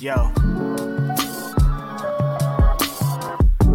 Yo.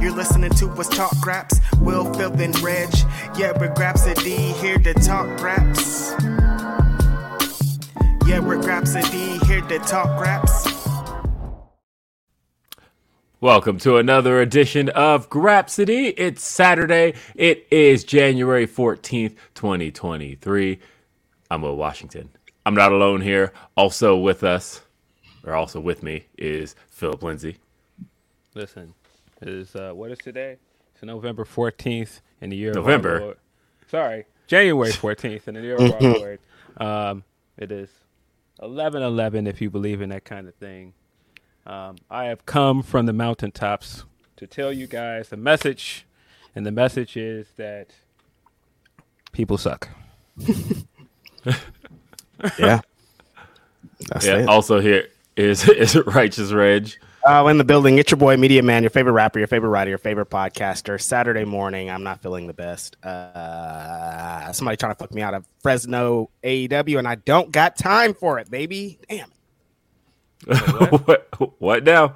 You're listening to us talk raps. Will, Phil, and Reg. Yeah, we're Grapsody here to talk raps. Yeah, we're Grapsody here to talk raps. Welcome to another edition of Grapsody. It's Saturday. It is January 14th, 2023. I'm Will Washington. I'm not alone here. Also with us, or also with me, is Philip Lindsay. Listen, is uh, what is today? It's November fourteenth in the year November? Of our Sorry, January fourteenth in the year of our Lord. Um, it is eleven eleven if you believe in that kind of thing. Um, I have come from the mountaintops to tell you guys a message, and the message is that people suck. Yeah. That's Yeah. it. Also here is is Righteous Reg. Uh, in the building, it's your boy, Media Man, your favorite rapper, your favorite writer, your favorite podcaster. Saturday morning, I'm not feeling the best. Uh, somebody trying to fuck me out of Fresno AEW, and I don't got time for it, baby. Damn. what? what now?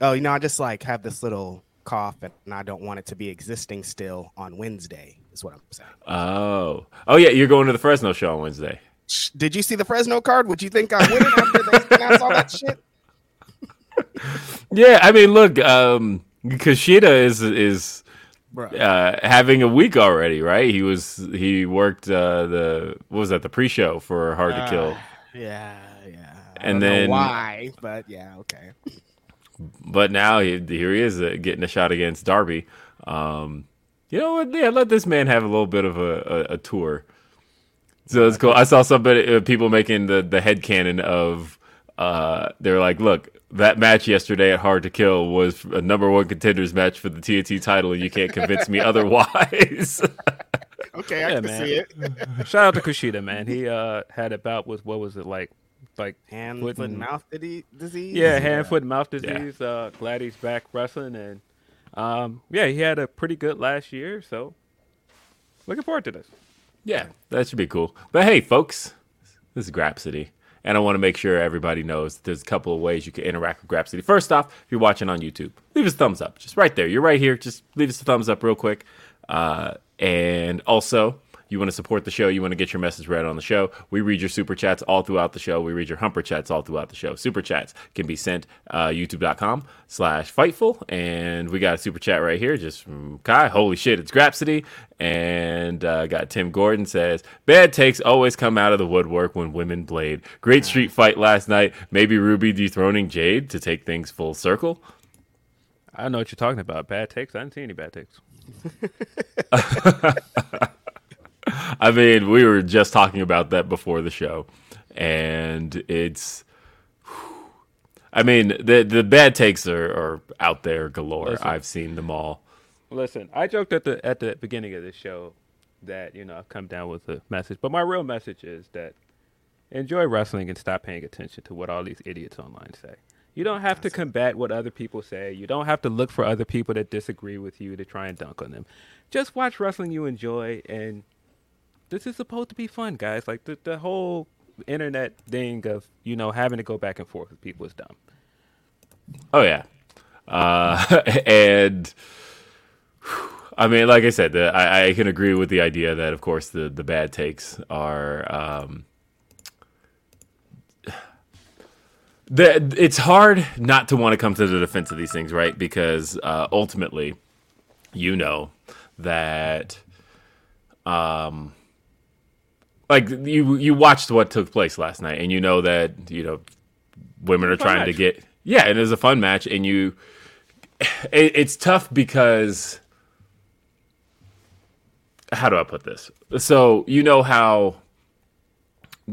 Oh, you know, I just like have this little cough, and I don't want it to be existing still on Wednesday. Is what I'm saying. Oh, oh yeah, you're going to the Fresno show on Wednesday. Did you see the Fresno card? Would you think I would after they announced all that shit? Yeah, I mean, look, um, Kushida is is uh, having a week already, right? He was he worked uh, the what was that the pre-show for Hard to Kill, Yeah, yeah. I And don't know then- why? But yeah, okay. but now he, here he is uh, getting a shot against Darby. Um, you know what? Yeah, let this man have a little bit of a, a, a tour. So it's cool. I saw somebody uh, people making the the head canon of uh, they're like, look, that match yesterday at Hard to Kill was a number one contenders match for the TNT title, and you can't convince me otherwise. Okay, I Yeah, can man. see it. Shout out to Kushida, man. He uh, had a bout with what was it like, like Hand, foot foot, and- mouth disease. Yeah, hand, foot, and mouth disease. Uh, glad he's back wrestling, and um, yeah, he had a pretty good last year. So, looking forward to this. yeah, that should be cool. But hey, folks, this is Grapsody, and I want to make sure everybody knows that there's a couple of ways you can interact with Grapsody. First off, if you're watching on YouTube, leave us a thumbs up. Just right there. You're right here. Just leave us a thumbs up real quick. Uh, and also, you want to support the show, you want to get your message read on the show, we read your super chats all throughout the show. We read your humper chats all throughout the show. Super chats can be sent uh, youtube.com slash fightful. And we got a super chat right here just from Kai. Holy shit, it's Grapsody. And uh, got Tim Gordon says, bad takes always come out of the woodwork when women blade. Great street fight last night. Maybe Ruby dethroning Jade to take things full circle. I don't know what you're talking about. Bad takes. I didn't see any bad takes. I mean, we were just talking about that before the show, and it's. I mean, the the bad takes are, are out there galore. Listen. I've seen them all. Listen, I joked at the at the beginning of the show that you know I've come down with a message, but my real message is that enjoy wrestling and stop paying attention to what all these idiots online say. You don't have to combat what other people say. You don't have to look for other people that disagree with you to try and dunk on them. Just watch wrestling you enjoy, and this is supposed to be fun, guys. Like the the whole internet thing of you know having to go back and forth with people is dumb. Oh yeah, uh, and I mean, like I said, the, I, I can agree with the idea that, of course, the the bad takes are. Um, it's hard not to want to come to the defense of these things, right? Because uh, ultimately, you know that, um, like you you watched what took place last night, and you know that you know women are trying to get yeah, And it is a fun match, and you it, it's tough because how do I put this? So you know how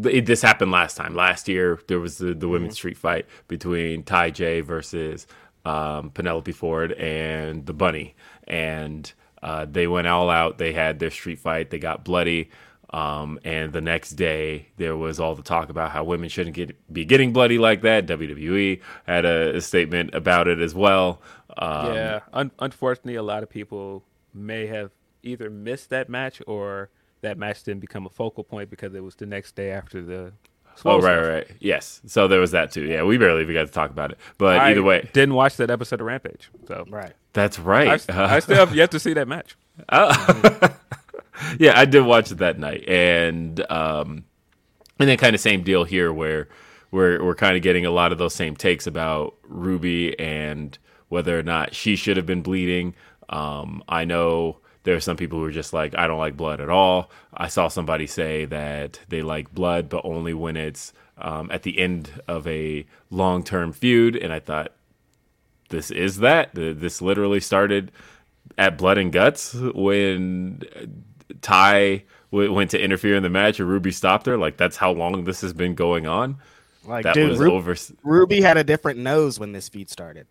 it, this happened last time. Last year there was the, the women's street fight between TayJay versus um, Penelope Ford and the Bunny, and uh, they went all out. They had their street fight. They got bloody. Um, and the next day, there was all the talk about how women shouldn't get be getting bloody like that. WWE had a, a statement about it as well. Um, yeah, un- unfortunately, a lot of people may have either missed that match or that match didn't become a focal point because it was the next day after the. Oh right, right, right. Yes. So there was that too. Yeah, we barely even got to talk about it. But I either way, didn't watch that episode of Rampage, so Right. that's I, right. st- I still have yet to see that match. yeah, I did watch it that night, and um, and then kind of same deal here where we're we're kind of getting a lot of those same takes about Ruby and whether or not she should have been bleeding. Um, I know there are some people who are just like, I don't like blood at all. I saw somebody say that they like blood, but only when it's um, at the end of a long term feud, and I thought this is that. This literally started at Blood and Guts when Tay w- went to interfere in the match and Ruby stopped her. Like that's how long this has been going on. Like, that dude, was Ru- over. Ruby had a different nose when this feud started.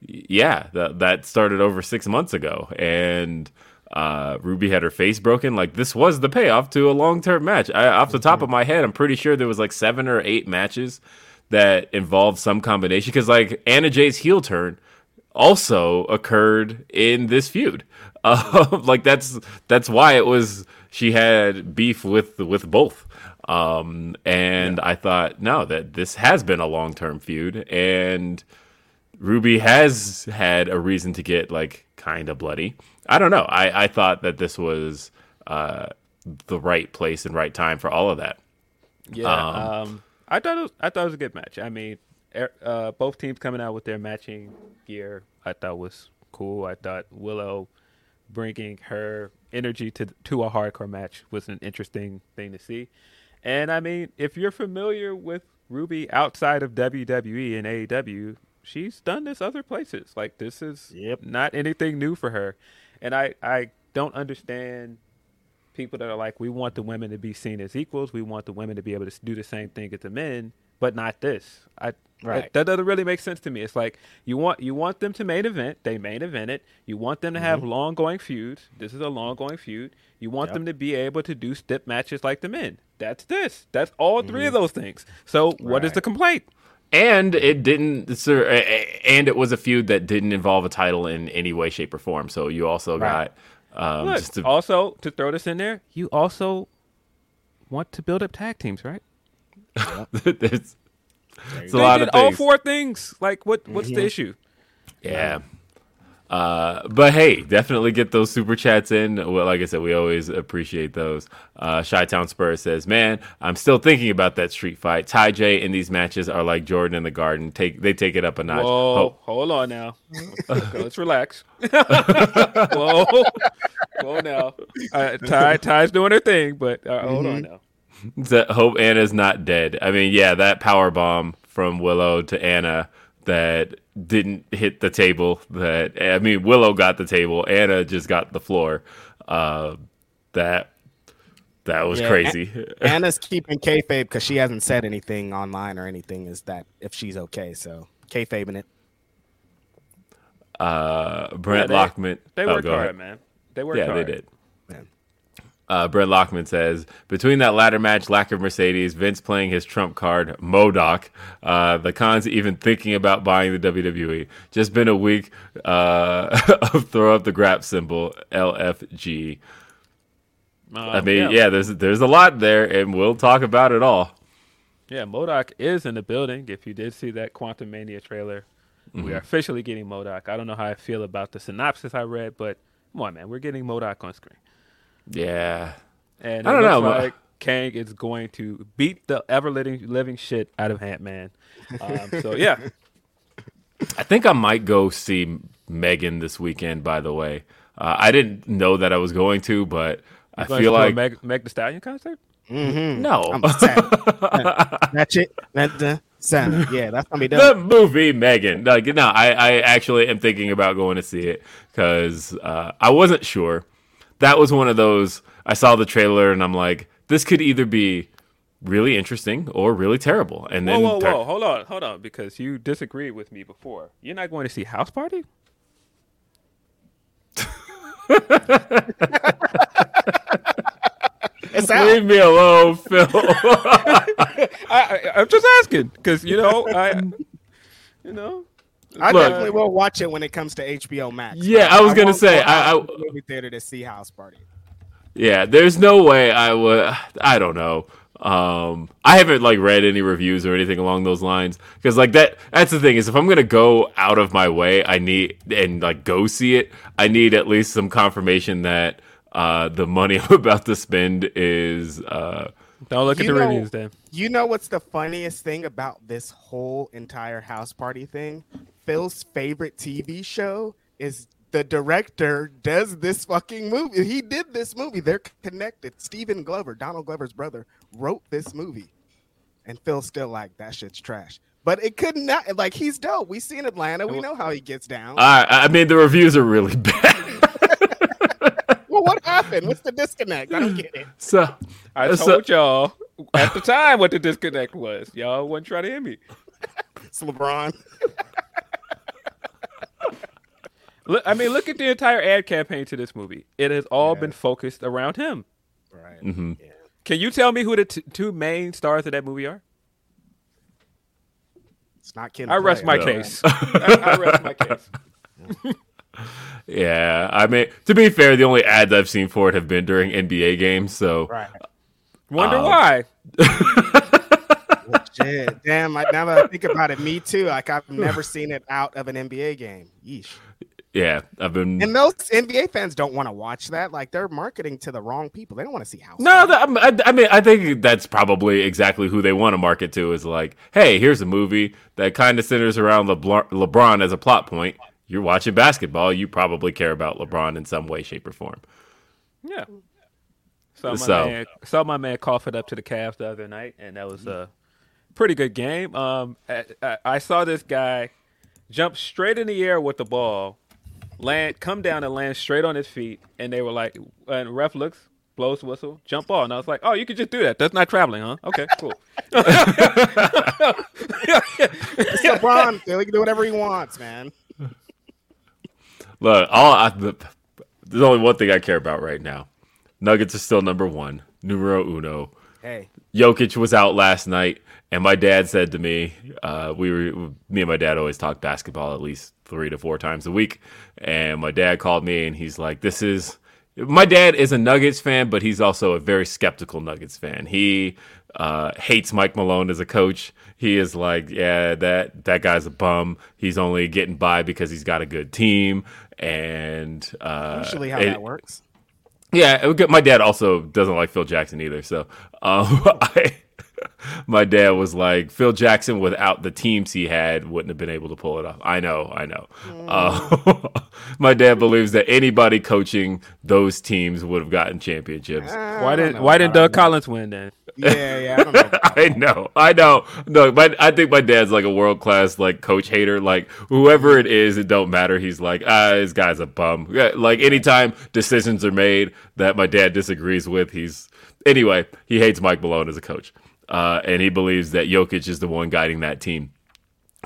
Yeah, that that started over six months ago, and uh, Ruby had her face broken. Like this was the payoff to a long term match. I, off the top of my head, I'm pretty sure there was like seven or eight matches that involved some combination. Because like Anna Jay's heel turn also occurred in this feud. Uh, like that's that's why it was she had beef with with both. Um, and I thought no, that this has been a long term feud, and Ruby has had a reason to get like kind of bloody. I don't know. I I thought that this was uh the right place and right time for all of that. Yeah, um, I thought it was, I thought it was a good match. I mean, er- uh, both teams coming out with their matching gear, I thought was cool. I thought Willow bringing her energy to to a hardcore match was an interesting thing to see. And I mean, if you're familiar with Ruby outside of WWE and AEW, she's done this other places. Like this is Yep. not anything new for her. And I I don't understand people that are like, we want the women to be seen as equals. We want the women to be able to do the same thing as the men, but not this. I Right. that, doesn't really make sense to me. It's like you want you want them to main event. They main event it. You want them to have long going feuds. This is a long going feud. You want them to be able to do step matches like the men. That's this. That's all 3 of those things. So what is the complaint? And it didn't, sir, and it was a feud that didn't involve a title in any way, shape, or form. So you also Right. got um, Look, just to, also to throw this in there, you also want to build up tag teams, right? There's, it's a They lot did of all four things. Like, what? What's Mm-hmm. the issue? Yeah. Uh, but hey, definitely get those super chats in. Well, like I said, we always appreciate those. Uh, Chi-Town Spurs says, "Man, I'm still thinking about that street fight. TayJay in these matches are like Jordan in the Garden. Take they take it up a notch. Whoa, Ho- hold on now. Okay, let's relax. Whoa, whoa now. Uh, Tay, Tay's doing her thing, but uh, hold on now. That hope Anna's not dead. I mean, yeah, that power bomb from Willow to Anna that didn't hit the table. That I mean, Willow got the table. Anna just got the floor. Uh, that that was Yeah, crazy. Anna's keeping kayfabe because she hasn't said anything online or anything. Is that if she's okay? So kayfabing it. uh, Brent they- Lockman. They oh, worked go hard, ahead. man. They worked Yeah, hard. they did. Yeah. Uh, Brent Lockman says between that ladder match, lack of Mercedes, Vince playing his trump card, MODOK, uh, the cons even thinking about buying the WWE. Just been a week uh, of throw up the grap symbol, LFG. I Um, mean, yeah. there's there's a lot there, and we'll talk about it all. Yeah, MODOK is in the building. If you did see that Quantumania trailer, we Mm-hmm. are officially getting MODOK. I don't know how I feel about the synopsis I read, but come on, man, we're getting MODOK on screen. Yeah, And I don't looks know, but- like Kang is going to beat the ever living living shit out of Ant Man. Um, so yeah, I think I might go see Megan this weekend. By the way, uh, I didn't know that I was going to, but I Going feel to like Meg, Meg the Stallion concert. no. I'm sad. That's it. That the sound. Yeah, that's gonna be done. the movie Megan. Like, no, I, I actually am thinking about going to see it because uh, I wasn't sure. That was one of those. I saw the trailer and I'm like, this could either be really interesting or really terrible. And then whoa, tur- whoa! Hold on, hold on, because you disagreed with me before. You're not going to see House Party. It's out. leave me alone, Phil. I, I, I'm just asking because you know I, you know, I Look. definitely will watch it when it comes to HBO Max. Yeah, I was gonna say, go I- out I- to movie theater to see House Party. yeah, there's no way I would. I don't know. Um, I haven't like read any reviews or anything along those lines because like that. That's the thing is if I'm gonna go out of my way, I need and like go see it. I need at least some confirmation that uh, the money I'm about to spend is. Uh, don't look at the know- reviews then. You know what's the funniest thing about this whole entire house party thing? Phil's favorite TV show is the director does this fucking movie. He did this movie. They're connected. Stephen Glover, Donald Glover's brother, wrote this movie. And Phil's still like, that shit's trash. But it could not like he's dope. We seen Atlanta. We know how he gets down. I I mean the reviews are really bad. well, what happened? What's the disconnect? I don't get it. so I uh, so- told y'all at the time what the disconnect was. Y'all wasn't trying to hear me. It's LeBron. Look, I mean, look at the entire ad campaign to this movie. It has all been focused around him. Right. Mm-hmm. Can you tell me who the t- two main stars of that movie are? It's not Ken. I rest my Player. case. I, I rest my case. yeah, I mean to be fair, the only ads I've seen for it have been during NBA games. So Right. Wonder Um, why? Shit. Damn, I, now that I think about it, me too. Like I've never seen it out of an NBA game. Yeesh. yeah, I've been. And those NBA fans don't want to watch that. Like they're marketing to the wrong people. They don't want to see house. No, that, I, I mean, I think that's probably exactly who they want to market to. Is like, hey, here's a movie that kind of centers around LeBron, LeBron as a plot point. You're watching basketball. You probably care about LeBron in some way, shape, or form. Yeah. Saw my So- man saw my man cough it up to the Cavs the other night, and that was a pretty good game. Um, I, I, I saw this guy jump straight in the air with the ball, land, come down and land straight on his feet, and they were like, and ref looks, blows whistle, jump ball, and I was like, oh, you could just do that. That's not traveling, huh? Okay, cool. It's LeBron. he can do whatever he wants, man. Look, all I, there's only one thing I care about right now. Nuggets are still number one, numero uno. Hey, Jokic was out last night, and my dad said to me, uh, "We were me and my dad always talk basketball at least three to four times a week." And my dad called me, and he's like, "This is my dad is a Nuggets fan, but he's also a very skeptical Nuggets fan. He uh, hates Mike Malone as a coach. He is like, yeah, that that guy's a bum. He's only getting by because he's got a good team, and uh, Usually how it- that works. yeah, it would get- my dad also doesn't like Phil Jackson either. So, um, I, my dad was like, Phil Jackson without the teams he had wouldn't have been able to pull it off. I know, I know. Uh, my dad believes that anybody coaching those teams would have gotten championships. Why didn't Why didn't Doug Collins win then? Yeah, yeah. I don't know. I know, I know. No, but I think my dad's like a world class like coach hater. Like whoever it is, it don't matter. He's like, ah, this guy's a bum. Like anytime decisions are made that my dad disagrees with, he's anyway. He hates Mike Malone as a coach, uh, and he believes that Jokic is the one guiding that team.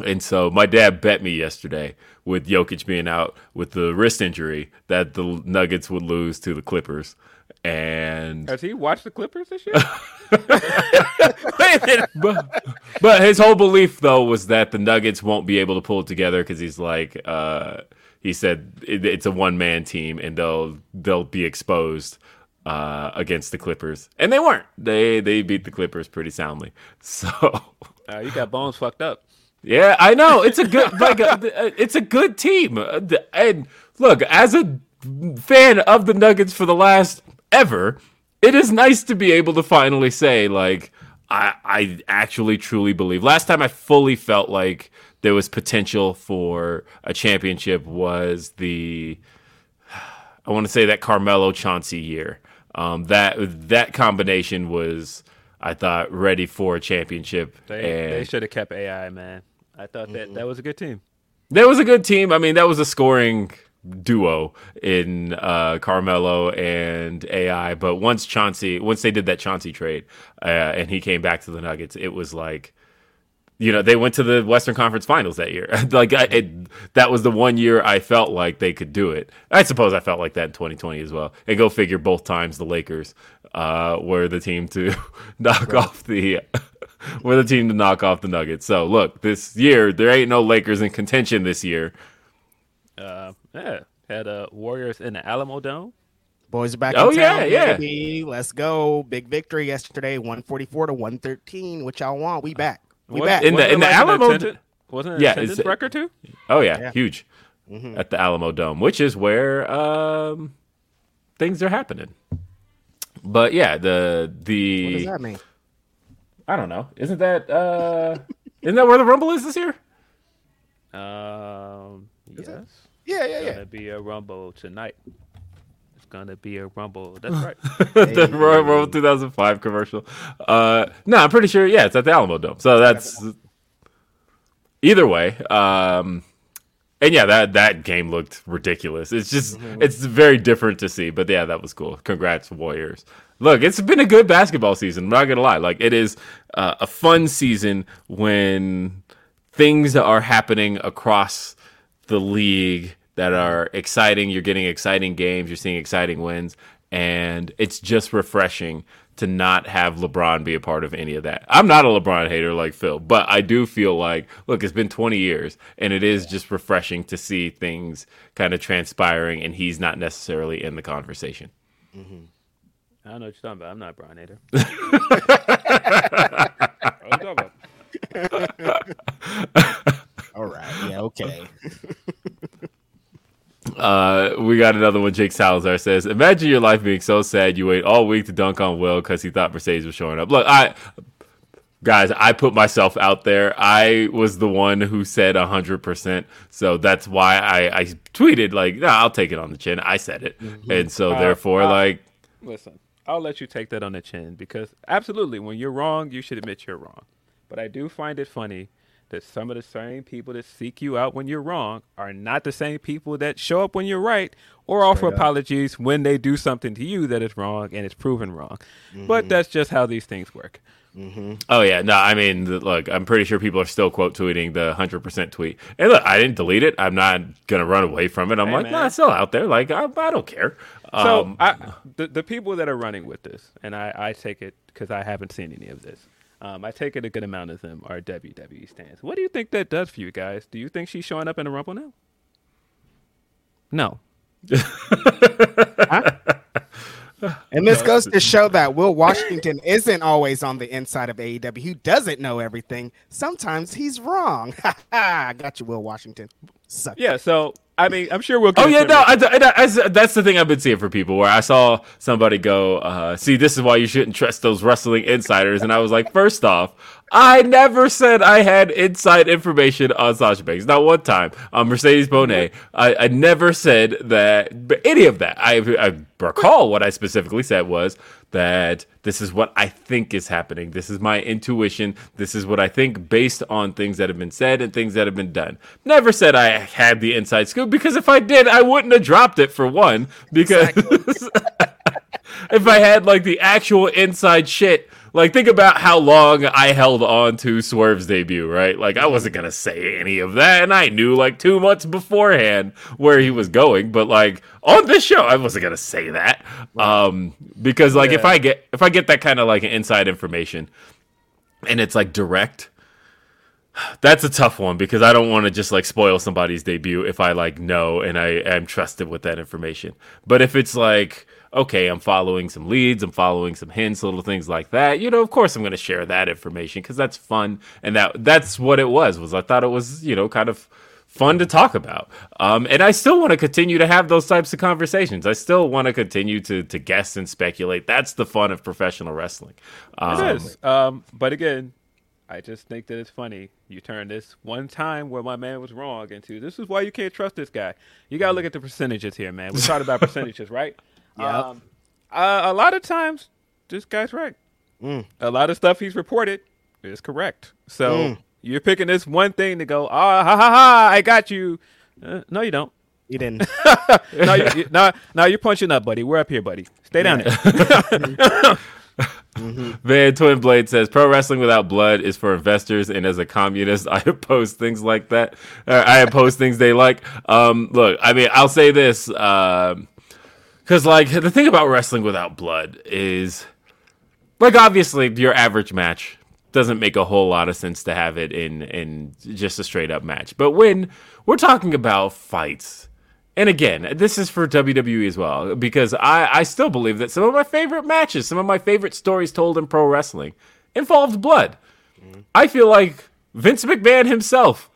And so my dad bet me yesterday with Jokic being out with the wrist injury that the Nuggets would lose to the Clippers. And Has he watched the Clippers this year? but, but his whole belief though was that the Nuggets won't be able to pull it together because he's like uh, he said it, it's a one man team and they'll they'll be exposed uh, against the Clippers and they weren't they they beat the Clippers pretty soundly so uh, you got bones fucked up. yeah I know it's a good like uh, it's a good team Uh, and look as a fan of the Nuggets for the last ever it is nice to be able to finally say like I I actually truly believe. Last time I fully felt like there was potential for a championship was the I want to say that Carmelo Chauncey year. Um, that that combination was I thought ready for a championship. They and they should have kept AI, man. I thought that that was a good team. that was a good team. I mean, that was a scoring duo in uh, Carmelo and AI. But once Chauncey, once they did that Chauncey trade, uh, and he came back to the Nuggets, it was like, you know, they went to the Western Conference Finals that year. like, I, it, that was the one year I felt like they could do it. I suppose I felt like that in 2020 as well. And go figure, both times the Lakers uh, were the team to knock off the. We're the team to knock off the Nuggets. So look, this year there ain't no Lakers in contention this year. Uh, yeah, had uh, Warriors in the Alamo Dome. Boys are back. Oh, in yeah, town, yeah. baby. Let's go. Big victory yesterday, one forty four to one thirteen. What y'all want? We back. We What- back. In the- in the like an Alamo- attendance- wasn't it an Yeah, attendance record too? Oh yeah, Yeah. huge at the Alamo Dome, which is where um, things are happening. But yeah, the the what does that mean? I don't know. Isn't that uh, isn't that where the Rumble is this year? Um, yes. Yeah, yeah, It's yeah. gonna be a rumble tonight. It's gonna be a rumble. That's right. the Royal Rumble 2005 commercial. Uh, no, I'm pretty sure. Yeah, it's at the Alamo Dome. So that's either way. Um, and yeah, that that game looked ridiculous. It's just it's very different to see. But yeah, that was cool. Congrats, Warriors. Look, it's been a good basketball season. I'm not gonna lie. Like it is uh, a fun season when things are happening across the league that are exciting. You're getting exciting games. You're seeing exciting wins, and it's just refreshing to not have LeBron be a part of any of that. I'm not a LeBron hater like Phil, but I do feel like, look, it's been 20 years, and it is just refreshing to see things kind of transpiring, and he's not necessarily in the conversation. Mm-hmm. I don't know what you're talking about. I'm not a Brian Hader. What you talking about? All right. Yeah. Okay. Uh, we got another one. Jake Salazar says, "Imagine your life being so sad you wait all week to dunk on Will because he thought Mercedes was showing up." Look, I guys, I put myself out there. I was the one who said hundred percent, so that's why I, I tweeted like, "Nah, I'll take it on the chin." I said it, and so therefore, uh, like, Listen, I'll let you take that on the chin because absolutely, when you're wrong, you should admit you're wrong. But I do find it funny that some of the same people that seek you out when you're wrong are not the same people that show up when you're right or offer apologies when they do something to you that is wrong and it's proven wrong. But that's just how these things work. oh yeah, no, I mean, th- look, I'm pretty sure people are still quote tweeting the hundred percent tweet, and look, I didn't delete it. I'm not gonna run away from it. I'm Hey, like, man. nah, it's still out there. Like, I, I don't care. So Um, I, the the people that are running with this, and I, I take it because I haven't seen any of this. Um, I take it a good amount of them are WWE stands. What do you think that does for you guys? Do you think she's showing up in a Rumble now? No. And this goes to show that Will Washington isn't always on the inside of AEW. He doesn't know everything. Sometimes he's wrong. I got you, Will Washington. Suck. Yeah, so I mean, I'm sure we'll. Get Oh yeah, no. I, I- I- that's the thing I've been seeing for people. Where I saw somebody go, uh, "See, this is why you shouldn't trust those wrestling insiders," and I was like, first off, I never said I had inside information on Sasha Banks. Not one time on Mercedes Moné. I, I never said that any of that. I, I recall what I specifically said was that this is what I think is happening. This is my intuition. This is what I think based on things that have been said and things that have been done. Never said I had the inside scoop because if I did, I wouldn't have dropped it for one. Because if I had like the actual inside shit, like think about how long I held on to Swerve's debut, right? Like I wasn't gonna say any of that, and I knew like two months beforehand where he was going, but like on this show, I wasn't gonna say that, um, because like if I get if I get that kind of like inside information, and it's like direct. That's a tough one because I don't want to just like spoil somebody's debut if I like know and I am trusted with that information. But if it's like, okay, I'm following some leads, I'm following some hints, little things like that, you know, of course I'm going to share that information because that's fun and that that's what it was. Was I thought it was you know kind of fun to talk about. Um, and I still want to continue to have those types of conversations. I still want to continue to to guess and speculate. That's the fun of professional wrestling. Um, It is. Um, but again, I just think that it's funny. You turn this one time where my man was wrong into this is why you can't trust this guy. You gotta look at the percentages here, man. We're talking about percentages, right? Yep. Um, uh, a lot of times, this guy's right. A lot of stuff he's reported is correct. So you're picking this one thing to go, ah, ha ha ha, I got you. Uh, no, you don't. You didn't. No, you, you, no, no, you're punching up, buddy. We're up here, buddy. Stay down there. Van Twin Blade says pro wrestling without blood is for investors, and as a communist, I oppose things like that. Uh, I oppose things they like. Um, look, I mean, I'll say this because, like, the thing about wrestling without blood is, like, obviously, your average match doesn't make a whole lot of sense to have it in in just a straight up match. But when we're talking about fights and again, this is for WWE as well, because I, I still believe that some of my favorite matches, some of my favorite stories told in pro wrestling involved blood. Mm-hmm. I feel like Vince McMahon himself,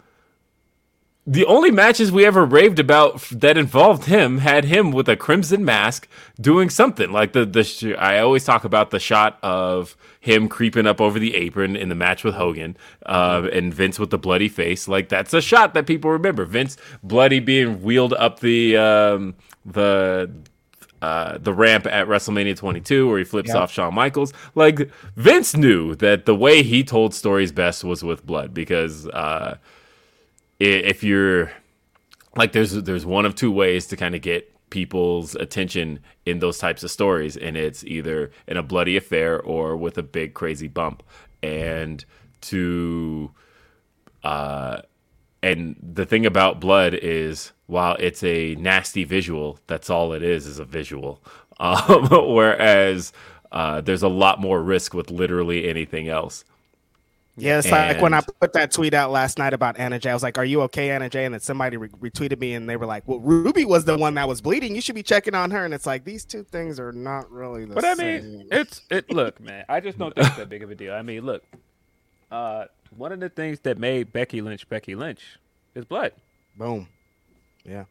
the only matches we ever raved about that involved him had him with a crimson mask doing something like the the. I always talk about the shot of him creeping up over the apron in the match with Hogan, uh, and Vince with the bloody face. Like that's a shot that people remember. Vince bloody being wheeled up the um, the uh, the ramp at WrestleMania 22 where he flips off Shawn Michaels. Like Vince knew that the way he told stories best was with blood because uh, if you're like there's there's one of two ways to kind of get people's attention in those types of stories and it's either in a bloody affair or with a big crazy bump. And to uh and the thing about blood is while it's a nasty visual that's all it is is a visual. Um, whereas uh, there's a lot more risk with literally anything else Yeah, it's like when I put that tweet out last night about Anna Jay. I was like, "Are you okay, Anna Jay?" And then somebody re- retweeted me, and they were like, "Well, Ruby was the one that was bleeding. You should be checking on her." And it's like these two things are not really the same. But I mean, it's it. Look, man, I just don't think it's that big of a deal. I mean, look, uh, one of the things that made Becky Lynch Becky Lynch is blood, boom. Yeah,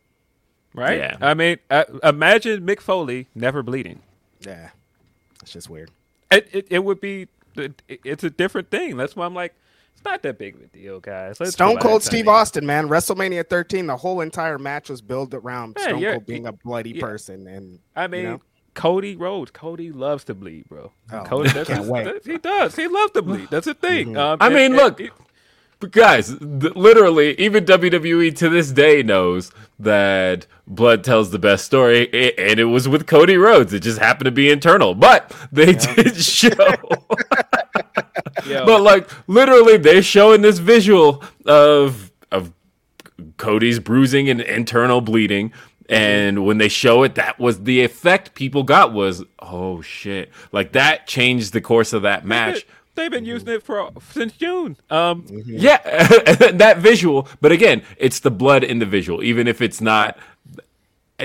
right? Yeah. I mean, uh, imagine Mick Foley never bleeding. yeah. It's just weird. It it, it would be. It, it's a different thing. That's why I'm like, it's not that big of a deal, guys. Let's Stone. Cold Steve mean, Austin, man. WrestleMania 13, the whole entire match was built around Yeah, Stone Cold being a bloody yeah. person, and I mean, know? Cody Rhodes. Cody loves to bleed, bro. Oh, Cody, I that's can't his- wait. that- he does. He loves to bleed. That's a thing. Um, I and- mean, and look, he- But guys, th- literally, even WWE to this day knows that blood tells the best story, and it was with Cody Rhodes. It just happened to be internal, but they did show. yo, but like, literally, they're showing this visual of of Cody's bruising and internal bleeding. And when they show it, that was the effect people got was, oh shit. Like that changed the course of that match. they've been using it for since June. Um, Yeah, that visual. But again, it's the blood in the visual. Even if it's not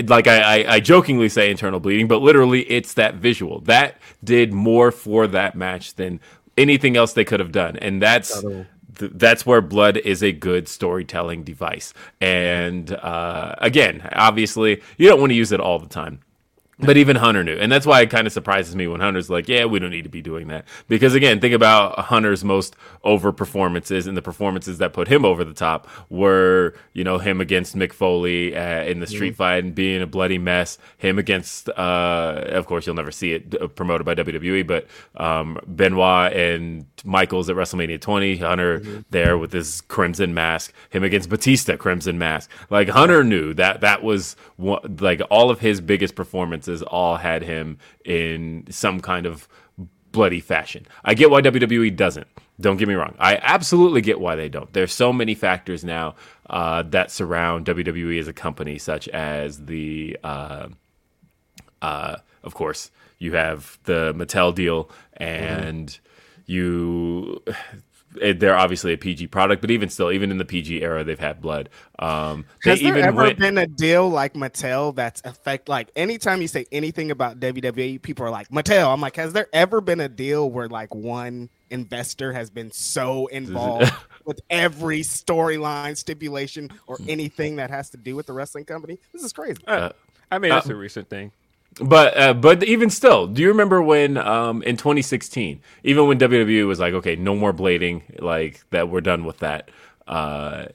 like I, I, I jokingly say internal bleeding, but literally it's that visual that did more for that match than anything else they could have done, and that's th- that's where blood is a good storytelling device. And uh, again, obviously, you don't want to use it all the time. But even Hunter knew. And that's why it kind of surprises me when Hunter's like, yeah, we don't need to be doing that. Because again, think about Hunter's most over performances and the performances that put him over the top were, you know, him against Mick Foley uh, in the street mm-hmm. fight and being a bloody mess. Him against, uh, of course, you'll never see it promoted by WWE, but um, Benoit and Michaels at WrestleMania 20. Hunter mm-hmm. there with his crimson mask. Him against Batista, crimson mask. Like Hunter knew that that was one, like all of his biggest performances all had him in some kind of bloody fashion. I get why WWE doesn't. Don't get me wrong. I absolutely get why they don't. There's so many factors now uh, that surround WWE as a company, such as the, uh, uh, of course, you have the Mattel deal, and mm-hmm. you they're obviously a PG product, but even still, even in the PG era, they've had blood. Um, Has there ever went... been a deal like Mattel that's affect like anytime you say anything about WWE, people are like Mattel. I'm like, has there ever been a deal where like one investor has been so involved with every storyline, stipulation, or anything that has to do with the wrestling company? This is crazy. Uh, I mean, that's uh, a recent thing. But uh, but even still, do you remember when um, in 2016, even when WWE was like, okay, no more blading, like that, we're done with that. Uh,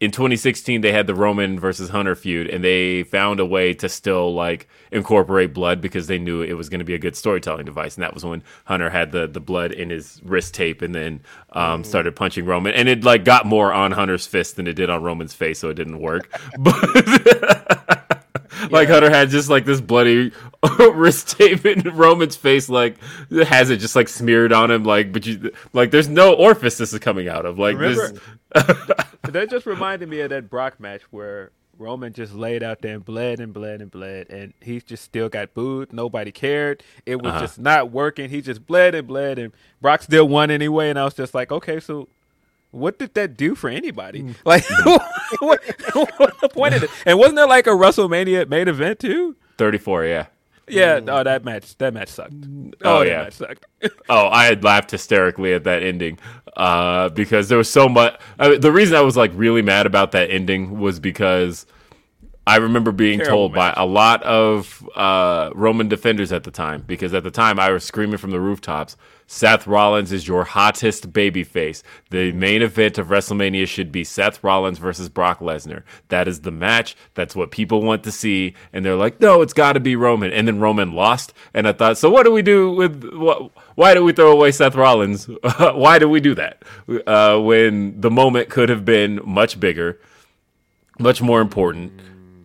in 2016, they had the Roman versus Hunter feud, and they found a way to still like incorporate blood because they knew it was going to be a good storytelling device. And that was when Hunter had the the blood in his wrist tape, and then um, mm. started punching Roman, and it like got more on Hunter's fist than it did on Roman's face, so it didn't work. But like Hunter had just like this bloody wrist tape in Roman's face, like has it just like smeared on him, like but you like there's no orifice this is coming out of. Like Remember, this that just reminded me of that Brock match where Roman just laid out there and bled and bled and bled, and he just still got booed. Nobody cared. It was uh-huh. just not working. He just bled and bled, and Brock still won anyway. And I was just like, okay, so what did that do for anybody? Mm. Like, what, what, the point of it? And wasn't there like a WrestleMania main event too? Thirty-four, yeah. Yeah, oh, that match, that match sucked. Oh, oh yeah, sucked. oh, I had laughed hysterically at that ending uh, because there was so much. I mean, the reason I was like really mad about that ending was because I remember being Terrible told match. by a lot of uh, Roman defenders at the time because at the time I was screaming from the rooftops Seth Rollins is your hottest babyface. The main event of WrestleMania should be Seth Rollins versus Brock Lesnar. That is the match. That's what people want to see. And they're like, no, it's got to be Roman. And then Roman lost. And I thought, so what do we do with? Why do we throw away Seth Rollins? why do we do that uh, when the moment could have been much bigger, much more important?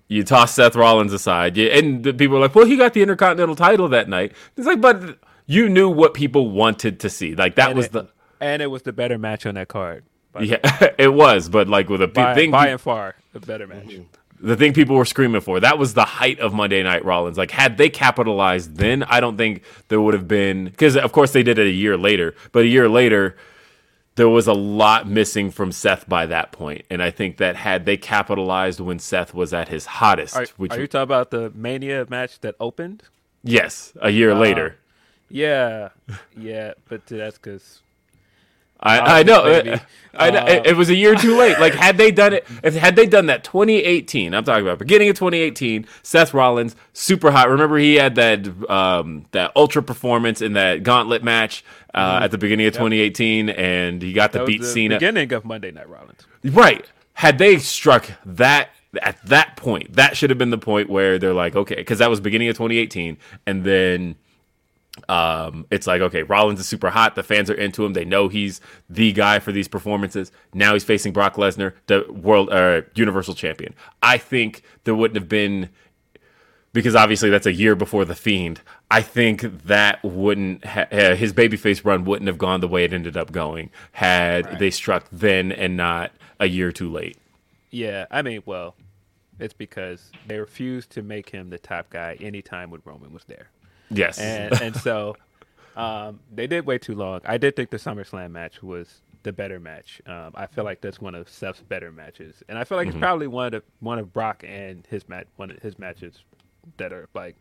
You toss Seth Rollins aside, and the people are like, "Well, he got the Intercontinental title that night." It's like, but you knew what people wanted to see. Like that and was it, the and it was the better match on that card. Yeah, it was, but like with a by, thing by and far the better match. The thing people were screaming for. That was the height of Monday Night Rollins. Like had they capitalized then, I don't think there would have been because of course they did it a year later, but a year later there was a lot missing from Seth by that point, and I think that had they capitalized when Seth was at his hottest, are, which are you talking about the Mania match that opened? Yes, a year uh, later. Yeah, yeah, but that's because I, I know. Uh, I know. It, it, was a year too late. Like had they done it, if had they done that 2018, I'm talking about beginning of 2018. Seth Rollins, super hot. Remember he had that um, that ultra performance in that gauntlet match uh, mm-hmm. at the beginning of yep. 2018, and he got to beat scene at the Cena. Beginning of Monday Night Rollins. Right. Had they struck that at that point, that should have been the point where they're like, okay, because that was beginning of 2018, and then um, it's like okay, Rollins is super hot. The fans are into him. They know he's the guy for these performances. Now he's facing Brock Lesnar, the world uh, Universal Champion. I think there wouldn't have been because obviously that's a year before the Fiend. I think that wouldn't ha- his babyface run wouldn't have gone the way it ended up going had right. they struck then and not a year too late. Yeah, I mean, well, it's because they refused to make him the top guy anytime when Roman was there. Yes, and and so um, they did wait too long. I did think the SummerSlam match was the better match. Um, I feel like that's one of Seth's better matches, and I feel like it's probably one of the, one of Brock and his match one of his matches that are like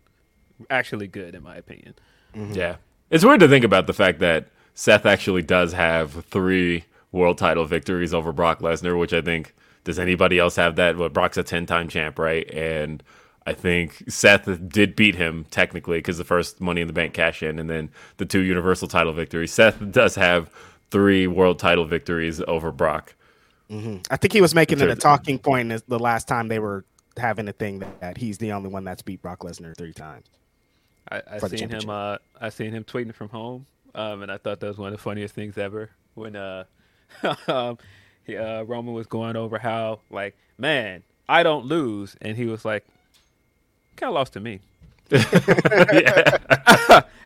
actually good in my opinion. Yeah. It's weird to think about the fact that Seth actually does have three world title victories over Brock Lesnar, which I think does anybody else have that? Well, Brock's a 10 time champ, right? And I think Seth did beat him technically because the first Money in the Bank cash in and then the two Universal title victories. Seth does have three world title victories over Brock. I think he was making it a talking point the last time they were having a thing that, that he's the only one that's beat Brock Lesnar three times. I, I seen him. Uh, I seen him tweeting from home, um, and I thought that was one of the funniest things ever. When uh, um, he, uh, Roman was going over how like, man, I don't lose, and he was like, kind of lost to me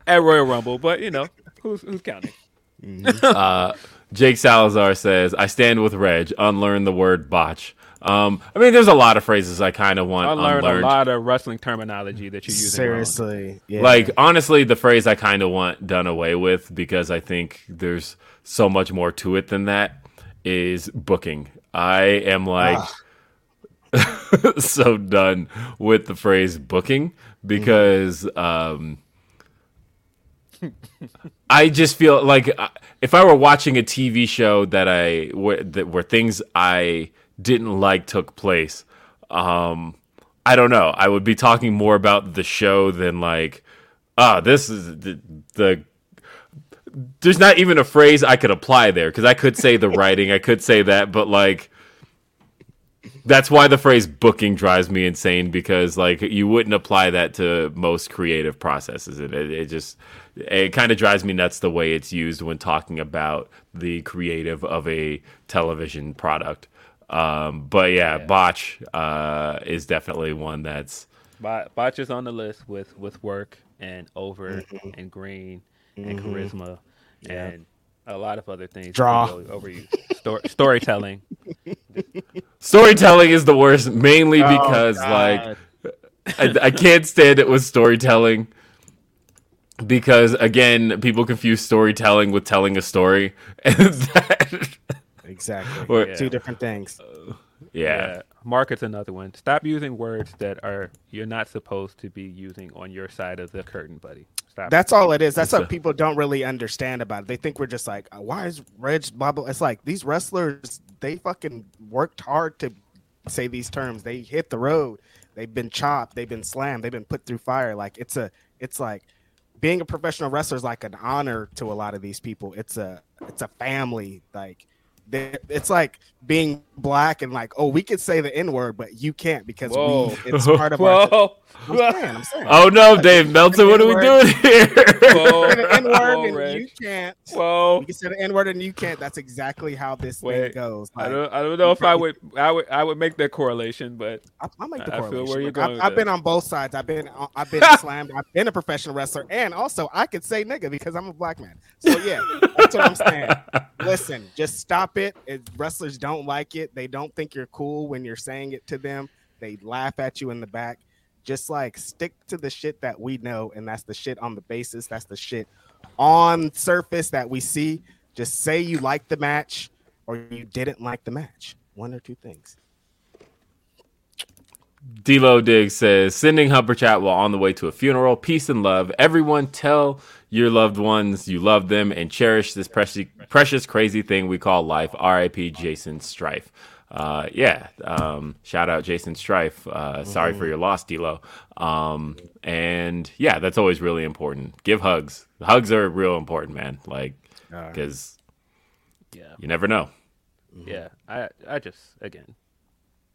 at Royal Rumble, but you know, who's who's counting? Mm-hmm. Uh, Jake Salazar says, I stand with Reg, unlearn the word botch. Um, I mean, there's a lot of phrases I kind of want I learned unlearned. a lot of wrestling terminology that you use. Seriously, yeah. Like honestly, the phrase I kind of want done away with because I think there's so much more to it than that is booking. I am like ah. so done with the phrase booking because um I just feel like uh, if I were watching a TV show that I where, that where things I didn't like took place, um, I don't know. I would be talking more about the show than like, ah, this is the, the. There's not even a phrase I could apply there because I could say the writing, I could say that, but like, that's why the phrase booking drives me insane because like you wouldn't apply that to most creative processes and it, it just it kind of drives me nuts the way it's used when talking about the creative of a television product um, but yeah, botch uh, is definitely one that's Bot, Botch is on the list with with work and over Mm-hmm. and green and charisma and a lot of other things. Draw. Over, over you. Stor- storytelling. storytelling is the worst mainly Oh, because like I, I can't stand it with storytelling because again people confuse storytelling with telling a story and that, exactly. Or- Two different things. yeah. Market's another one. Stop using words that are you're not supposed to be using on your side of the curtain, buddy. Stop. That's all it is. That's It's what a- people don't really understand about it. They think we're just like, "Uh, why is Reg blah blah? It's like these wrestlers, they fucking worked hard to say these terms. They hit the road. They've been chopped. They've been slammed. They've been put through fire. Like it's a, it's like being a professional wrestler is like an honor to a lot of these people. It's a, it's a family. Like it's like being black and like, oh, we could say the n word, but you can't because Whoa. we, it's part of our. I'm saying, I'm saying. Oh no, Dave Meltzer, what are we doing here? Whoa. The N word and you can't. Whoa. You can say the N word and you can't. That's exactly how this Wait, thing goes. I don't, I don't know if I would I would I would make that correlation, but I, I make the I feel correlation. where you're going I've, I've been on both sides. I've been uh, I've been slammed. I've been a professional wrestler, and also I could say nigga because I'm a black man. So yeah, that's what I'm saying. Listen, just stop it. If wrestlers don't like it. They don't think you're cool when you're saying it to them. They laugh at you in the back. Just like stick to the shit that we know, and that's the shit on the basis. That's the shit on surface that we see. Just say you like the match or you didn't like the match. One or two things. D'Lo Diggs says, sending Humper Chat while on the way to a funeral. Peace and love. Everyone tell your loved ones you love them and cherish this precious, precious crazy thing we call life. R.I.P. Jason Strife. Uh, yeah. Um, shout out Jason Strife. Uh, Sorry for your loss, D'Lo. Um, and yeah, that's always really important. Give hugs. Hugs are real important, man. Like, because yeah. you never know. Yeah, I I just again,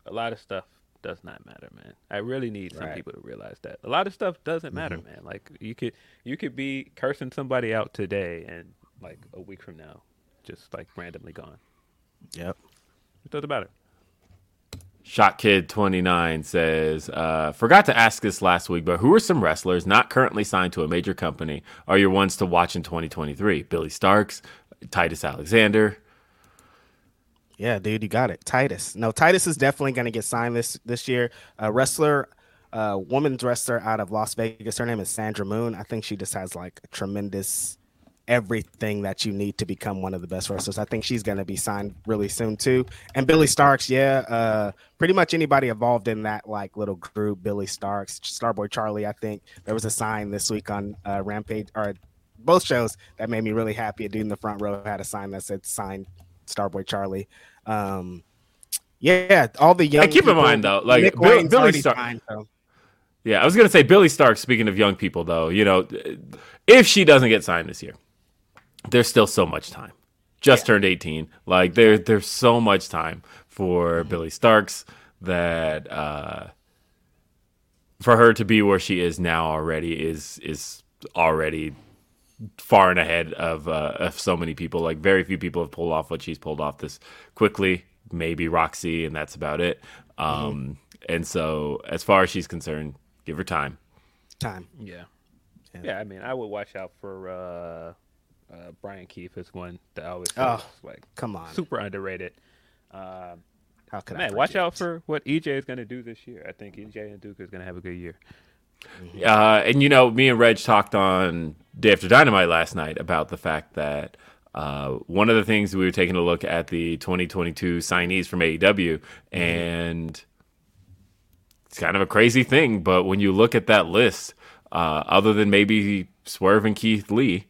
a lot of stuff does not matter, man. I really need some Right. people to realize that a lot of stuff doesn't matter, man. Like you could you could be cursing somebody out today, and like a week from now, just like randomly gone. Yep. It doesn't matter. Shot Kid 29 says, uh, forgot to ask this last week, but who are some wrestlers not currently signed to a major company are your ones to watch in 2023? Billie Starkz, Titus Alexander. Yeah, dude, you got it. Titus. No, Titus is definitely going to get signed this this year. A wrestler, a woman's wrestler out of Las Vegas. Her name is Sandra Moone. I think she just has like tremendous everything that you need to become one of the best wrestlers. I think she's going to be signed really soon too. And Billie Starkz, yeah, uh, pretty much anybody involved in that like little group, Billie Starkz, Starboy Charlie. I think there was a sign this week on uh, Rampage or both shows that made me really happy. A dude in the front row had a sign that said "Signed Starboy Charlie." Um, yeah, all the young. Keep in mind though, like Nick Bill, Billy Stark. signed, so. Yeah, I was gonna say Billy Stark. Speaking of young people, though, you know, if she doesn't get signed this year, there's still so much time. Just turned 18. Like there, there's so much time for Mm-hmm. Billie Starkz that uh, for her to be where she is now already is is already far and ahead of uh, of so many people. Like very few people have pulled off what she's pulled off this quickly. Maybe Roxy, and that's about it. Um, And so, as far as she's concerned, give her time. time. Yeah. yeah. I mean, I would watch out for uh, uh, Bryan Keith is one that I always Oh, like Come on, super underrated. Um, how could I man, watch out for what EJ is going to do this year. I think EJ Nduka is going to have a good year. Uh, and you know, me and Reg talked on Day After Dynamite last night about the fact that uh, one of the things we were taking a look at the 2022 signees from AEW, and it's kind of a crazy thing, but when you look at that list, uh, other than maybe Swerve and Keith Lee,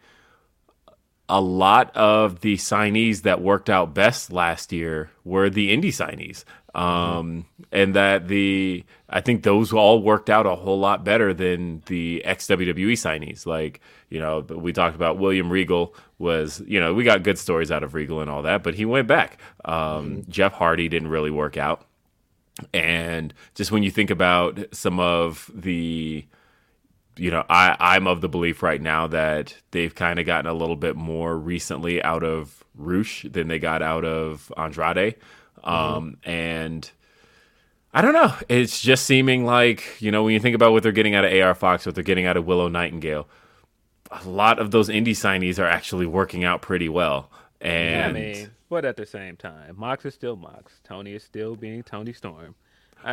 a lot of the signees that worked out best last year were the indie signees. Um, and that the, I think those all worked out a whole lot better than the ex WWE signees. Like, you know, we talked about William Regal was, you know, we got good stories out of Regal and all that, but he went back. Um, Jeff Hardy didn't really work out. And just when you think about some of the, you know, I, I'm of the belief right now that they've kind of gotten a little bit more recently out of Rush than they got out of Andrade. Um, And I don't know. It's just seeming like, you know, when you think about what they're getting out of AR Fox, what they're getting out of Willow Nightingale, a lot of those indie signees are actually working out pretty well. And I mean, but at the same time, Mox is still Mox. Toni is still being Toni Storm.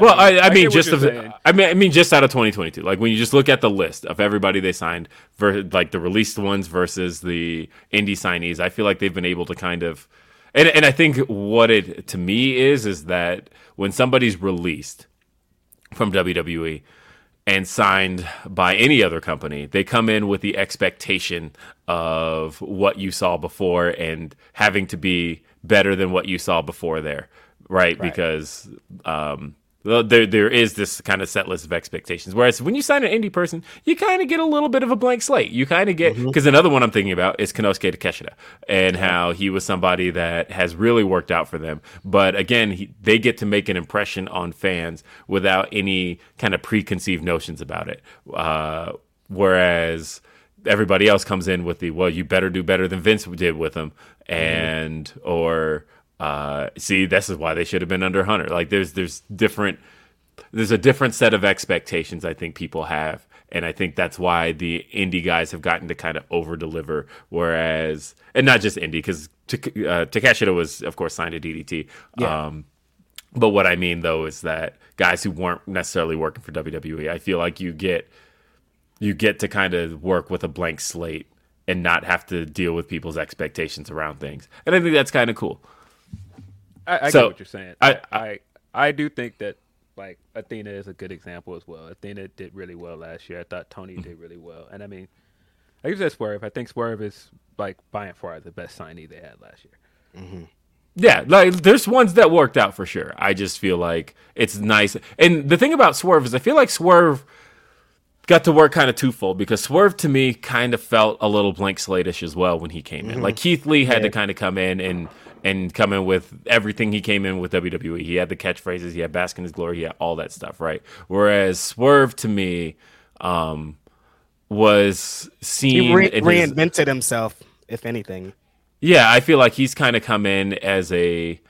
Well, I, I, get mean, just of, saying. I mean, I mean, just out of 2022. Like when you just look at the list of everybody they signed, ver- like the released ones versus the indie signees, I feel like they've been able to kind of, and and I think what it to me is is that when somebody's released from WWE and signed by any other company, they come in with the expectation of what you saw before and having to be better than what you saw before there, right? Because um, well, there there is this kind of set list of expectations. Whereas when you sign an indie person, you kind of get a little bit of a blank slate. You kind of get because another one I'm thinking about is Konosuke Takeshita and how he was somebody that has really worked out for them. But again, he, they get to make an impression on fans without any kind of preconceived notions about it. Uh, whereas everybody else comes in with the well, you better do better than Vince did with him, and or uh, see, this is why they should have been under Hunter. Like there's there's different there's a different set of expectations I think people have. And I think that's why the indie guys have gotten to kind of over deliver. Whereas, and not just indie, because uh, Takeshita was, of course, signed to DDT. Um, but what I mean, though, is that guys who weren't necessarily working for WWE, I feel like you get you get to kind of work with a blank slate and not have to deal with people's expectations around things. And I think that's kind of cool. I, I So, get what you're saying. I- I, I I do think that like Athena is a good example as well. Athena did really well last year. I thought Tony did really well, and I mean, I use that Swerve. I think Swerve is like by and far the best signee they had last year. Mm-hmm. Yeah, like there's ones that worked out for sure. I just feel like it's nice. And the thing about Swerve is I feel like Swerve got to work kind of twofold because Swerve to me kind of felt a little blank slate-ish as well when he came in. Mm-hmm. Like Keith Lee had to kind of come in and and come in with everything he came in with WWE. He had the catchphrases, he had Bask in His Glory, he had all that stuff, right? Whereas Swerve to me um was seen He re- in his- reinvented himself, if anything. yeah, I feel like he's kind of come in as a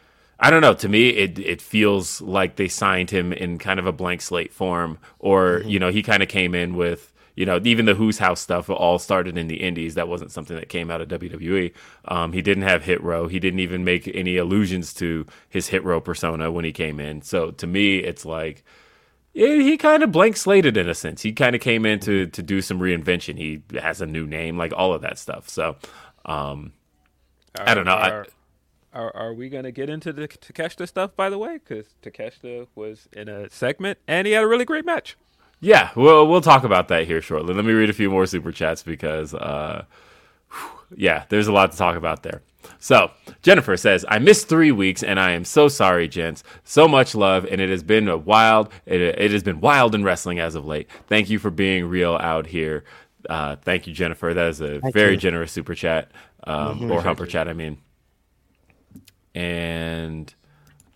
I don't know, to me it it feels like they signed him in kind of a blank slate form or you know, he kind of came in with you know, even the Who's House stuff all started in the Indies. That wasn't something that came out of WWE. Um, he didn't have Hit Row. He didn't even make any allusions to his Hit Row persona when he came in. So to me, it's like He, he kind of blank slated in a sense. He kind of came in to to do some reinvention. He has a new name, like all of that stuff. So, um, I don't know. Are, are, are we gonna get into the Takeshita stuff? By the way, because Takeshita was in a segment and he had a really great match. Yeah, we'll we'll talk about that here shortly. Let me read a few more super chats because, uh, whew, yeah, there's a lot to talk about there. So Jennifer says, "I missed three weeks, and I am so sorry, gents. So much love, and it has been a wild. It, it has been wild in wrestling as of late. Thank you for being real out here. Uh, thank you, Jennifer. That is a very generous super chat, um, or humper chat. I mean, and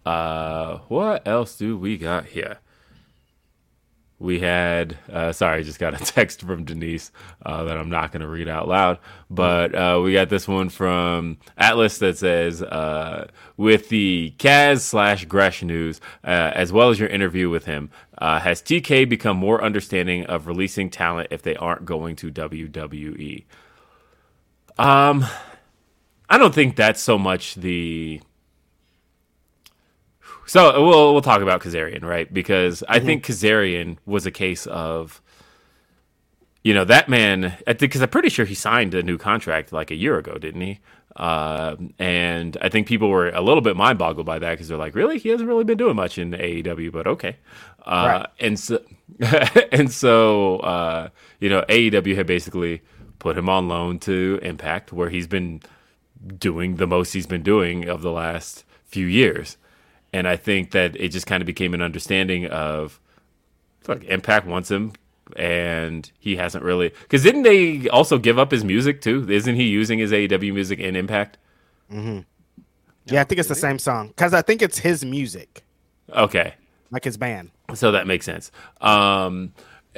uh, what else do we got here?" We had uh, sorry just got a text from denise uh, that i'm not going to read out loud but uh, we got this one from atlas that says uh, with the kaz slash gresh news uh, as well as your interview with him uh, has tk become more understanding of releasing talent if they aren't going to wwe um i don't think that's so much the so we'll we'll talk about Kazarian, right? Because I think Kazarian was a case of, you know, that man. Because I'm pretty sure he signed a new contract like a year ago, didn't he? Uh, and I think people were a little bit mind boggled by that because they're like, really, he hasn't really been doing much in AEW, but okay. Uh, Right. And so, and so, uh, you know, AEW had basically put him on loan to Impact, where he's been doing the most he's been doing of the last few years. And I think that it just kind of became an understanding of fuck, Impact wants him and he hasn't really because didn't they also give up his music too? Isn't he using his AEW music in Impact? Yeah, I think it's the same song because I think it's his music, Okay. like his band. So that makes sense. Um,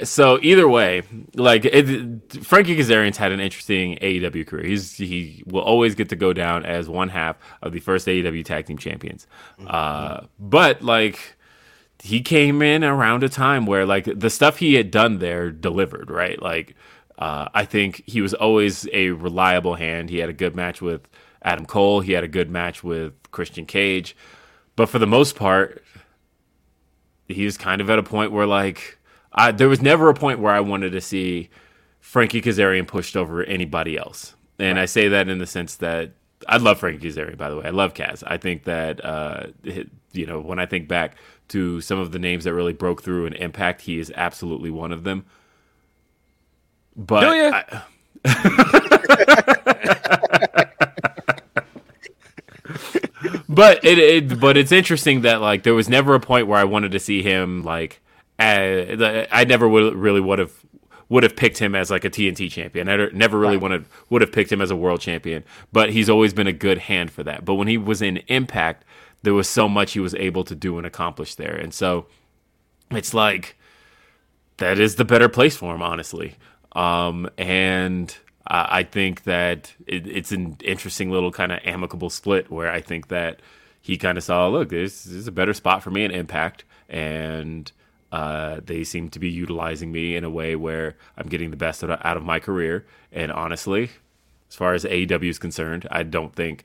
so either way, like it, Frankie Kazarian's had an interesting AEW career. He's he will always get to go down as one half of the first AEW Tag Team Champions. Uh, but like he came in around a time where like the stuff he had done there delivered, right? Like uh, I think he was always a reliable hand. He had a good match with Adam Cole. He had a good match with Christian Cage. But for the most part, he was kind of at a point where like I, there was never a point where I wanted to see Frankie Kazarian pushed over anybody else. And I say that in the sense that I love Frankie Kazarian, by the way. I love Kaz. I think that uh, you know when I think back to some of the names that really broke through and Impact, he is absolutely one of them. But Do ya? I- but it, it but it's interesting that like there was never a point where I wanted to see him like I never would really would have would have picked him as like a TNT champion. I never really wanted would have picked him as a world champion, but he's always been a good hand for that. But when he was in Impact, there was so much he was able to do and accomplish there. And so it's like that is the better place for him, honestly. Um, and I, I think that it, it's an interesting little kind of amicable split where I think that he kind of saw, look, this, this is a better spot for me in Impact, and uh, they seem to be utilizing me in a way where I'm getting the best out of, out of my career. And honestly, as far as AEW is concerned, I don't think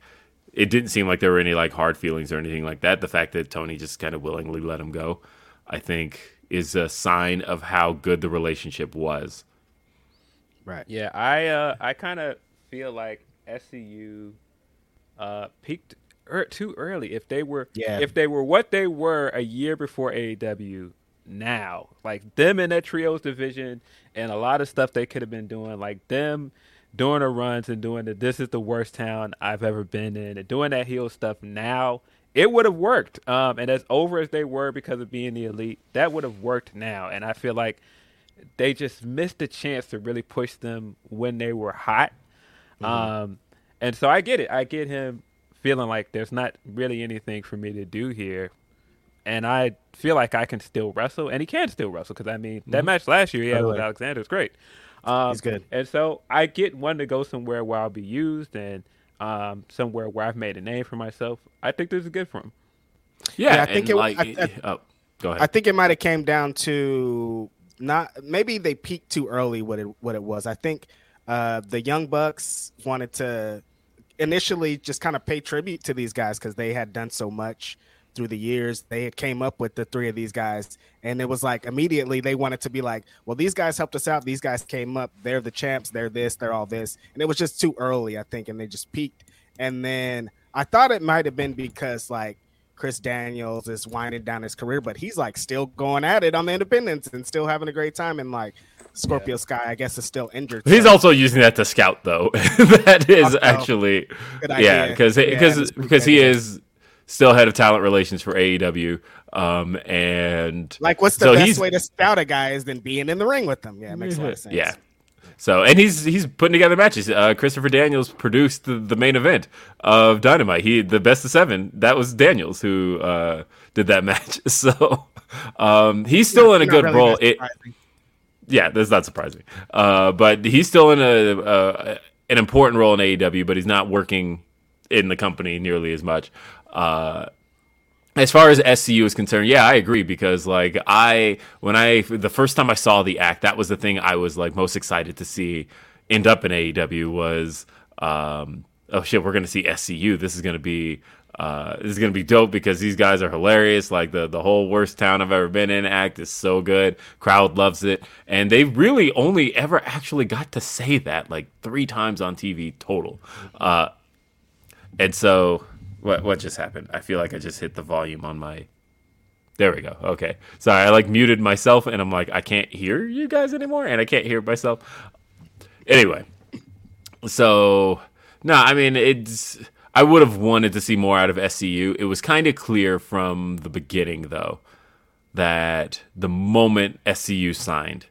it didn't seem like there were any like hard feelings or anything like that. The fact that Tony just kind of willingly let him go, I think, is a sign of how good the relationship was. Right. Yeah, I uh, I kind of feel like SCU uh, peaked er- too early. If they were, Yeah. if they were what they were a year before AEW, now like them in that trios division and a lot of stuff they could have been doing, like them doing the runs and doing the this is the worst town I've ever been in and doing that heel stuff now. It would have worked, um, and as over as they were because of being the elite, that would have worked now. And I feel like they just missed the chance to really push them when they were hot. Um, and so I get it. I get him feeling like there's not really anything for me to do here. And I feel like I can still wrestle, and he can still wrestle because I mean that match last year he had with Alexander was great. Um, He's good. and so I get one to go somewhere where I'll be used and um, somewhere where I've made a name for myself. I think this is good for him. Yeah, Yeah, I think it- like, I- I- oh, go ahead. I think it might have came down to not maybe they peaked too early. What it what it was. I think uh, the Young Bucks wanted to initially just kind of pay tribute to these guys because they had done so much through the years they had came up with the three of these guys. And it was like immediately they wanted to be like well these guys helped us out. These guys came up. They're the champs. They're this. They're all this. And it was just too early i think and they just peaked. And then i thought it might have been because like chris daniels is winding down his career but he's like still going at it on the independence and still having a great time. And like scorpio sky i guess is still injured. He's so- also using that to scout, though. that is Also, actually, yeah, because Yeah, because because he is still head of talent relations for AEW, um, and like what's the so best way to scout a guy is than being in the ring with them yeah it makes a lot of sense Yeah. So and he's he's putting together matches. Uh, Christopher Daniels produced the, the main event of Dynamite. He the best of seven. That was Daniels who uh, did that match. So um, he's still in a good really role. It, yeah, that's not surprising. Uh, but he's still in a uh, an important role in AEW, but he's not working in the company nearly as much. Uh, as far as SCU is concerned, yeah, I agree because like I when I the first time I saw the act, that was the thing I was like most excited to see end up in AEW was um, oh shit, we're gonna see SCU. This is gonna be uh, this is gonna be dope because these guys are hilarious. Like the the whole worst town I've ever been in act is so good. Crowd loves it, and they really only ever actually got to say that like three times on TV total. Uh, and so what what just happened? I feel like I just hit the volume on my there we go. Okay. Sorry, I like muted myself and I'm like, I can't hear you guys anymore and I can't hear myself. Anyway. So no, I mean it's I would have wanted to see more out of SCU. It was kind of clear from the beginning though that the moment SCU signed,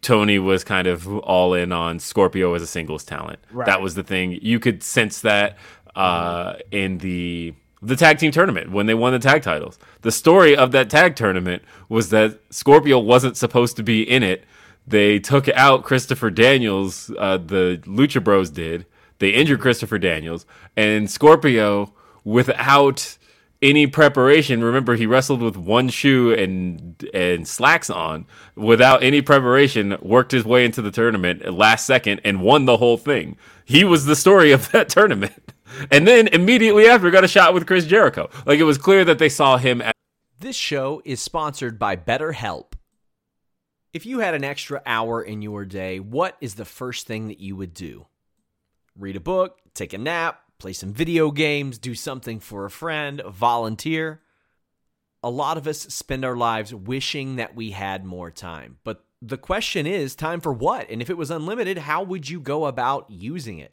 Tony was kind of all in on Scorpio as a singles talent. That was the thing. You could sense that uh, in the the tag team tournament when they won the tag titles. The story of that tag tournament was that Scorpio wasn't supposed to be in it. They took out Christopher Daniels. Uh, the Lucha Bros did. They injured Christopher Daniels, and Scorpio, without any preparation. Remember, he wrestled with one shoe and and slacks on, without any preparation. Worked his way into the tournament last second and won the whole thing. He was the story of that tournament. And then immediately after, got a shot with Chris Jericho. Like it was clear that they saw him. As- This show is sponsored by BetterHelp. If you had an extra hour in your day, what is the first thing that you would do? Read a book, take a nap, play some video games, do something for a friend, volunteer. A lot of us spend our lives wishing that we had more time. But the question is time for what? And if it was unlimited, how would you go about using it?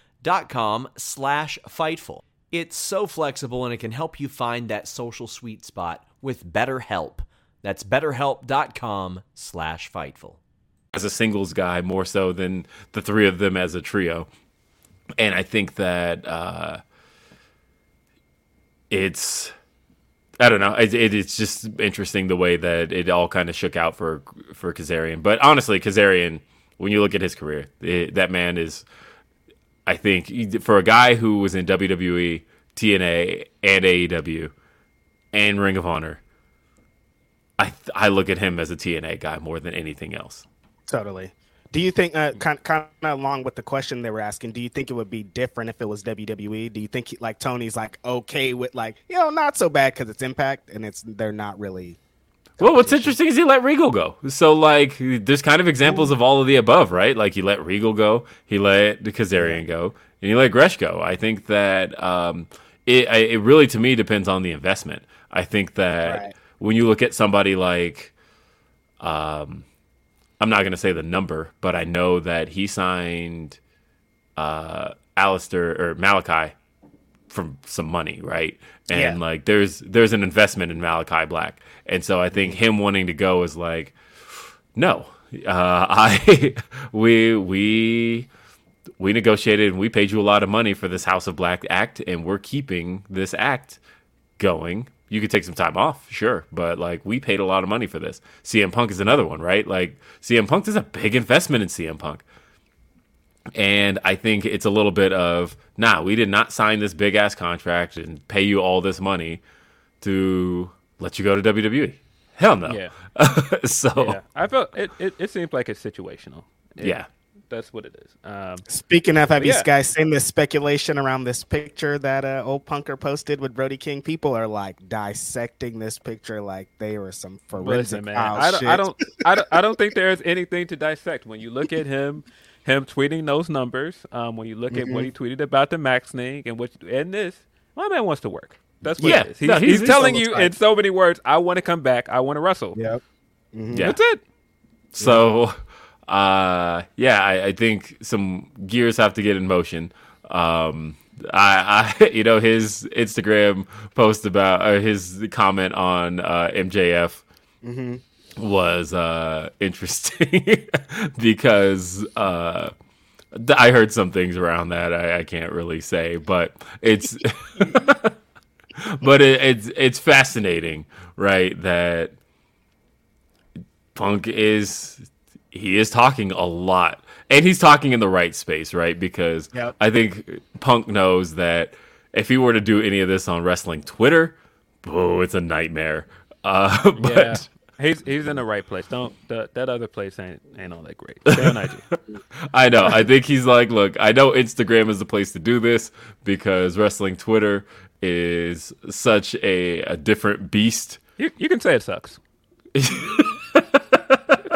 dot com slash fightful. It's so flexible and it can help you find that social sweet spot with BetterHelp. That's betterhelp.com slash fightful. as a singles guy more so than the three of them as a trio. And I think that uh, it's I don't know. It, it, it's just interesting the way that it all kind of shook out for for Kazarian. But honestly, Kazarian, when you look at his career, it, that man is, I think, for a guy who was in WWE, TNA, and AEW, and Ring of Honor, I I look at him as a TNA guy more than anything else. Totally. Do you think, uh, kind, kind of along with the question they were asking, do you think it would be different if it was WWE? Do you think, he, like, Tony's like okay with, like, you know, not so bad because it's Impact and it's they're not really. Well, what's interesting is he let Regal go. So, like, there's kind of examples of all of the above, right? Like, he let Regal go, he let the Kazarian go, and he let Gresh go. I think that um, it, I- it really, to me, depends on the investment. I think that Right. when you look at somebody like, um, I'm not going to say the number, but I know that he signed uh, Aleister or Malachi from some money, right? And Yeah. like there's there's an investment in Malachi Black, and so I think him wanting to go is like, no, uh, I we we we negotiated and we paid you a lot of money for this House of Black act, and we're keeping this act going. You could take some time off, sure, but like we paid a lot of money for this. CM Punk is another one, right? Like CM Punk is a big investment in CM Punk. And I think it's a little bit of, nah, we did not sign this big ass contract and pay you all this money to let you go to WWE. Hell no. Yeah. so, Yeah, I felt it. It, it seems like it's situational. It- yeah. that's what it is. Um, Speaking of, have you yeah. guys seen this speculation around this picture that uh, old punker posted with Brody King? People are like dissecting this picture like they were some forensic Listen, man, I don't, shit. I don't, I don't, I don't think there's anything to dissect when you look at him, him tweeting those numbers. Um, when you look at Mm-hmm. what he tweeted about the Max thing and what and this, my man wants to work. That's what Yeah. it is. He's, No, he's- he's, he's telling you in so many words, "I want to come back. I want to wrestle." Yep. Yeah. That's it. So, uh, yeah, I, I think some gears have to get in motion. Um, I, I, you know, his Instagram post about uh, his comment on uh, MJF was uh, interesting because uh, th- I heard some things around that I, I can't really say, but it's. But it, it's it's fascinating, right? That Punk is he is talking a lot, and he's talking in the right space, right? Because Yep. I think Punk knows that if he were to do any of this on wrestling Twitter, oh, it's a nightmare. Uh, but. He's he's in the right place. Don't the, that other place ain't ain't all that great. IG. I know. I think he's like, look, I know Instagram is the place to do this because wrestling Twitter is such a, a different beast. You you can say it sucks.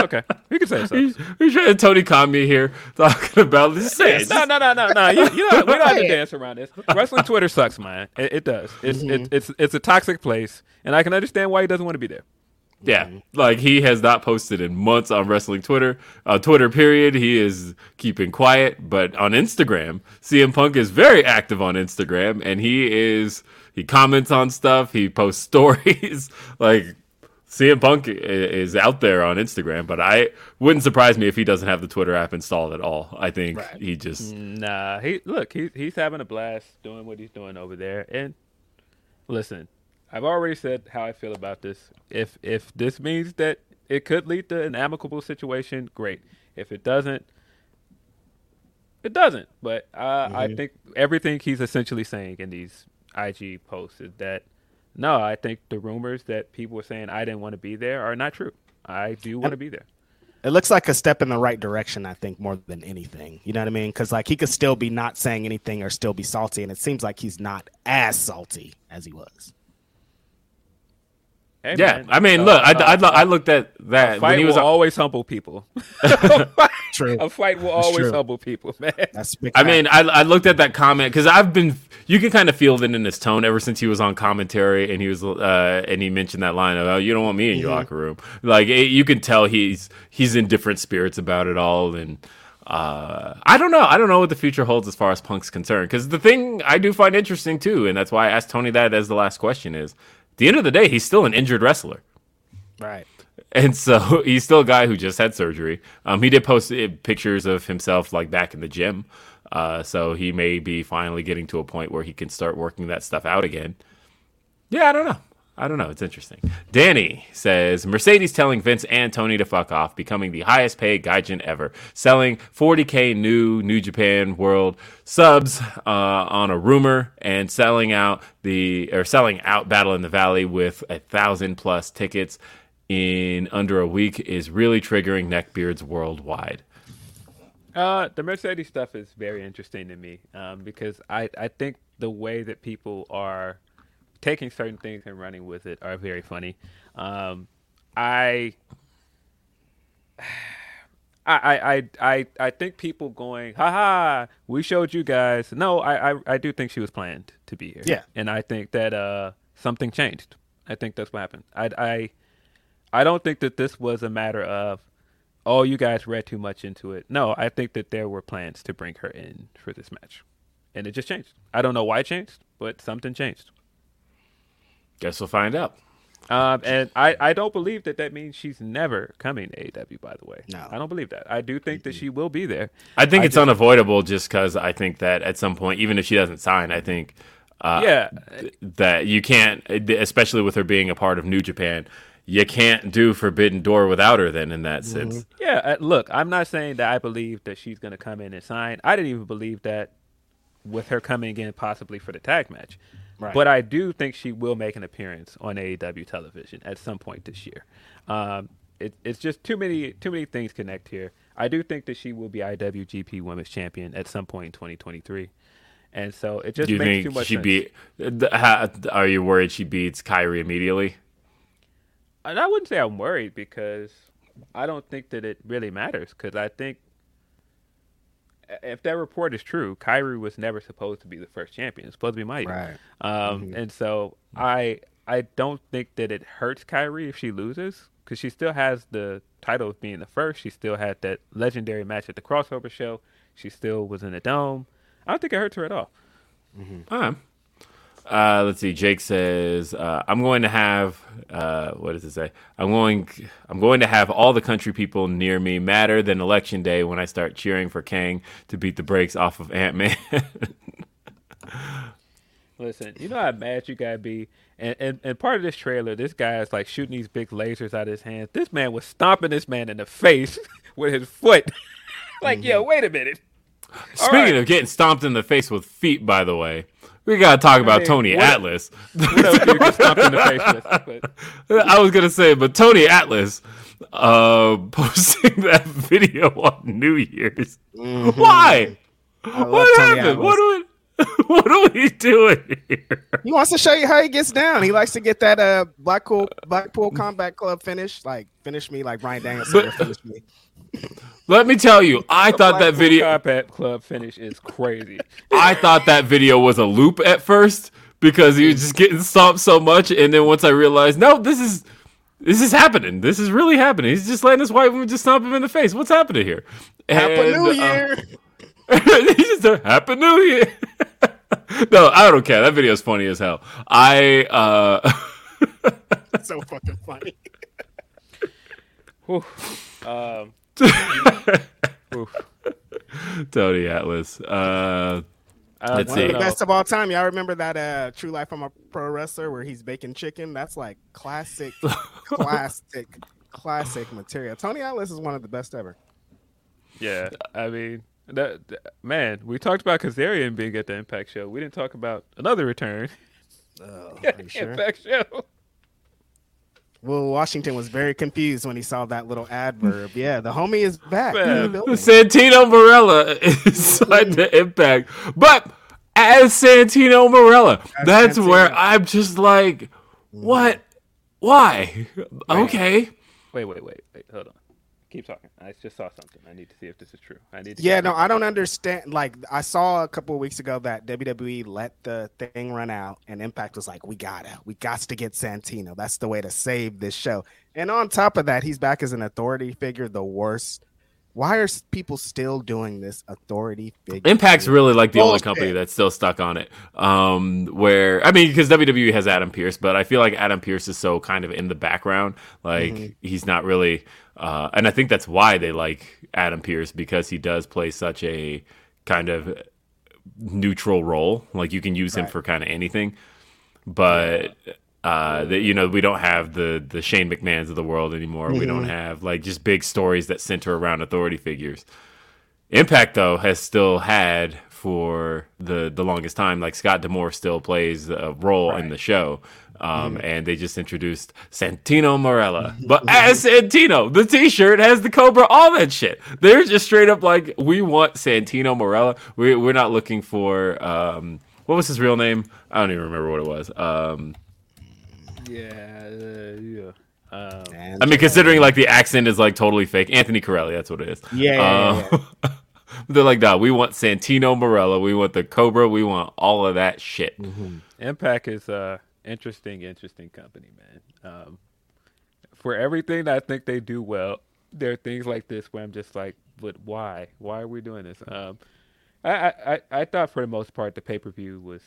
Okay. You can say it sucks. We're trying to Tony Khan me here talking about this. Say it. No, no, no, no, no. You, you know, we don't have to dance around this. Wrestling Twitter sucks, man. It, it does. It's, it's mm-hmm. it's it's a toxic place, and I can understand why he doesn't want to be there. Yeah, like he has not posted in months on wrestling Twitter. Uh, Twitter, period. He is keeping quiet, but on Instagram, CM Punk is very active on Instagram, and he is he comments on stuff. He posts stories. like CM Punk is out there on Instagram, but I wouldn't surprise me if he doesn't have the Twitter app installed at all. I think he just Nah, he look, he he's having a blast doing what he's doing over there. And listen, I've already said how I feel about this. If if this means that it could lead to an amicable situation, great. If it doesn't, it doesn't. But uh, I think everything he's essentially saying in these IG posts is that no, I think the rumors that people were saying I didn't want to be there are not true. I do want to be there. It looks like a step in the right direction, I think, more than anything. You know what I mean? Because like he could still be not saying anything or still be salty, and it seems like he's not as salty as he was. Hey, yeah. man, I mean, look, I, uh, I, lo- I looked at that A when fight he was will on- always humble people. True. a fight will always true. humble people, man. That's I mean, I, I looked at that comment because I've been. You can kind of feel it in his tone ever since he was on commentary and he was uh, and he mentioned that line of "Oh, you don't want me in your locker room." Like it, you can tell he's he's in different spirits about it all, and uh, I don't know. I don't know what the future holds as far as Punk's concerned. Because the thing I do find interesting too, and that's why I asked Tony that as the last question is: at the end of the day, he's still an injured wrestler. right. And so he's still a guy who just had surgery. Um, he did post uh, pictures of himself like back in the gym. Uh, so he may be finally getting to a point where he can start working that stuff out again. Yeah, I don't know. I don't know. It's interesting. Danny says Mercedes telling Vince and Tony to fuck off, becoming the highest paid gaijin ever, selling 40k new New Japan World subs uh, on a rumor, and selling out the or selling out Battle in the Valley with a thousand plus tickets in under a week is really triggering neckbeards worldwide. Uh, the Mercedes stuff is very interesting to me um, because I, I think the way that people are taking certain things and running with it are very funny. Um, I, I, I, I, I, think people going, haha, we showed you guys. No, I, I, I do think she was planned to be here. Yeah. And I think that uh, something changed. I think that's what happened. I, I, I don't think that this was a matter of, oh, you guys read too much into it. No, I think that there were plans to bring her in for this match, and it just changed. I don't know why it changed, but something changed. Guess we'll find out. Um, and I, I don't believe that that means she's never coming to AEW. By the way, No. I don't believe that. I do think that she will be there. I think I it's just- unavoidable just because I think that at some point, even if she doesn't sign, I think uh, yeah, that you can't, especially with her being a part of New Japan, you can't do Forbidden Door without her. Then, in that sense, Yeah, uh, look, I'm not saying that I believe that she's going to come in and sign. I didn't even believe that with her coming in possibly for the tag match. Right. But I do think she will make an appearance on AEW television at some point this year. Um, it, it's just too many too many things connect here. I do think that she will be IWGP Women's Champion at some point in 2023, and so it just do you makes too think much she sense. beat? Are you worried she beats Kairi immediately? And I wouldn't say I'm worried because I don't think that it really matters. Because I think if that report is true, Kairi was never supposed to be the first champion. It's supposed to be Mighty. Right. Um, And so I I don't think that it hurts Kairi if she loses because she still has the title of being the first. She still had that legendary match at the crossover show. She still was in the dome. I don't think it hurts her at all. All right. Uh, let's see. Jake says, uh, "I'm going to have uh, what does it say? I'm going. I'm going to have all the country people near me madder than election day when I start cheering for Kang to beat the brakes off of Ant Man." Listen, you know how mad you gotta be, and, and and part of this trailer, this guy is like shooting these big lasers out of his hands. This man was stomping this man in the face with his foot. like, yo, wait a minute. Speaking right. of getting stomped in the face with feet, by the way, we gotta talk about mean, Tony what- Atlas. What else do you get stomped in the face with? I was gonna say, but Tony Atlas uh, posting that video on New Year's. Why? Mm-hmm. love What Tony happened? Atlas. What are we? What are we doing here? He wants to show you how he gets down. He likes to get that uh Blackpool Blackpool Combat Club finish, like finish me like Bryan Danielson finished me. Let me tell you, I thought that video. Combat Club finish is crazy. I thought that video was a loop at first because he was just getting stomped so much, and then once I realized, no, this is this is happening. This is really happening. He's just letting this white woman just stomp him in the face. What's happening here? Happy And, New uh, Year! he just said, Happy New Year. no, I don't care. That video is funny as hell. I uh That's so fucking funny. Um, Tony Atlas. Uh uh, Let's one see. of The the- best of all time. Y'all remember that uh True Life I'm a Pro Wrestler where he's baking chicken? That's like classic, classic, classic material. Tony Atlas is one of the best ever. Yeah, I mean, that, that- man, we talked about Kazarian being at the Impact show. We didn't talk about another return. Oh, are you sure? Impact show. Will Washington was very confused when he saw that little adverb. Yeah, the homie is back. Man. in the building. Santino Marella is signed to Impact, but as Santino Marella, that's Santino. where I'm just like, what? Why? Okay. Wait, wait, wait, wait. Hold on. Keep talking. I just saw something. I need to see if this is true. I need to. Yeah, no, I don't understand. Like, I saw a couple of weeks ago that WWE let the thing run out, and Impact was like, "We gotta, we got to get Santino. That's the way to save this show." And on top of that, he's back as an authority figure. The worst. Why are people still doing this authority figure? Impact's really like the only company that's still stuck on it. Um, where I mean, because WWE has Adam Pearce, but I feel like Adam Pearce is so kind of in the background. Like he's not really, uh, and I think that's why they like Adam Pearce because he does play such a kind of neutral role. Like you can use him for kind of anything, but. Uh, that you know, we don't have the the Shane McMahon's of the world anymore. We don't have like just big stories that center around authority figures. Impact though has still had for the the longest time. Like Scott D'Amore still plays a role in the show, um, and they just introduced Santino Marella, but as Santino, the T-shirt has the Cobra, all that shit. They're just straight up like, we want Santino Marella. We we're not looking for um, what was his real name? I don't even remember what it was. Um, Yeah, uh, yeah. Um, I mean, considering like the accent is like totally fake. Anthony Carelli, that's what it is. Yeah, yeah, yeah, Uh, They're like, nah, we want Santino Marella, we want the Cobra, we want all of that shit. Mm-hmm. Impact is uh interesting, interesting company, man. Um, for everything that I think they do well, there are things like this where I'm just like, but why? Why are we doing this? Um, I, I, I thought for the most part the pay per view was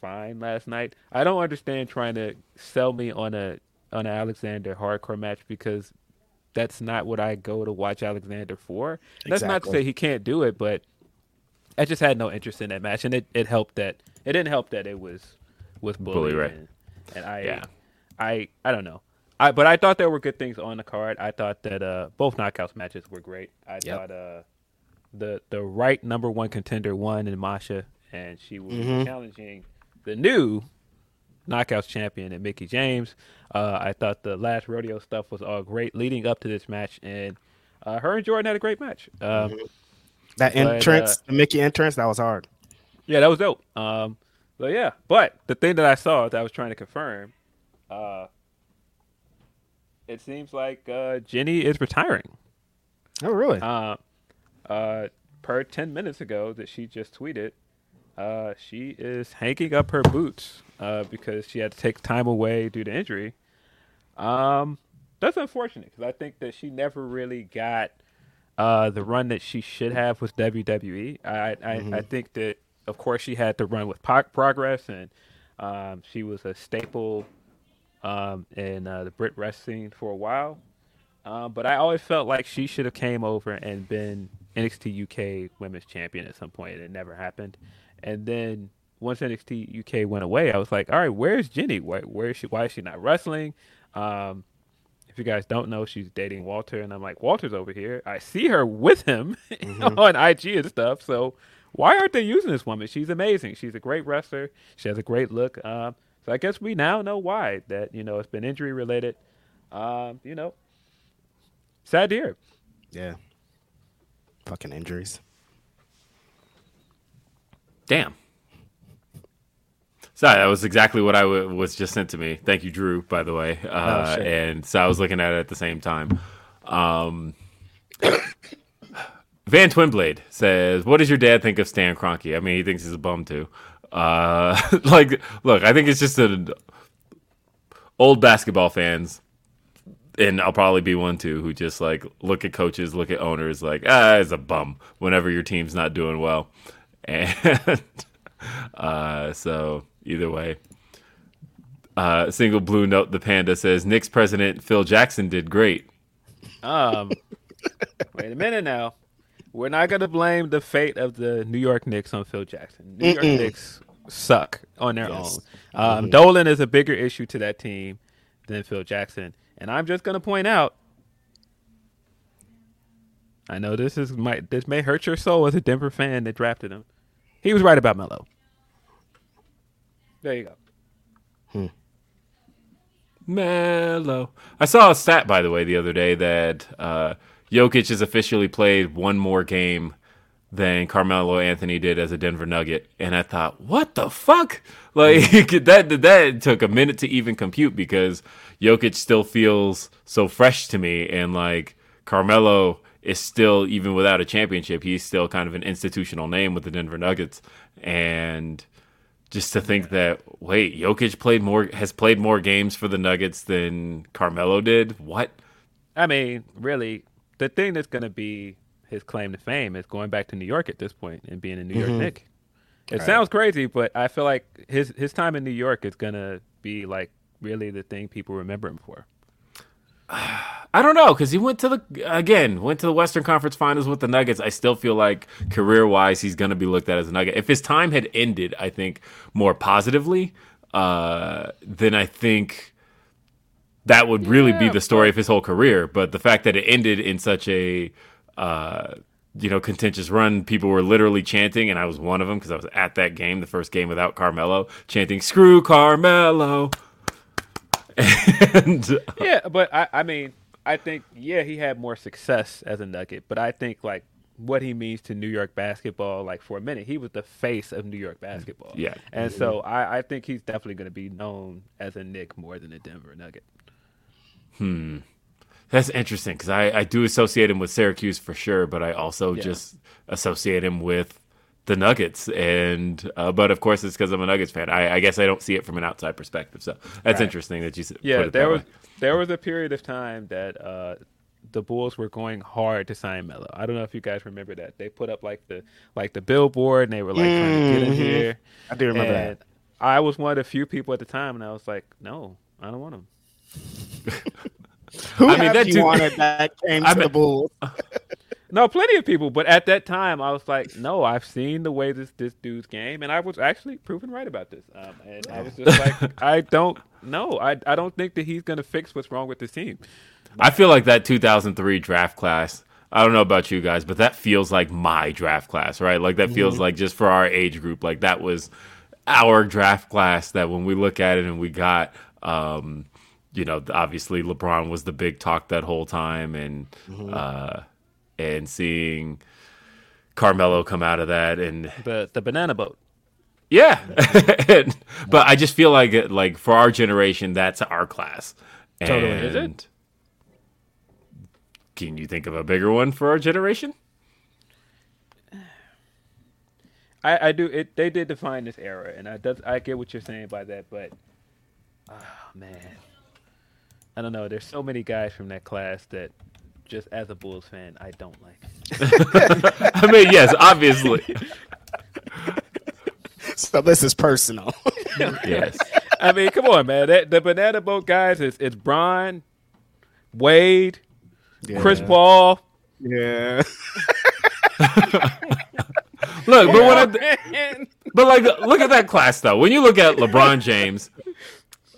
fine last night. I don't understand trying to sell me on a on an Alexander hardcore match because that's not what I go to watch Alexander for. That's not to say he can't do it, but I just had no interest in that match, and it, it helped that it didn't help that it was with Bully, Bully Ray. and, and I Yeah. I I don't know. I but I thought there were good things on the card. I thought that uh, both knockouts matches were great. I Yep. thought uh, the the right number one contender won in Masha, and she was challenging the new knockouts champion and Mickie James. Uh, I thought the last rodeo stuff was all great leading up to this match, and uh, her and Jordynne had a great match. Um, That But, entrance, uh, the Mickie entrance, that was hard. Yeah, that was dope. Um, but yeah, but the thing that I saw that I was trying to confirm, uh, it seems like uh, Jenny is retiring. Oh, really? Uh, uh, per ten minutes ago that she just tweeted, uh, she is hanging up her boots uh, because she had to take time away due to injury. Um, that's unfortunate because I think that she never really got uh, the run that she should have with WWE. I I, I think that of course she had to run with progress and um, she was a staple um, in uh, the Brit wrestling for a while. Um, but I always felt like she should have came over and been NXT UK Women's Champion at some point, and it never happened. And then once NXT UK went away, I was like, all right, where's Jenny? Where, where is she? Why is she not wrestling? Um, if you guys don't know, she's dating Walter, and I'm like, Walter's over here. I see her with him on IG and stuff. So why aren't they using this woman? She's amazing. She's a great wrestler. She has a great look. Um, so I guess we now know why that you know it's been injury related. Um, you know, sad to hear. yeah. Fucking injuries. Damn. Sorry, that was exactly what I w- was just sent to me. Thank you, Drew. By the way, uh, shit. and so I was looking at it at the same time. Um, Van Twinblade says, "What does your dad think of Stan Kroenke? I mean, he thinks he's a bum too. Uh, like, look, I think it's just an old basketball fans, and I'll probably be one too, who just like look at coaches, look at owners, like ah, it's a bum whenever your team's not doing well, and uh, so either way." Uh, single blue note. The panda says Knicks president Phil Jackson did great. Um, wait a minute now. We're not going to blame the fate of the New York Knicks on Phil Jackson. New York Knicks suck on their Yes. own. Um, Dolan is a bigger issue to that team than Phil Jackson. And I'm just going to point out. I know this is might this may hurt your soul as a Denver fan that drafted him. He was right about Melo. There you go. Mellow. I saw a stat, by the way, the other day that uh, Jokic has officially played one more game than Carmelo Anthony did as a Denver Nugget, and I thought, what the fuck? Like that that took a minute to even compute because Jokic still feels so fresh to me, and like Carmelo is still even without a championship, he's still kind of an institutional name with the Denver Nuggets, and just to think that wait, Jokic played more has played more games for the Nuggets than Carmelo did. What? I mean, really, the thing that's going to be his claim to fame is going back to New York at this point and being a New York mm-hmm. Knick. It sounds crazy, but I feel like his his time in New York is going to be like really the thing people remember him for. I don't know because he went to the again went to the Western Conference Finals with the Nuggets. I still feel like career wise he's going to be looked at as a Nugget. If his time had ended, I think more positively, uh, then I think that would really be the story of his whole career. But the fact that it ended in such a uh, you know contentious run, people were literally chanting, and I was one of them because I was at that game, the first game without Carmelo, chanting "Screw Carmelo." And Yeah, but I, I mean, I think yeah, he had more success as a Nugget, but I think like what he means to New York basketball, like for a minute, he was the face of New York basketball. Yeah. and so I, I think he's definitely going to be known as a Knick more than a Denver Nugget. Hmm. That's interesting because I, I do associate him with Syracuse for sure, but I also Yeah. just associate him with the Nuggets, and uh, but of course it's because I'm a Nuggets fan. I, I, guess I don't see it from an outside perspective, so that's right. interesting that you said. yeah. there was way. there was a period of time that uh, the Bulls were going hard to sign Melo. I don't know if you guys remember that they put up like the like the billboard and they were like mm-hmm. trying to get in mm-hmm. here. I do remember and that. I was one of the few people at the time, and I was like, no, I don't want him. Who I mean, that you wanted that came I to the Bulls? no, plenty of people, but at that time, I was like, no, I've seen the way this this dude's game, and I was actually proven right about this. Um, and I was just like, I don't know, I I don't think that he's going to fix what's wrong with this team. I feel like that 2003 draft class. I don't know about you guys, but that feels like my draft class, right? Like that feels mm-hmm. like just for our age group, like that was our draft class. That when we look at it and we got um, you know, obviously LeBron was the big talk that whole time, and mm-hmm. uh, and seeing Carmelo come out of that and the the banana boat. Yeah, and, but I just feel like like for our generation, that's our class. Totally, and is it? Can you think of a bigger one for our generation? I, I do. It they did define this era, and I does I get what you're saying by that, but oh man, I don't know. There's so many guys from that class that just as a Bulls fan, I don't like. I mean, yes, obviously. so this is personal. yes. I mean, come on, man. That, the banana boat guys is it's Brian, Wade, yeah. Chris Paul. Yeah. look, but what? I, but like, look at that class though. When you look at LeBron James,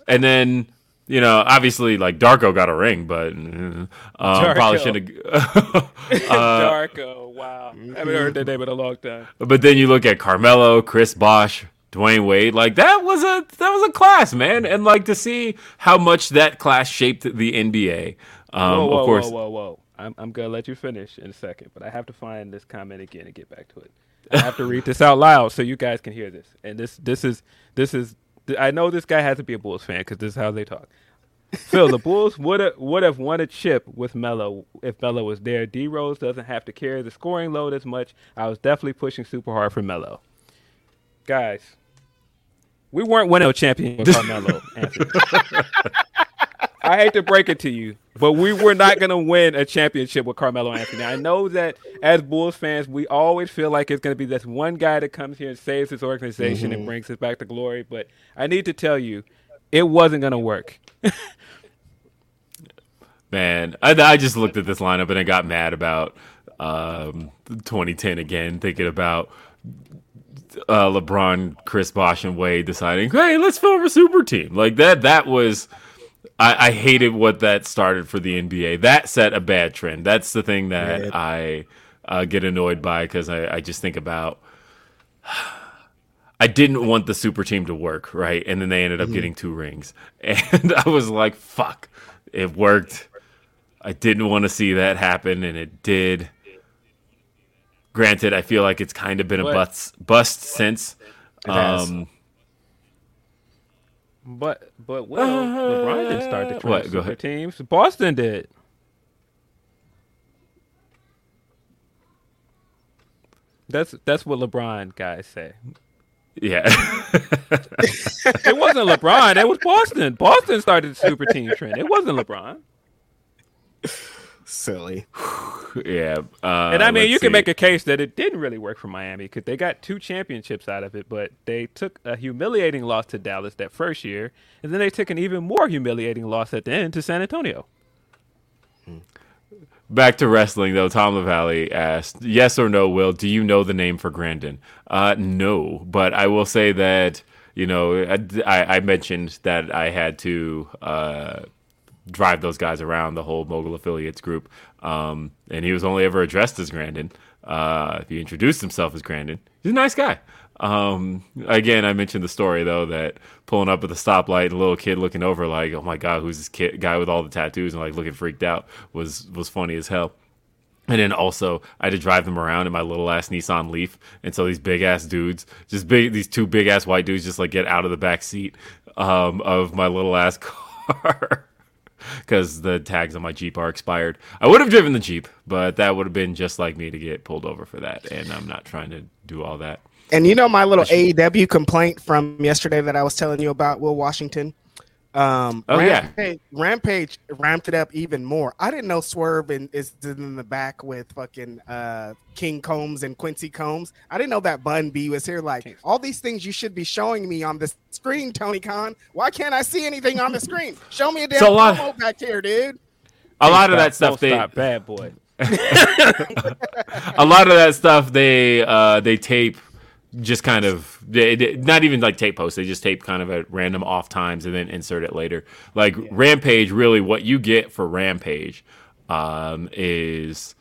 and then you know, obviously, like Darko got a ring, but uh, probably shouldn't. have. uh, Darko, wow, I haven't heard that name in a long time. But then you look at Carmelo, Chris Bosh, Dwayne Wade, like that was a that was a class, man, and like to see how much that class shaped the NBA. Um, whoa, whoa, of course, whoa, whoa, whoa! I'm I'm gonna let you finish in a second, but I have to find this comment again and get back to it. I have to read this out loud so you guys can hear this. And this this is this is I know this guy has to be a Bulls fan because this is how they talk. Phil, the Bulls would have would have won a chip with Melo if Melo was there. D Rose doesn't have to carry the scoring load as much. I was definitely pushing super hard for Melo. Guys, we weren't winning a champion with Carmelo. I hate to break it to you, but we were not going to win a championship with Carmelo Anthony. I know that as Bulls fans, we always feel like it's going to be this one guy that comes here and saves his organization mm-hmm. and brings us back to glory. But I need to tell you, it wasn't going to work. Man, I, I, just looked at this lineup and I got mad about um, 2010 again, thinking about uh, LeBron, Chris Bosh, and Wade deciding, hey, let's form a super team. Like that, that was I, I, hated what that started for the NBA. That set a bad trend. That's the thing that yeah. I uh, get annoyed by because I, I, just think about. I didn't want the super team to work, right? And then they ended up mm-hmm. getting two rings. And I was like, fuck, it worked. I didn't want to see that happen, and it did. Granted, I feel like it's kind of been a bust, bust since. Um, but but well, uh, LeBron didn't start the what, go ahead. teams. Boston did. That's that's what LeBron guys say. Yeah. it wasn't LeBron. It was Boston. Boston started the super team trend. It wasn't LeBron silly. yeah, uh, and I mean, you see. can make a case that it didn't really work for Miami because they got two championships out of it, but they took a humiliating loss to Dallas that first year, and then they took an even more humiliating loss at the end to San Antonio. Back to wrestling, though. Tom LaValle asked, "Yes or no, Will? Do you know the name for Grandin?" Uh, no, but I will say that you know I, I mentioned that I had to uh, drive those guys around the whole mogul affiliates group. Um, and he was only ever addressed as Grandin. Uh, he introduced himself as Grandin. He's a nice guy. Um, again, I mentioned the story though that pulling up at the stoplight, a little kid looking over like, "Oh my god, who's this kid guy with all the tattoos?" and like looking freaked out was was funny as hell. And then also, I had to drive them around in my little ass Nissan Leaf, and so these big ass dudes, just big, these two big ass white dudes, just like get out of the back seat um, of my little ass car because the tags on my Jeep are expired. I would have driven the Jeep, but that would have been just like me to get pulled over for that, and I'm not trying to do all that. And you know my little AEW complaint from yesterday that I was telling you about, Will Washington. Um, Oh, yeah. Rampage, Rampage ramped it up even more. I didn't know Swerve in, is in the back with fucking uh, King Combs and Quincy Combs. I didn't know that Bun B was here. Like all these things you should be showing me on the screen, Tony Khan. Why can't I see anything on the screen? Show me a damn So a lot- promo back here, dude. A lot of that stuff they bad boy. a lot of that stuff they uh, they tape just kind of not even like tape posts they just tape kind of at random off times and then insert it later. Like rampage really what you get for rampage um, is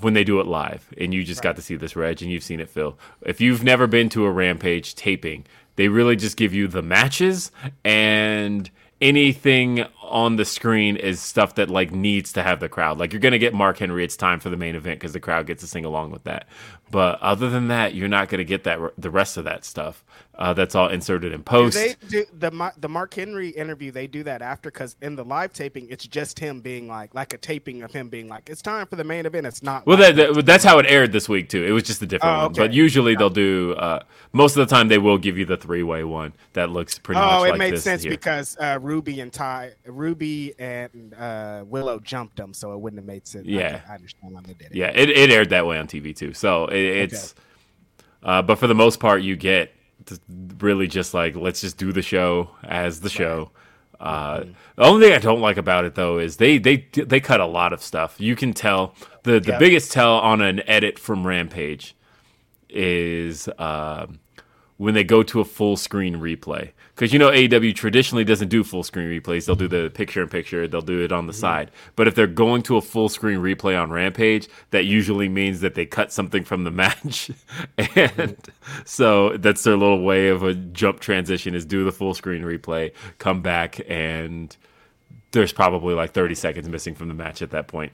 when they do it live and you just got to see this reg and you've seen it phil if you've never been to a rampage taping they really just give you the matches and anything on the screen is stuff that like needs to have the crowd. Like you're gonna get mark henry it's time for the main event because the crowd gets to sing along with that but other than that you're not gonna get that the rest of that stuff uh, that's all inserted in Do post they do the the Mark Henry interview? They do that after because in the live taping, it's just him being like like a taping of him being like, "It's time for the main event." It's not. Well, like- that, that, that's how it aired this week too. It was just a different Oh, one. okay. But usually they'll do. Uh, most of the time they will give you the three way one that looks pretty much Oh, it like made sense here. because uh, Ruby and Ty, Ruby and uh, Willow jumped them, so it wouldn't have made sense. Yeah. can- I, understand why they did it. yeah, it, it aired that way on TV too. So it, it's. Uh, but for the most part, you get really just like let's just do the show as the show. Uh, Mm-hmm. The only thing I don't like about it though is they they they cut a lot of stuff. You can tell the the biggest tell on an edit from Rampage is um, when they go to a full screen replay. Because you know AEW traditionally doesn't do full screen replays. They'll do the picture in picture. They'll do it on the mm-hmm. side. But if they're going to a full screen replay on Rampage, that usually means that they cut something from the match, and mm-hmm. so that's their little way of a jump transition is do the full screen replay, come back, and there's probably like 30 seconds missing from the match at that point.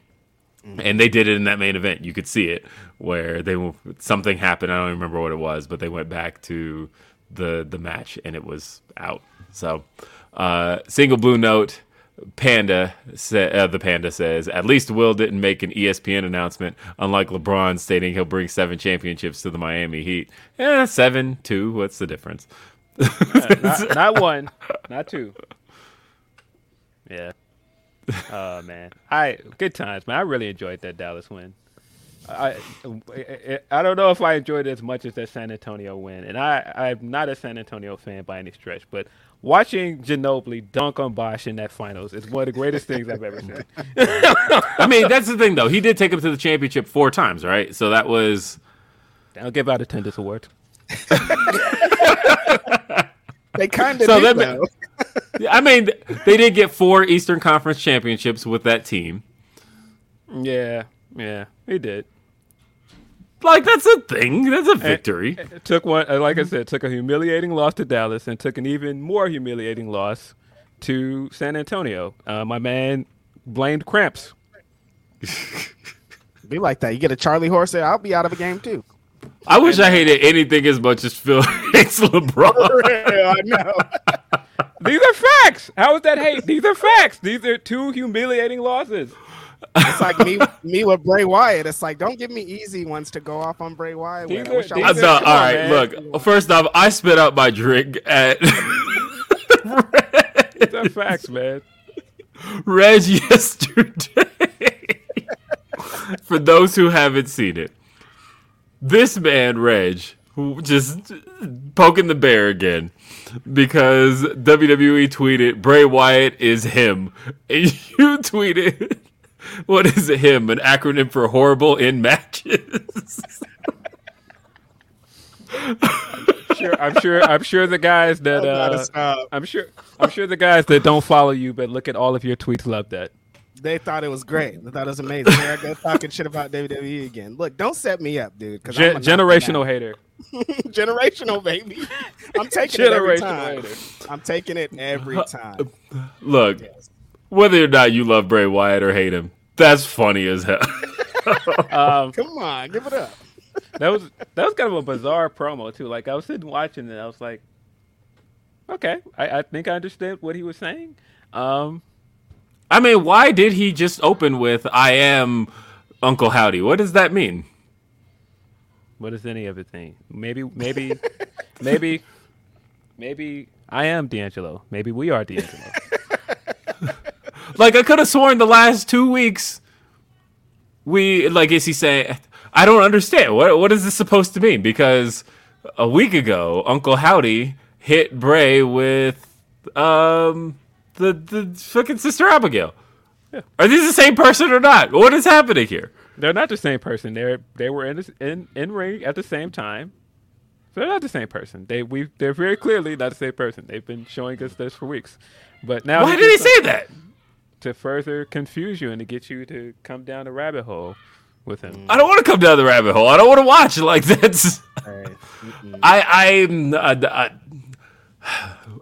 point and they did it in that main event. You could see it where they something happened. I don't remember what it was, but they went back to the the match and it was out. So, uh, single blue note. Panda, sa- uh, the panda says, at least Will didn't make an ESPN announcement, unlike LeBron stating he'll bring seven championships to the Miami Heat. Eh, seven, two. What's the difference? not, not one, not two. Yeah. Oh man, I good times, man. I really enjoyed that Dallas win. I, I I don't know if I enjoyed it as much as that San Antonio win, and I I'm not a San Antonio fan by any stretch, but watching Ginobili dunk on Bosh in that finals is one of the greatest things I've ever seen. I mean, that's the thing, though. He did take him to the championship four times, right? So that was. They don't give out attendance awards. They kind of So do that though. I mean, they did get four Eastern Conference championships with that team. Yeah, yeah, he did. Like that's a thing. That's a victory. It took one, uh, like I said, took a humiliating loss to Dallas and took an even more humiliating loss to San Antonio. Uh, my man blamed cramps. Be like that. You get a Charlie horse there, I'll be out of a game too. I wish I hated anything as much as Phil hates LeBron. yeah, I know. These are facts. How is that hate? These are facts. These are two humiliating losses. It's like me, me with Bray Wyatt. It's like don't give me easy ones to go off on Bray Wyatt. with. I These are- wish I was no, all come on, right. man. Look, first off, I spit out my drink at These are facts, man. Reg yesterday. For those who haven't seen it, this man Reg, who just poking the bear again, because WWE tweeted Bray Wyatt is him, and you tweeted, "What is it? Him? An acronym for horrible in matches." Sure, I'm sure. I'm sure the guys that uh. I'm sure. I'm sure the guys that don't follow you but look at all of your tweets love that. They thought it was great. They thought it was amazing. Here I go talking shit about WWE again. Look, don't set me up, dude. 'cause Gen- I'm generational hater. generational baby. I'm taking it every time. hater. I'm taking it every time. Look, whether or not you love Bray Wyatt or hate him, that's funny as hell. Um, Come on, give it up. that was that was kind of a bizarre promo too. Like I was sitting watching it, I was like, okay, I, I think I understood what he was saying. Um, I mean, why did he just open with "I am Uncle Howdy"? What does that mean? What does any of it mean? Maybe, maybe, maybe, maybe I am D'Angelo. Maybe we are D'Angelo. Like I could have sworn the last two weeks we like is he saying I don't understand. What what is this supposed to mean? Because a week ago, Uncle Howdy hit Bray with um the the fucking sister Abigail. Yeah. Are these the same person or not? What is happening here? They're not the same person. They they were in this, in in ring at the same time. So they're not the same person. They we they're very clearly not the same person. They've been showing us this for weeks. But now Why did he say that? To further confuse you and to get you to come down the rabbit hole with him. I don't want to come down the rabbit hole. I don't want to watch it like that's. I I'm uh, I,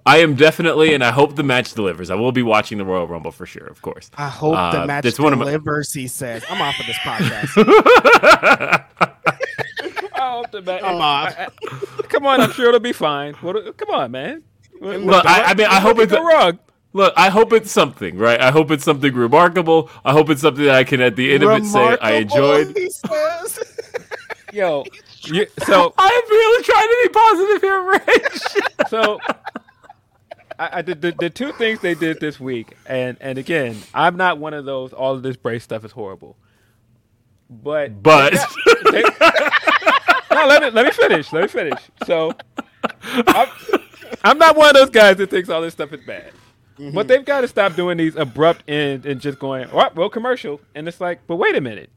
I am definitely, and I hope the match delivers. I will be watching the Royal Rumble for sure, of course. I hope Uh, the match it's one of my- delivers. He says, "I'm off of this podcast." I hope the ma- I'm off. I- I- come on, I'm sure it'll be fine. What, come on, man. Look, I, I mean, I hope it's go wrong. Look. I hope it's something, right? I hope it's something remarkable. I hope it's something that I can, at the end of it, say I enjoyed. He says. Yo, you, so I'm really trying to be positive here, Rich. so I, I did the, the two things they did this week, and and again, I'm not one of those. All of this Bray stuff is horrible, but but they, no, let me let me finish. Let me finish. So, I'm, I'm not one of those guys that thinks all this stuff is bad. But they've got to stop doing these abrupt ends and just going, well, well, commercial. And it's like, but wait a minute.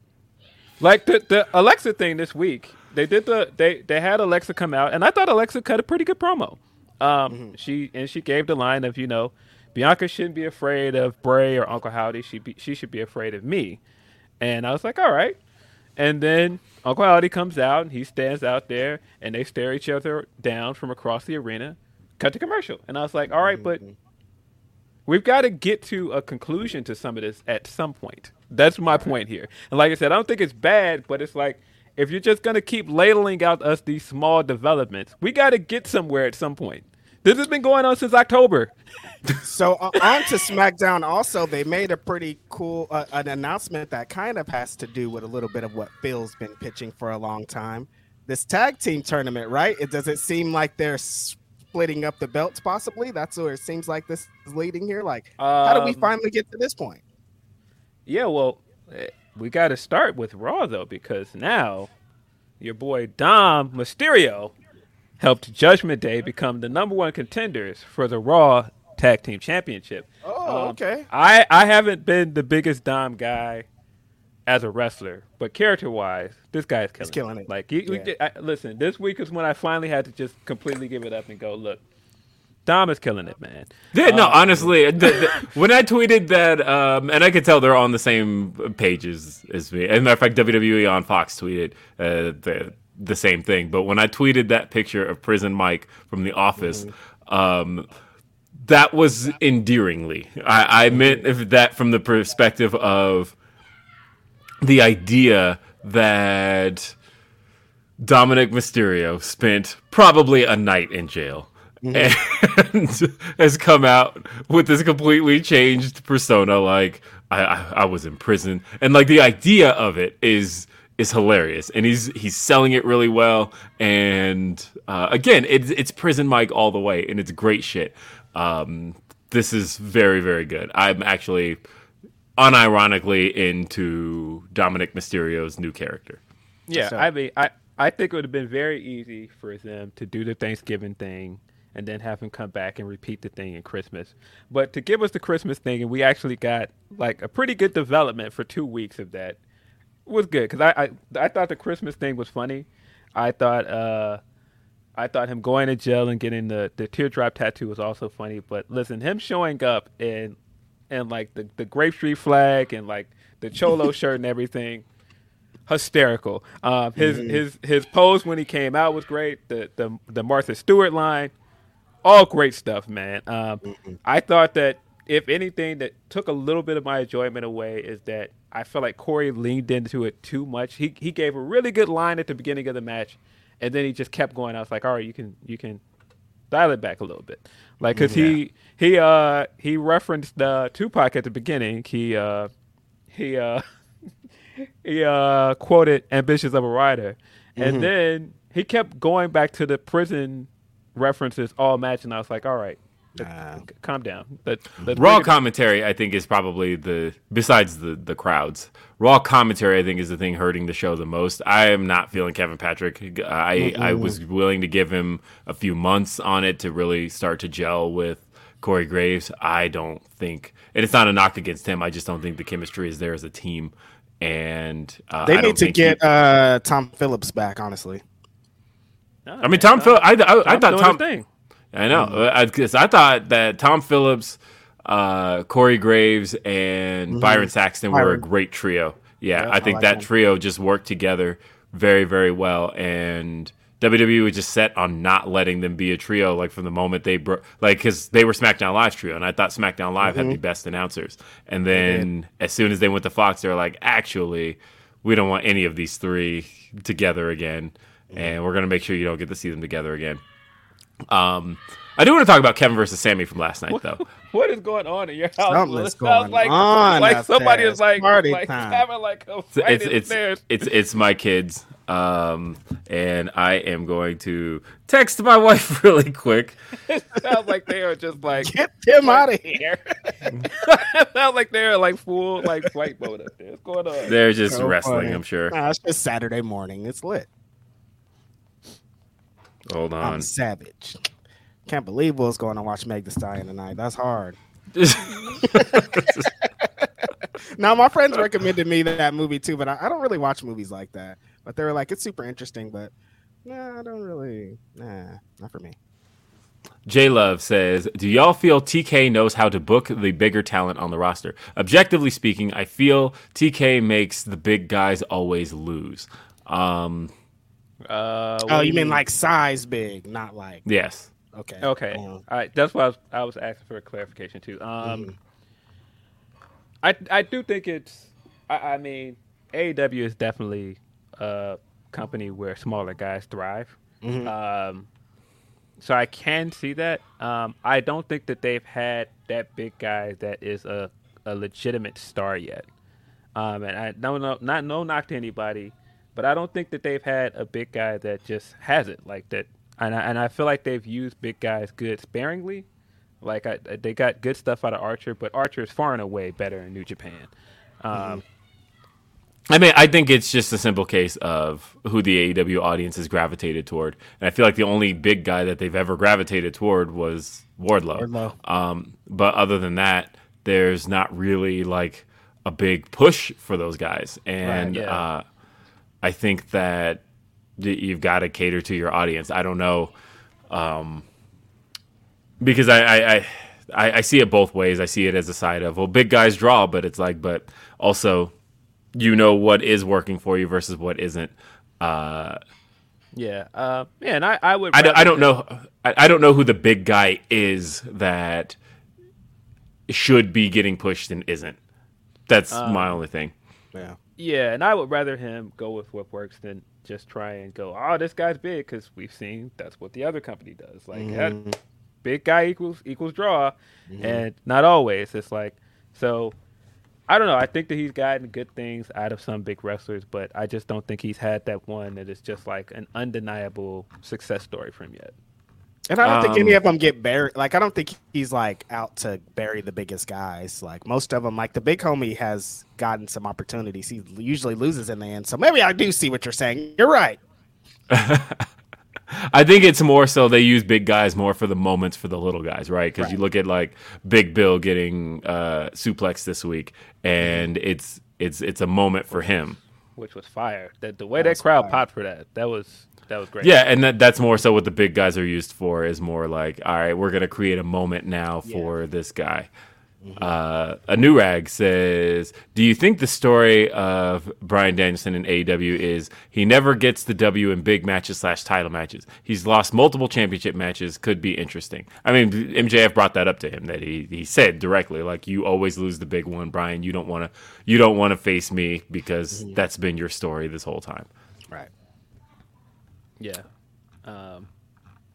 Like the, the Alexa thing this week, they did the they they had Alexa come out, and I thought Alexa cut a pretty good promo. Um, she and she gave the line of you know, Bianca shouldn't be afraid of Bray or Uncle Howdy. She be, she should be afraid of me. And I was like, all right. And then Uncle Howdy comes out and he stands out there and they stare each other down from across the arena. Cut to commercial. And I was like, all right, but we've got to get to a conclusion to some of this at some point. That's my point here. And like I said, I don't think it's bad, but it's like if you're just going to keep ladling out us these small developments, we got to get somewhere at some point. This has been going on since October. So uh, on to SmackDown. Also, they made a pretty cool uh, an announcement that kind of has to do with a little bit of what Phil's been pitching for a long time. This tag team tournament, right? It does it seem like they're splitting up the belts? Possibly. That's where it seems like this is leading here. Like, how do we Um, finally get to this point? Yeah, well, eh, we got to start with Raw though, because now your boy Dom Mysterio helped Judgment Day become the number one contenders for the Raw Tag Team Championship. Oh, Um, okay. I I haven't been the biggest Dom guy as a wrestler, but character wise, this guy's killing, killing it. Like, he, Yeah. did- I, listen, this week is when I finally had to just completely give it up and go, look, Dom is killing it, man. Yeah, no, honestly, the, the, when I tweeted that, um, and I could tell they're on the same pages as me. As a matter of fact, WWE on Fox tweeted uh, the the same thing. But when I tweeted that picture of Prison Mike from The Office, um, that was endearingly. I, I meant that from the perspective of the idea that Dominic Mysterio spent probably a night in jail and has come out with this completely changed persona. Like I, I, I was in prison, and like the idea of it is is hilarious, and he's he's selling it really well. And uh, again, it's it's prison Mike all the way, and it's great shit. Um, this is very very good. I'm actually unironically into Dominic Mysterio's new character. Yeah, So- I mean, I I think it would have been very easy for them to do the Thanksgiving thing and then have him come back and repeat the thing in Christmas. But to give us the Christmas thing, and we actually got like a pretty good development for two weeks of that was good because I, I I thought the Christmas thing was funny. I thought uh I thought him going to jail and getting the the teardrop tattoo was also funny. But listen, him showing up and and like the the Grape Street flag and like the cholo shirt and everything hysterical. Um, his his his pose when he came out was great. The the the Martha Stewart line, all great stuff, man. Um, I thought that if anything that took a little bit of my enjoyment away is that I felt like Corey leaned into it too much. He he gave a really good line at the beginning of the match, and then he just kept going. I was like, all right, you can you can dial it back a little bit, like because he he uh he referenced uh, Tupac at the beginning. He uh he uh he uh quoted "Ambitious of a Rider," and then he kept going back to the prison references all match, and I was like, all right. Let- Nah. calm down. Let, let's Raw bring commentary, I think, is probably the besides the the crowds. Raw commentary, I think, is the thing hurting the show the most. I am not feeling Kevin Patrick. I I was willing to give him a few months on it to really start to gel with Corey Graves. I don't think, and it's not a knock against him. I just don't think the chemistry is there as a team. And uh, They I need to think he- get uh, Tom Phillips back. Honestly, Nah, I mean, man, Tom Phil. I, I, I Tom's thought doing his Tom. I know. Because I thought that Tom Phillips, uh, Corey Graves, and Byron Saxton were a great trio. Yeah, Yeah, I I think like that trio just worked together very, very well. And WWE was just set on not letting them be a trio, like from the moment they broke, like because they were SmackDown Live trio, and I thought SmackDown Live had the best announcers. And then as soon as they went to Fox, they were like, actually, we don't want any of these three together again, and we're gonna make sure you don't get to see them together again. Um, I do want to talk about Kevin versus Sammy from last night, though. What is going on in your house? Something It is sounds going like, on like up somebody there. is like, Party like time. having like a It's fight it's it's, it's it's my kids, um, and I am going to text my wife really quick. it sounds like they are just like get him out of here. it sounds like they're like full like flight mode up there. What's going on? They're just So wrestling, funny. I'm sure. Nah, it's just Saturday morning. It's lit. Hold I'm on. savage. Can't believe what's going to watch Meg the Stallion tonight. That's hard. Now, my friends recommended me that movie too, but I, I don't really watch movies like that. But they were like, it's super interesting, but nah, I don't really. Nah, not for me. J Love says, "Do y'all feel TK knows how to book the bigger talent on the roster? Objectively speaking, I feel TK makes the big guys always lose." Um, Uh, Oh, do you mean like size big, not like yes. okay. Okay, Um, all right. That's why I was, I was asking for a clarification too. Um, Mm-hmm. I I do think it's. I, I mean, AEW is definitely a company where smaller guys thrive. Mm-hmm. Um, so I can see that. Um, I don't think that they've had that big guy that is a, a legitimate star yet. Um, and I no no not no knock to anybody, but I don't think that they've had a big guy that just has it like that. And I, and I feel like they've used big guys good sparingly. Like I, they got good stuff out of Archer, but Archer is far and away better in New Japan. Um, I mean, I think it's just a simple case of who the AEW audience has gravitated toward, and I feel like the only big guy that they've ever gravitated toward was Wardlow. Wardlow. Um, but other than that, there's not really like a big push for those guys, and Right, yeah. uh, I think that you've got to cater to your audience. I don't know, um, because I, I, I I I see it both ways. I see it as a side of well, big guys draw, but it's like, but also you know what is working for you versus what isn't. Uh, yeah, uh, yeah, and I, I would. I, don't, I don't know. I, I don't know who the big guy is that should be getting pushed and isn't. That's my only thing. yeah. Yeah, and I would rather him go with what works than just try and go, oh, this guy's big because we've seen that's what the other company does. Like, that mm-hmm. big guy equals equals draw, mm-hmm. and not always. It's like so. I don't know. I think that he's gotten good things out of some big wrestlers, but I just don't think he's had that one that is just like an undeniable success story for him yet. And I don't think any Um, of them get buried. Like I don't think he's like out to bury the biggest guys. Like most of them, like the big homie has gotten some opportunities. He usually loses in the end. So maybe I do see what you're saying. You're right. I think it's more so they use big guys more for the moments for the little guys, right? Because you look at like Big Bill getting uh, suplexed this week, and it's it's it's a moment for him. Which was fire. That the way that crowd popped for that, that was that was great. Yeah, and that, that's more so what the big guys are used for is more like, all right, we're gonna create a moment now for this guy. Uh, a new rag says, "Do you think the story of Bryan Danielson in AEW is he never gets the W in big matches slash title matches? He's lost multiple championship matches. Could be interesting. I mean, MJF brought that up to him that he he said directly, like, you always lose the big one, Brian. You don't want to you don't want to face me because that's been your story this whole time. Right. Yeah. Um,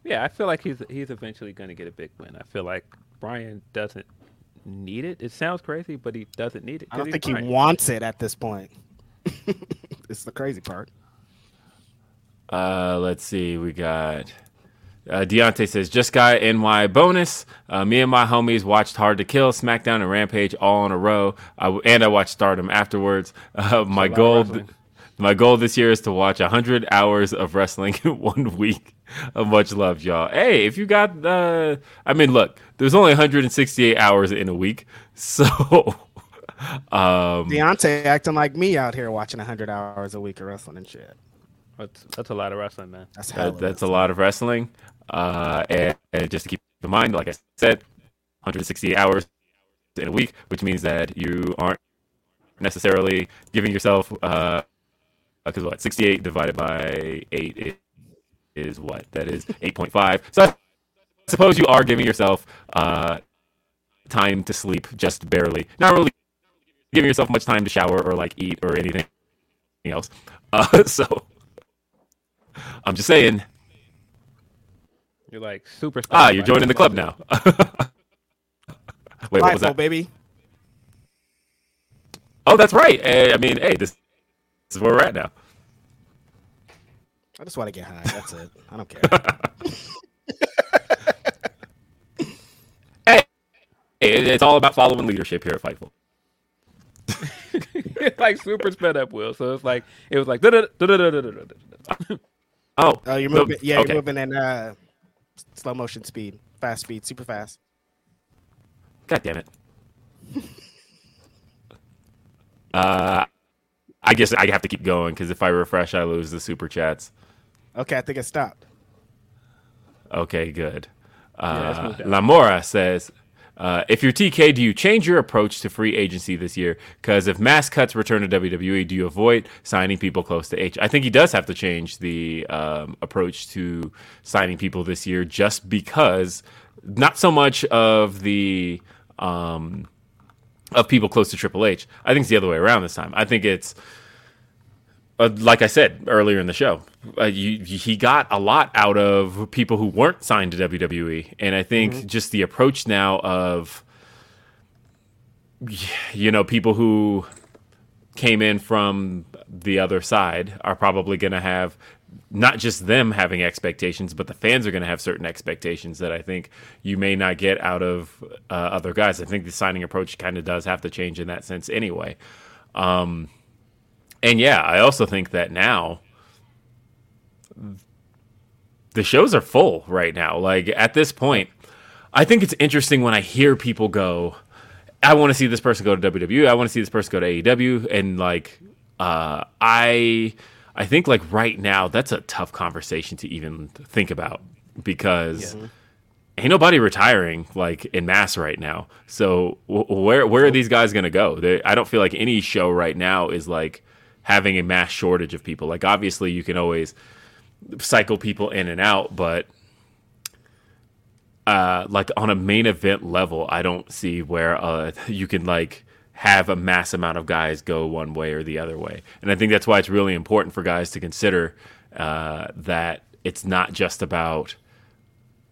Yeah, I feel like he's he's eventually going to get a big win. I feel like Bryan doesn't need it. It sounds crazy, but he doesn't need it. I don't think he's he wants it at this point. it's the crazy part. Uh, let's see. We got uh, Deontay says, "Just got NY bonus. Uh, me and my homies watched Hard to Kill, SmackDown, and Rampage all in a row, I w- and I watched Stardom afterwards. Uh, my goal, wrestling. My goal this year is to watch hundred hours of wrestling in one week. Uh, much love, y'all. Hey, if you got, uh, I mean, look, there's only 168 hours in a week, so." Um, Deontay acting like me out here watching 100 hours a week of wrestling and shit. That's, that's a lot of wrestling, man. That's hell. That, that's a lot of wrestling. Uh, and, and just to keep in mind, like I said, 168 hours in a week, which means that you aren't necessarily giving yourself, uh, because what, 68 divided by 8 is, is what? That is 8.5. So I suppose you are giving yourself uh, time to sleep just barely. Not really giving yourself much time to shower or like eat or anything else. Uh, so I'm just saying. You're like super. Ah, you're joining the club now. Wait, what was Blindfold, that? baby. Oh, that's right. Eh, I mean, hey, this, this is where we're at now. I just want to get high. That's it. I don't care. Hey, it's all about following leadership here at Fightful. it's like super sped up, Will. So it's like it was like. Oh, Oh, you're so- moving. Yeah, okay. you're moving in uh, slow motion speed, fast speed, super fast. God damn it. uh, I guess I have to keep going because if I refresh, I lose the super chats. Okay, I think it stopped. Okay, good. Uh, move down. Lamora says, uh, if you're TK, do you change your approach to free agency this year? Because if mass cuts return to WWE, do you avoid signing people close to H? I think he does have to change the um, approach to signing people this year just because not so much of the. Um, of people close to Triple H. I think it's the other way around this time. I think it's uh, like I said earlier in the show, uh, you, he got a lot out of people who weren't signed to WWE, and I think just the approach now of you know people who came in from the other side are probably going to have not just them having expectations, but the fans are going to have certain expectations that I think you may not get out of uh, other guys. I think the signing approach kind of does have to change in that sense anyway. Um, and yeah, I also think that now the shows are full right now. Like at this point, I think it's interesting when I hear people go, I want to see this person go to WWE. I want to see this person go to AEW. And like, uh, I, I think like right now, that's a tough conversation to even think about because ain't nobody retiring like in mass right now. So w- where where are these guys gonna go? They, I don't feel like any show right now is like having a mass shortage of people. Like obviously you can always cycle people in and out, but uh, like on a main event level, I don't see where uh, you can like have a mass amount of guys go one way or the other way. And I think that's why it's really important for guys to consider uh, that it's not just about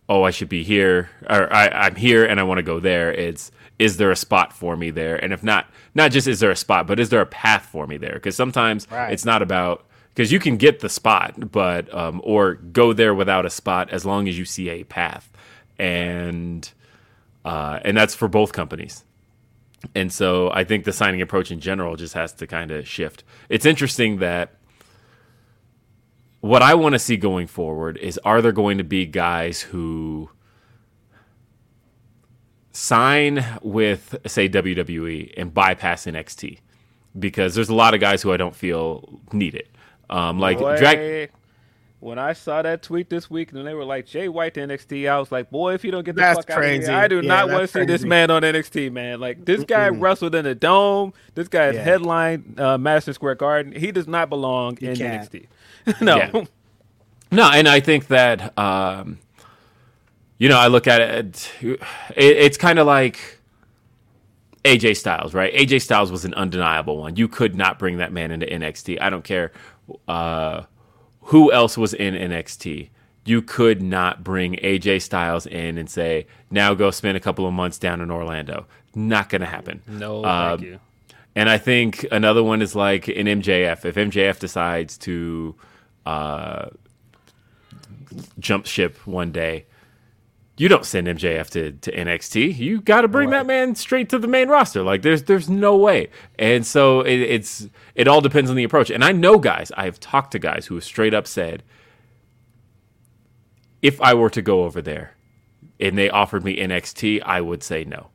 oh, I should be here, or I, I'm here and I want to go there. It's is there a spot for me there? And if not, not just is there a spot, but is there a path for me there? Because sometimes Right. it's not about because you can get the spot, but um, or go there without a spot as long as you see a path, and uh, and that's for both companies. And so I think the signing approach in general just has to kind of shift. It's interesting that what I want to see going forward is are there going to be guys who sign with say WWE and bypass NXT because there's a lot of guys who I don't feel need it. Um, like Boy, drag when I saw that tweet this week and they were like Jay White to NXT, I was like, boy, if you don't get the That's fuck out of here, I do Yeah, not want to see this man on NXT, man. Like this guy wrestled in a dome. This guy is Yeah. headline uh, Madison Square Garden. He does not belong in can't. NXT. no. Yeah. No, and I think that um, you know I look at it. It, it's kind of like AJ Styles, right? AJ Styles was an undeniable one. You could not bring that man into NXT. I don't care uh, who else was in NXT. you could not bring AJ Styles in and say, now go spend a couple of months down in Orlando. Not going to happen. No, Um, thank you. And I think another one is like in MJF. If MJF decides to uh, jump ship one day, you don't send MJF to, to NXT. You got to bring that man straight to the main roster. Like there's there's no way. And so it, it's it all depends on the approach. And I know guys. I've talked to guys who have straight up said, if I were to go over there and they offered me NXT, I would say no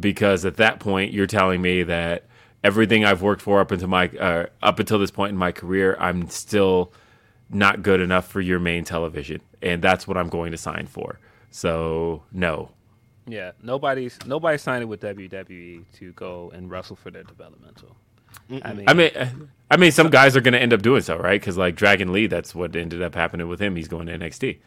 because at that point you're telling me that everything I've worked for up until my uh, up until this point in my career, I'm still not good enough for your main television, and that's what I'm going to sign for. So no, Yeah, nobody's nobody's signing with WWE to go and wrestle for their developmental. I mean, I mean, I mean, some guys are going to end up doing so, right? Because like Dragon Lee, that's what ended up happening with him. He's going to NXT.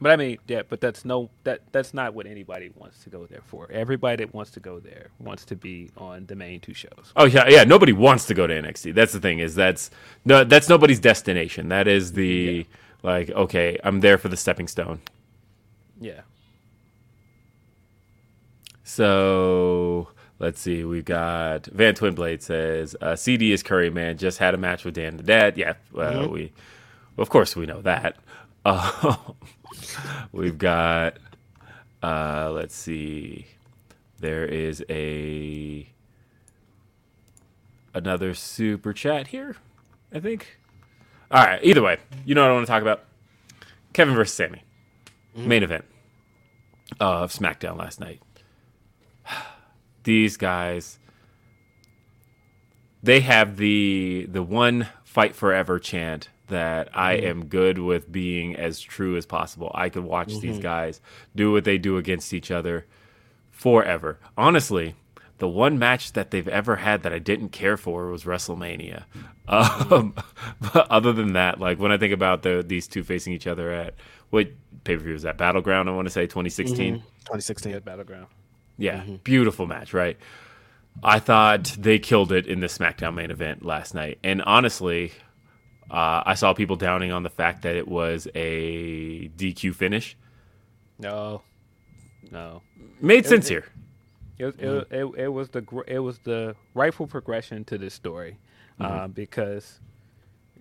but I mean, yeah, but that's no that that's not what anybody wants to go there for. Everybody that wants to go there wants to be on the main two shows. Oh yeah, yeah. Nobody wants to go to NXT. That's the thing. Is that's no, that's nobody's destination. That is the like. Okay, I'm there for the stepping stone. Yeah, So let's see. We've got Van Twinblade says uh, CD is Curry man just had a match with Dan the Dad. Yeah, well, we of course we know that. Uh, we've got uh, let's see. There is a another super chat here. I think. All right. Either way, you know what I want to talk about. Kevin versus Sami, mm-hmm. main event of SmackDown last night these guys they have the the one fight forever chant that I mm-hmm. am good with being as true as possible. I could watch these mm-hmm. guys do what they do against each other forever. Honestly, the one match that they've ever had that I didn't care for was WrestleMania. Um, but other than that, like when I think about the these two facing each other at what pay per view was that Battleground? I want to say 2016. 2016. at battleground. Yeah, beautiful match, right? I thought they killed it in the SmackDown main event last night, and honestly, uh, I saw people downing on the fact that it was a DQ finish. No, no. Made sense here. It was, it, mm-hmm. it, it was the it was the rightful progression to this story, um, because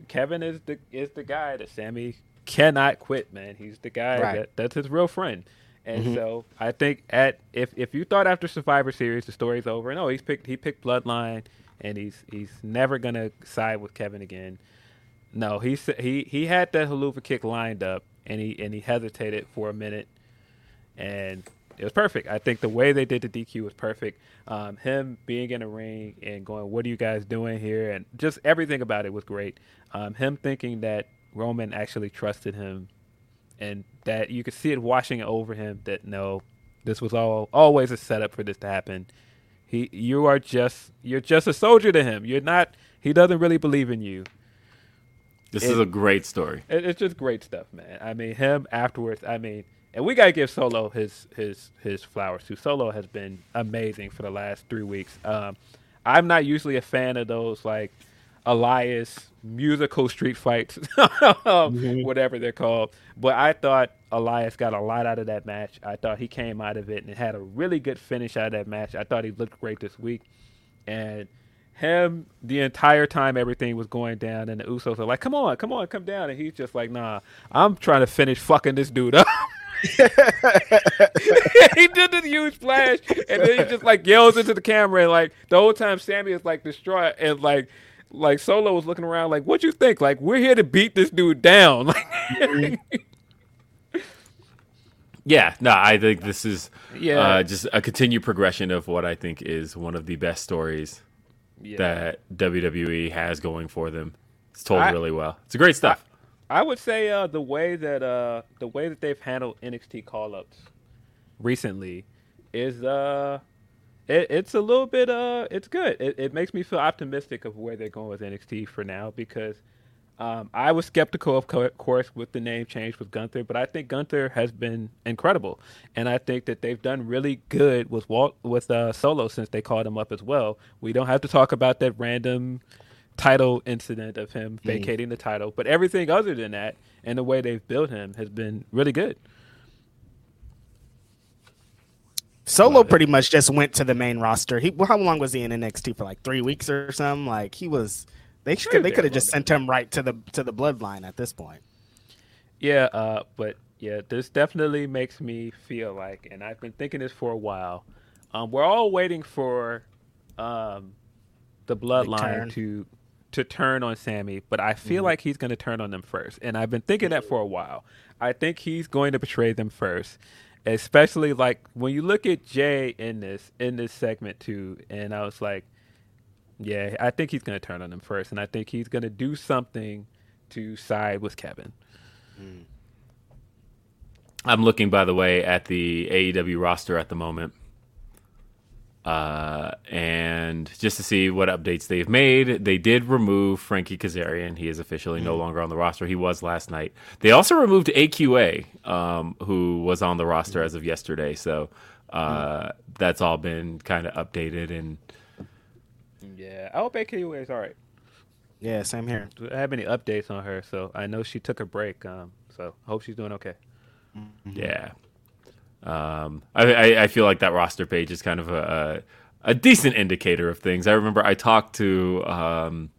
Kevin is the is the guy that Sami cannot quit. Man, he's the guy Right. that that's his real friend. And mm-hmm. so I think at if if you thought after Survivor Series the story's over, no, he's picked he picked Bloodline, and he's he's never gonna side with Kevin again. No, he he he had that Helluva Kick lined up, and he and he hesitated for a minute, and it was perfect. I think the way they did the DQ was perfect. Um, him being in the ring and going, "What are you guys doing here?" and just everything about it was great. Um, him thinking that Roman actually trusted him, and that you could see it washing over him. That no, this was all always a setup for this to happen. He, you are just you're just a soldier to him. You're not. He doesn't really believe in you. This It- is a great story. It, it's just great stuff, man. I mean, him afterwards. I mean, and we gotta give Solo his his his flowers too. Solo has been amazing for the last three weeks. Um, I'm not usually a fan of those like Elias musical street fights, whatever they're called. But I thought Elias got a lot out of that match. I thought he came out of it and had a really good finish out of that match. I thought he looked great this week, and him the entire time everything was going down and the Usos are like, "Come on, come on, come down," and he's just like, "Nah, I'm trying to finish fucking this dude up." he did this huge splash, and then he just like yells into the camera, and like the whole time Sami is like distraught, and like like Solo was looking around like, "What you think? Like we're here to beat this dude down." Like, Yeah, no, I think this is Yeah. uh, just a continued progression of what I think is one of the best stories yeah. that WWE has going for them. It's told I- really well. It's great stuff. I would say uh, the way that uh, the way that they've handled NXT call ups recently is uh, it, it's a little bit uh, it's good. It, it makes me feel optimistic of where they're going with NXT for now because um, I was skeptical, of co- course, with the name change with Gunther, but I think Gunther has been incredible, and I think that they've done really good with Walt with uh, Solo since they called him up as well. We don't have to talk about that random title incident of him vacating the title, but everything other than that and the way they've built him has been really good. Solo pretty much just went to the main roster. He how long was he in NXT for like three weeks or something? Like he was. They should. was They could have just sent him right to the to the bloodline at this point. Yeah, uh, but yeah, this definitely makes me feel like, and I've been thinking this for a while. Um, we're all waiting for um, the bloodline to to turn on Sami, but I feel mm-hmm. like he's going to turn on them first, and I've been thinking that for a while. I think he's going to betray them first, especially like when you look at Jay in this in this segment too, and I was like, yeah, I think he's going to turn on them first, and I think he's going to do something to side with Kevin. Mm. I'm looking, by the way, at the AEW roster at the moment. Uh, and just to see what updates they've made, they did remove Frankie Kazarian. He is officially no longer on the roster. He was last night. They also removed AQA, um, who was on the roster as of yesterday. So uh, that's all been kind of updated. And Yeah, I hope AQA is all right. Yeah, same here. Do I have any updates on her? So I know she took a break. Um, so I hope she's doing okay. Yeah. Um, I, I, I feel like that roster page is kind of a, a, decent indicator of things. I remember I talked to um,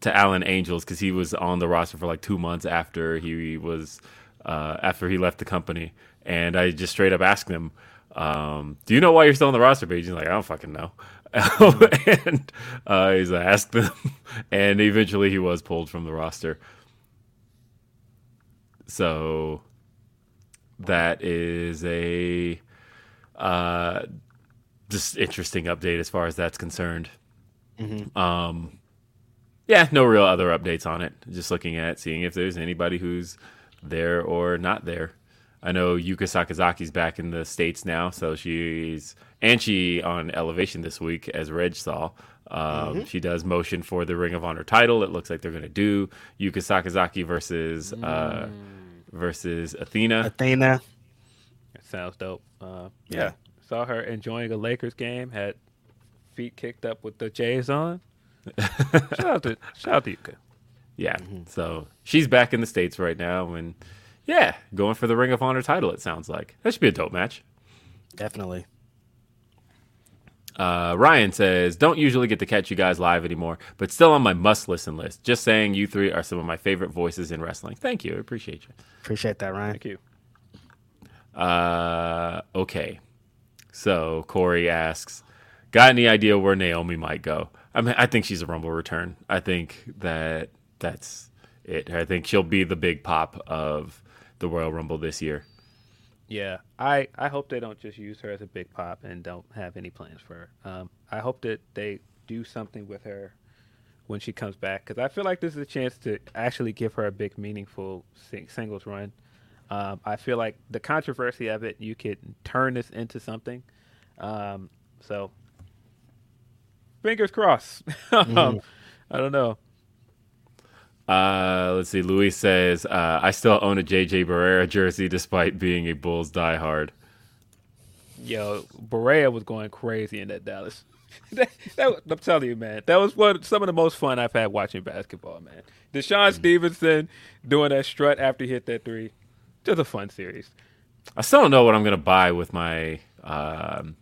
to Alan Angels because he was on the roster for like two months after he was uh, after he left the company, and I just straight up asked him, um, "Do you know why you're still on the roster page?" He's like, "I don't fucking know." and uh, he's asked them, and eventually he was pulled from the roster. So that is a uh, just interesting update as far as that's concerned. Um, yeah, no real other updates on it. Just looking at seeing if there's anybody who's there or not there. I know Yuka Sakazaki's back in the states now, so she's and she on Elevation this week as Reg saw. Um, She does motion for the Ring of Honor title. It looks like they're going to do Yuka Sakazaki versus uh, versus Athena. Athena. That sounds dope. Uh, yeah. Saw her enjoying a Lakers game. Had feet kicked up with the J's on. shout out to shout out to Yuka. Yeah. So she's back in the States right now and yeah, going for the Ring of Honor title, it sounds like. That should be a dope match. Definitely. Uh, Ryan says, Don't usually get to catch you guys live anymore, but still on my must listen list. Just saying you three are some of my favorite voices in wrestling. Thank you. I appreciate you. Appreciate that, Ryan. Thank you. Uh, okay. So Corey asks, "Got any idea where Naomi might go?" I mean, I think she's a Rumble return. I think that that's it. I think she'll be the big pop of the Royal Rumble this year. Yeah, I, I hope they don't just use her as a big pop and don't have any plans for her. Um, I hope that they do something with her when she comes back because I feel like this is a chance to actually give her a big, meaningful sing- singles run. Um, I feel like the controversy of it, you could turn this into something. Um, so, fingers crossed. um, I don't know. Uh, let's see. Luis says, uh, "I still own a JJ Barea jersey despite being a Bulls diehard." Yo, Barea was going crazy in that Dallas. that, that I'm telling you, man, that was one some of the most fun I've had watching basketball, man. DeShawn Stevenson doing that strut after he hit that three, just a fun series. I still don't know what I'm gonna buy with my um,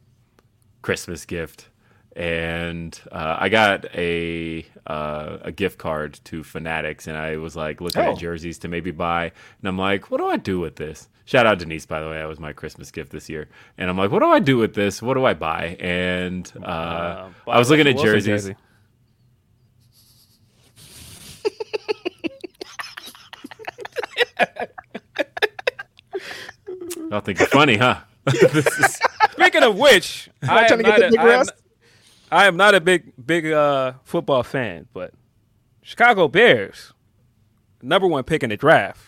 Christmas gift, and uh, I got a uh, a gift card to Fanatics, and I was like looking Oh. at jerseys to maybe buy, and I'm like, what do I do with this? Shout out Denise, by the way, that was my Christmas gift this year, and I'm like, what do I do with this? What do I buy? And uh, Um, I was looking at Russell Wilson jerseys. jersey. I don't think you're funny, huh? is, Speaking of which, I trying am, to get not the a, big am, rest? I am not a big big uh, football fan, but Chicago Bears, number one pick in the draft.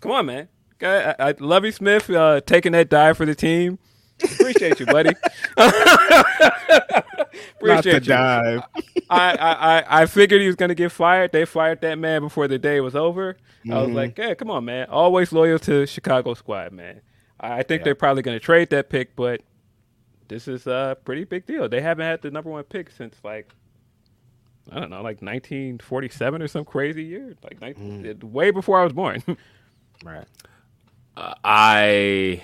Come on, man. I, I, Lovie Smith uh, taking that dive for the team. Appreciate you, buddy. Not Appreciate the you. dive. I, I, I- I figured he was going to get fired. They fired that man before the day was over. I was like, yeah, come on, man. Always loyal to Chicago squad, man. I I think they're probably going to trade that pick, but this is a pretty big deal. They haven't had the number one pick since like I don't know, like 1947 or some crazy year, like 19, it- way before I was born. Right. I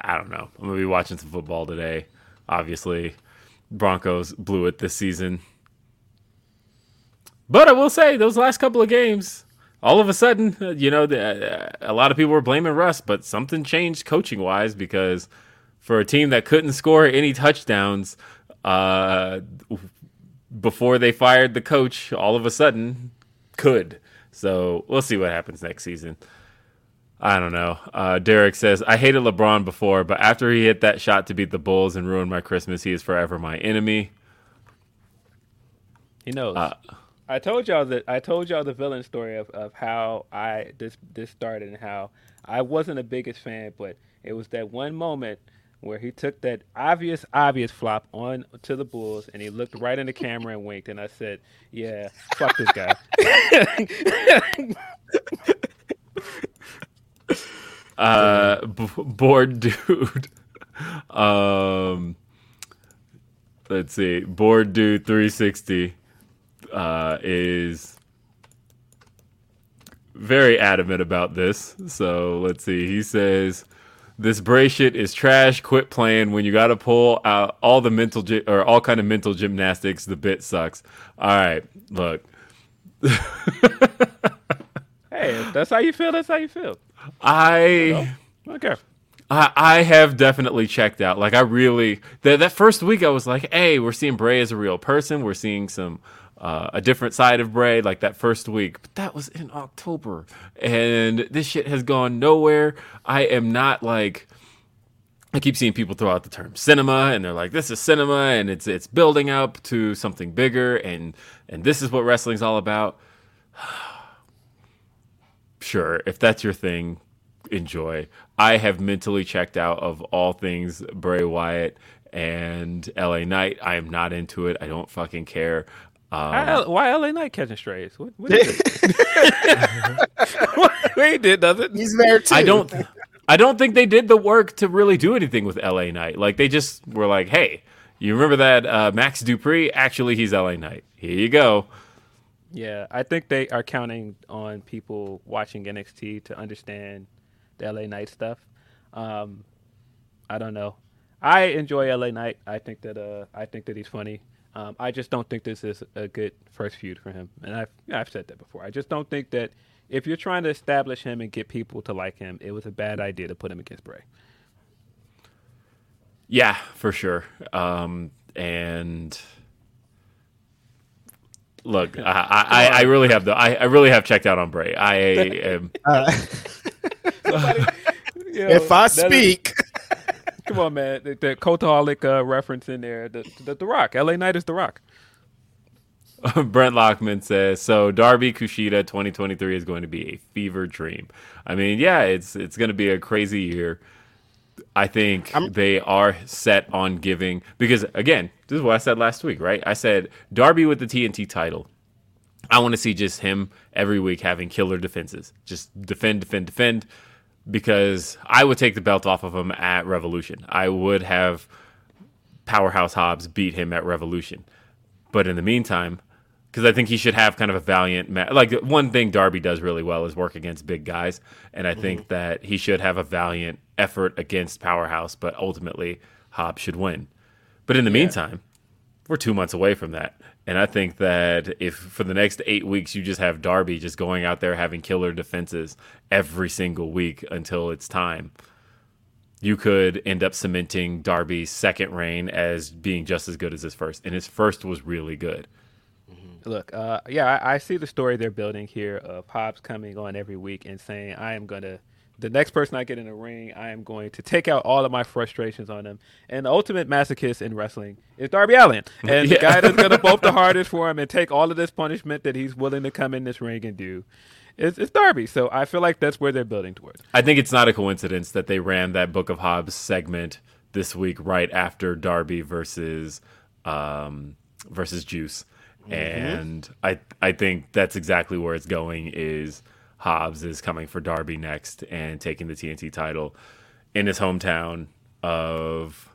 I don't know. I'm gonna be watching some football today. Obviously, Broncos blew it this season, but I will say those last couple of games, all of a sudden, uh, you know, the, uh, a lot of people were blaming Russ, but something changed coaching wise because for a team that couldn't score any touchdowns uh, before they fired the coach, all of a sudden could. So we'll see what happens next season. I don't know. Uh, Derek says, I hated LeBron before, but after he hit that shot to beat the Bulls and ruin my Christmas, he is forever my enemy. he knows. Uh, I told y'all that I told y'all the villain story of, of how I this this started and how I wasn't the biggest fan, but it was that one moment where he took that obvious obvious flop on to the Bulls and he looked right in the camera and winked and I said, "Yeah, fuck this guy." uh, b- bored dude. um, let's see. Bored dude 360 uh, is very adamant about this. So let's see. He says this Bray shit is trash. Quit playing when you got to pull out all the mental gy- or all kind of mental gymnastics. The bit sucks. All right, look. hey, if that's how you feel. That's how you feel. I. Okay. I, I have definitely checked out. Like I really that that first week I was like, hey, we're seeing Bray as a real person. We're seeing some uh, a different side of Bray. Like that first week, but that was in October, and this shit has gone nowhere. I am not like. I keep seeing people throw out the term cinema, and they're like, "This is cinema, and it's it's building up to something bigger, and and this is what wrestling's all about." sure, if that's your thing, enjoy. I have mentally checked out of all things Bray Wyatt and LA Knight. I am not into it. I don't fucking care. Um, Why, why LA Knight catching strays? What, what is it? what he did doesn't. He's there too. I don't. I don't think they did the work to really do anything with LA Knight. Like they just were like, "Hey, you remember that uh, Max Dupri? Actually, he's LA Knight. Here you go." Yeah, I think they are counting on people watching NXT to understand the LA Knight stuff. Um, I don't know. I enjoy LA Knight. I think that uh, I think that he's funny. Um, I just don't think this is a good first feud for him, and I've I've said that before. I just don't think that if you're trying to establish him and get people to like him, it was a bad idea to put him against Bray. Yeah, for sure. Um, and look, I, I, I really have the I, I really have checked out on Bray. I am. If I speak, come on, man, the, the cultaholic uh, reference in there, the, the the Rock, LA Knight is the Rock. Brent Lockman says so. Darby Kushida 2023 is going to be a fever dream. I mean, yeah, it's it's going to be a crazy year. I think they are set on giving because again, this is what I said last week, right? I said Darby with the TNT title. I want to see just him every week having killer defenses. Just defend, defend, defend. Because I would take the belt off of him at Revolution. I would have Powerhouse Hobbs beat him at Revolution. But in the meantime, because I think he should have kind of a valiant ma- like one thing Darby does really well is work against big guys, and I think mm-hmm. that he should have a valiant effort against Powerhouse, but ultimately Hobbs should win. But in the meantime, we're two months away from that, and I think that if for the next eight weeks you just have Darby just going out there having killer defenses every single week until it's time, you could end up cementing Darby's second reign as being just as good as his first, and his first was really good. Look, uh, yeah, I, I see the story they're building here of Hobbs coming on every week and saying, "I am gonna." The next person I get in the ring, I am going to take out all of my frustrations on him. And the ultimate masochist in wrestling is Darby Allin. And the guy that's going to both the hardest for him and take all of this punishment that he's willing to come in this ring and do is, is Darby. So I feel like that's where they're building towards. I think it's not a coincidence that they ran that Book of Hobbs segment this week right after Darby versus um, versus Juice, and I I think that's exactly where it's going. Is Hobbs is coming for Darby next and taking the TNT title in his hometown of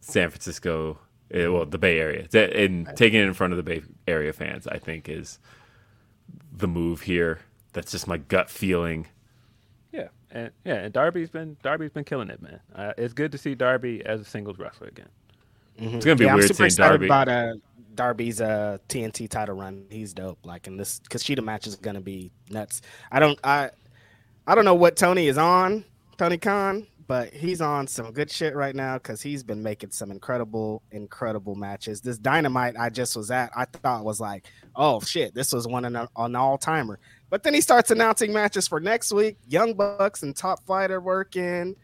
San Francisco, Uh, well, the Bay Area, and taking it in front of the Bay Area fans, I think is the move here. That's just my gut feeling. Yeah, and yeah, and Darby's been Darby's been killing it, man. Uh, it's good to see Darby as a singles wrestler again. It's gonna be yeah, I'm weird super seeing Darby. about uh, Darby's uh, TNT title run. He's dope. Like, and this Kushida match is gonna be nuts. I don't, I, I don't know what Tony is on, Tony Khan, but he's on some good shit right now because he's been making some incredible, incredible matches. This Dynamite I just was at, I thought was like, oh shit, this was one an, an all timer. But then he starts announcing matches for next week. Young Bucks and Top Flight are working.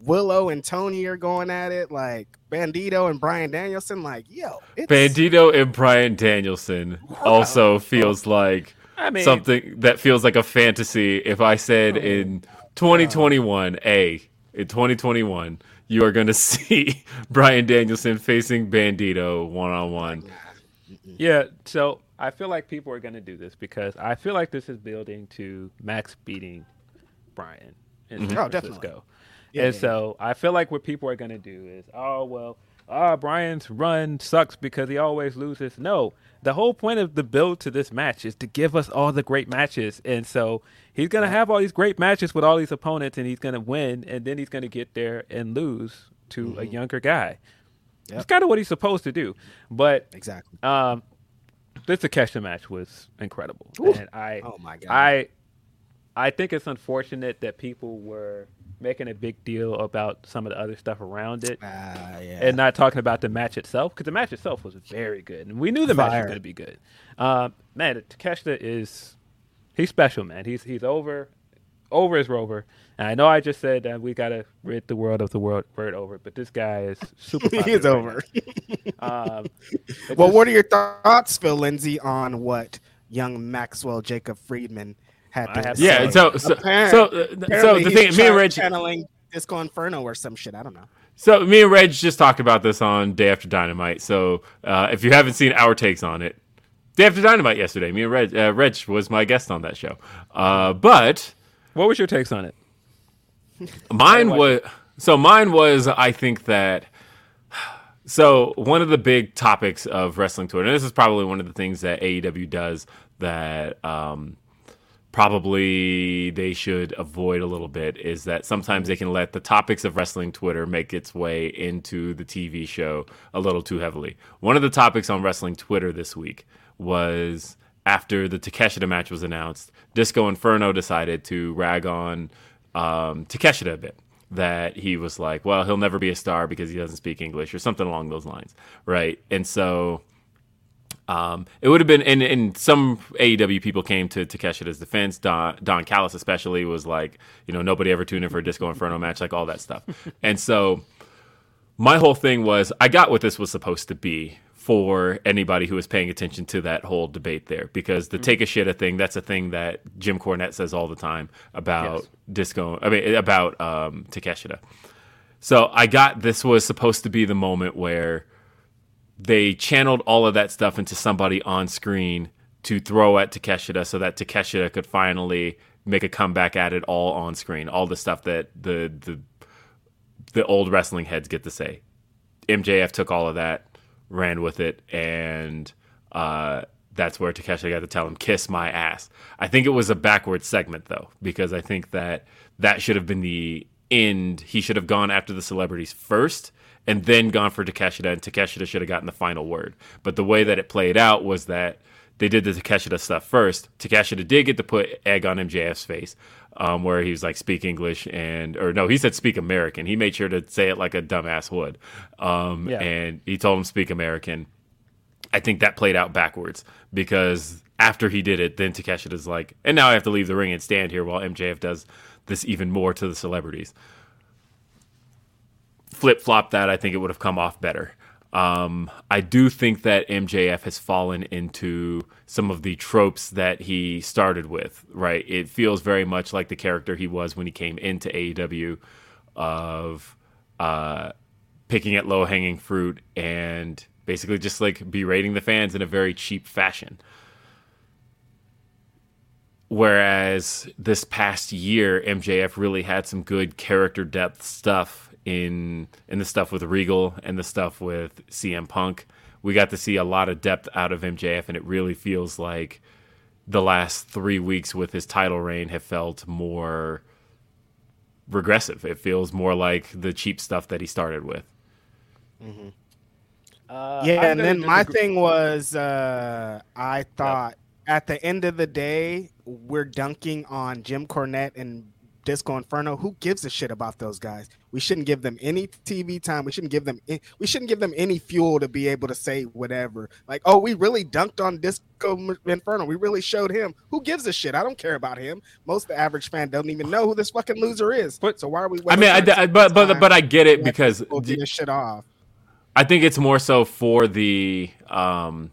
Willow and Toni are going at it. Like Bandito and Bryan Danielson. Like, yo, it's, Bandito and Bryan Danielson also feels like I mean, something that feels like a fantasy. If I said oh. in 2021, a in 2021, you are going to see Bryan Danielson facing Bandito one on one. Yeah, so I feel like people are going to do this because I feel like this is building to Max beating Bryan in mm-hmm. San Oh, Francisco. definitely. And yeah, so I feel like what people are going to do is, oh, well, ah, Bryan's run sucks because he always loses. No, the whole point of the build to this match is to give us all the great matches. And so he's going to have all these great matches with all these opponents and he's going to win. And then he's going to get there and lose to a younger guy. That's kind of what he's supposed to do. But Exactly. um, this Takeshita match was incredible, and I, Oh my God. I, I think it's unfortunate that people were making a big deal about some of the other stuff around it, Uh, yeah. and not talking about the match itself because the match itself was very good, and we knew the match was going to be good. Um, man, Takeshita is he's special, man. He's he's over, over as Rover. And I know I just said that we got to rid the world of the word word over, but this guy is super. he is over. Um, well, just- what are your thoughts, Phil Lindsay, on what young Maxwell Jacob Friedman had I to have- say? Yeah, so so Apparent- so, uh, so Apparently the he's thing, me and Reg, channeling Disco Inferno or some shit. I don't know. so me and Reg just talked about this on Day After Dynamite. So uh, if you haven't seen our takes on it, Day After Dynamite yesterday, me and Reg, uh, Reg was my guest on that show. Uh, but what was your takes on it? Mine was so mine was I think that so one of the big topics of wrestling Twitter, and this is probably one of the things that AEW does that um, probably they should avoid a little bit is that sometimes they can let the topics of wrestling Twitter make its way into the TV show a little too heavily. One of the topics on wrestling Twitter this week was after the Takeshita match was announced, Disco Inferno decided to rag on um, Takeshita a bit. That he was like, well, he'll never be a star because he doesn't speak English or something along those lines, right? And so um, it would have been, and, and some AEW people came to Takeshita's defense. Don, Don Callis, especially, was like, you know, nobody ever tuned in for a Disco Inferno match, like all that stuff. and so my whole thing was, I got what this was supposed to be for anybody who was paying attention to that whole debate there, because the take a shit a thing, that's a thing that Jim Cornette says all the time about Yes. Disco, I mean, about um, Takeshita. So I got this was supposed to be the moment where they channeled all of that stuff into somebody on screen to throw at Takeshita so that Takeshita could finally make a comeback at it all on screen. All the stuff that the the the old wrestling heads get to say. MJF took all of that, ran with it, and uh, that's where Takeshita got to tell him, "Kiss my ass." I think it was a backwards segment though, because I think that that should have been the end. He should have gone after the celebrities first, and then gone for Takeshita, and Takeshita should have gotten the final word. But the way that it played out was that they did the Takeshita stuff first. Takeshita did get to put egg on MJF's face, um, where he was like, speak English and, or no, he said speak American. He made sure to say it like a dumbass would. Um, Yeah. And he told him speak American. I think that played out backwards because after he did it, then Takeshita's like, and now I have to leave the ring and stand here while MJF does this even more to the celebrities. Flip flop that, I think it would have come off better. Um, I do think that MJF has fallen into some of the tropes that he started with, right? It feels very much like the character he was when he came into AEW of uh, picking at low hanging fruit and basically just like berating the fans in a very cheap fashion. Whereas this past year, MJF really had some good character depth stuff in in the stuff with Regal and the stuff with CM Punk. We got to see a lot of depth out of MJF, and it really feels like the last three weeks with his title reign have felt more regressive. It feels more like the cheap stuff that he started with. Uh, yeah, I'm and then my disagree- thing was, uh, I thought at the end of the day, we're dunking on Jim Cornette and Disco Inferno. Who gives a shit about those guys? We shouldn't give them any TV time. We shouldn't give them. a- We shouldn't give them any fuel to be able to say whatever. Like, oh, we really dunked on Disco Inferno. We really showed him. Who gives a shit? I don't care about him. Most of the average fan don't even know who this fucking loser is. But- so why are we? I mean, I, I- but but but I get it because get this shit off. I think it's more so for the um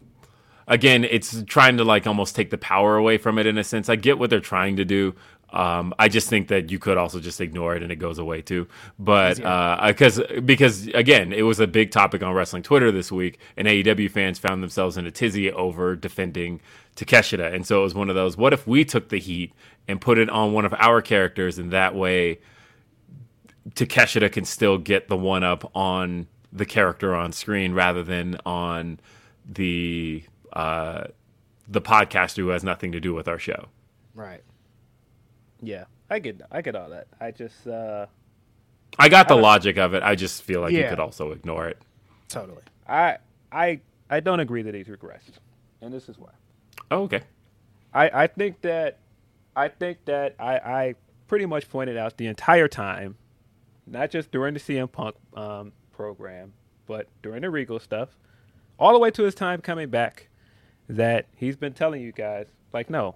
again, it's trying to like almost take the power away from it in a sense. I get what they're trying to do. Um, I just think that you could also just ignore it and it goes away too. But uh, because because again, it was a big topic on wrestling Twitter this week, and AEW fans found themselves in a tizzy over defending Takeshita, and so it was one of those. What if we took the heat and put it on one of our characters, and that way Takeshita can still get the one up on the character on screen rather than on the uh, the podcaster who has nothing to do with our show. Right. Yeah, I get I get all that. I just uh, I got the logic of it. I just feel like you could also ignore it. Totally. I I I don't agree that he's regressed, and this is why. Oh, okay. I, I think that I think that I, I pretty much pointed out the entire time, not just during the CM Punk um, program, but during the Regal stuff, all the way to his time coming back, that he's been telling you guys, like, no,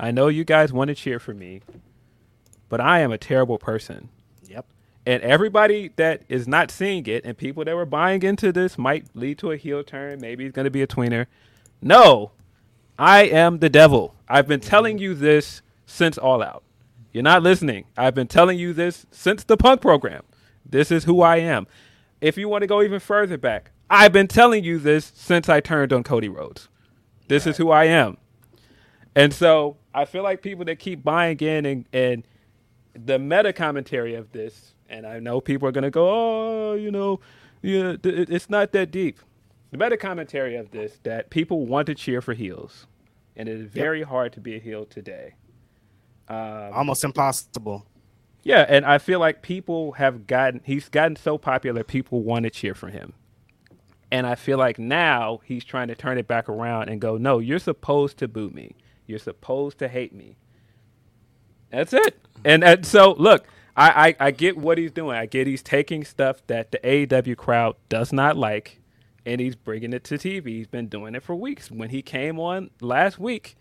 I know you guys want to cheer for me, but I am a terrible person. Yep. And everybody that is not seeing it, and people that were buying into this might lead to a heel turn. Maybe he's going to be a tweener. No, I am the devil. I've been telling mm-hmm. you this since All Out. You're not listening. I've been telling you this since the punk program. This is who I am. If you want to go even further back, I've been telling you this since I turned on Cody Rhodes. This is who I am. And so I feel like people that keep buying in and, and the meta commentary of this, and I know people are going to go, oh, you know, yeah, th- it's not that deep. The meta commentary of this that people want to cheer for heels, and it is very hard to be a heel today. Um, Almost impossible. Yeah, and I feel like people have gotten he's gotten so popular people want to cheer for him. And I feel like now he's trying to turn it back around and go, "No, you're supposed to boo me. You're supposed to hate me." That's it. And, and so look, I, I I get what he's doing. I get he's taking stuff that the AEW crowd does not like and he's bringing it to TV. He's been doing it for weeks. When he came on last week,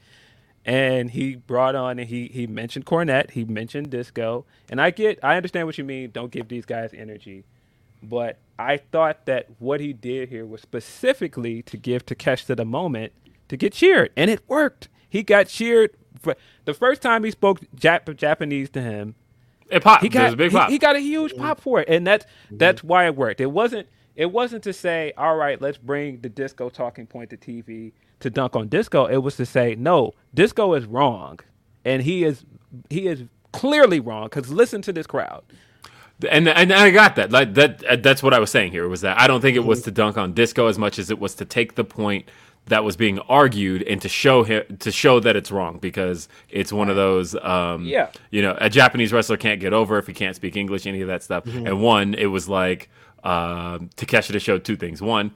and he brought on and he he mentioned Cornette, he mentioned Disco, and I get I understand what you mean. Don't give these guys energy, but I thought that what he did here was specifically to give Takeshita the moment to get cheered, and it worked. He got cheered for the first time he spoke Jap- Japanese to him. It popped. He got a big pop. He, got a huge pop for it, and that's mm-hmm. that's why it worked. It wasn't it wasn't to say, all right, let's bring the disco talking point to TV to dunk on disco. It was to say, no, disco is wrong, and he is he is clearly wrong because listen to this crowd. and and I got that. Like that. That's what I was saying here. Was that I don't think it was to dunk on disco as much as it was to take the point that was being argued and to show him to show that it's wrong because it's one of those. Um, Yeah. You know, a Japanese wrestler can't get over if he can't speak English, any of that stuff. And one, it was like um Takeshita showed two things. One,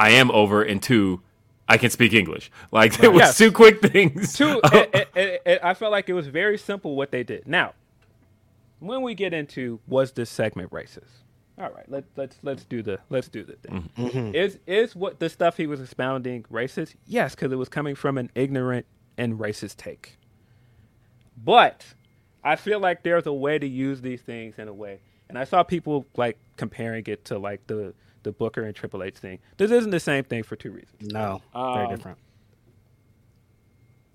I am over, and two. I can speak English. Like it was Yes. two quick things. Two, it, it, it- I felt like it was very simple what they did. Now, when we get into was this segment racist? All right, let, let's let's do the let's do the thing. Is is what the stuff he was expounding racist? Yes, because it was coming from an ignorant and racist take. But I feel like there's a way to use these things in a way, and I saw people like comparing it to like the the Booker and Triple H thing. This isn't the same thing for two reasons. No, very Um, different.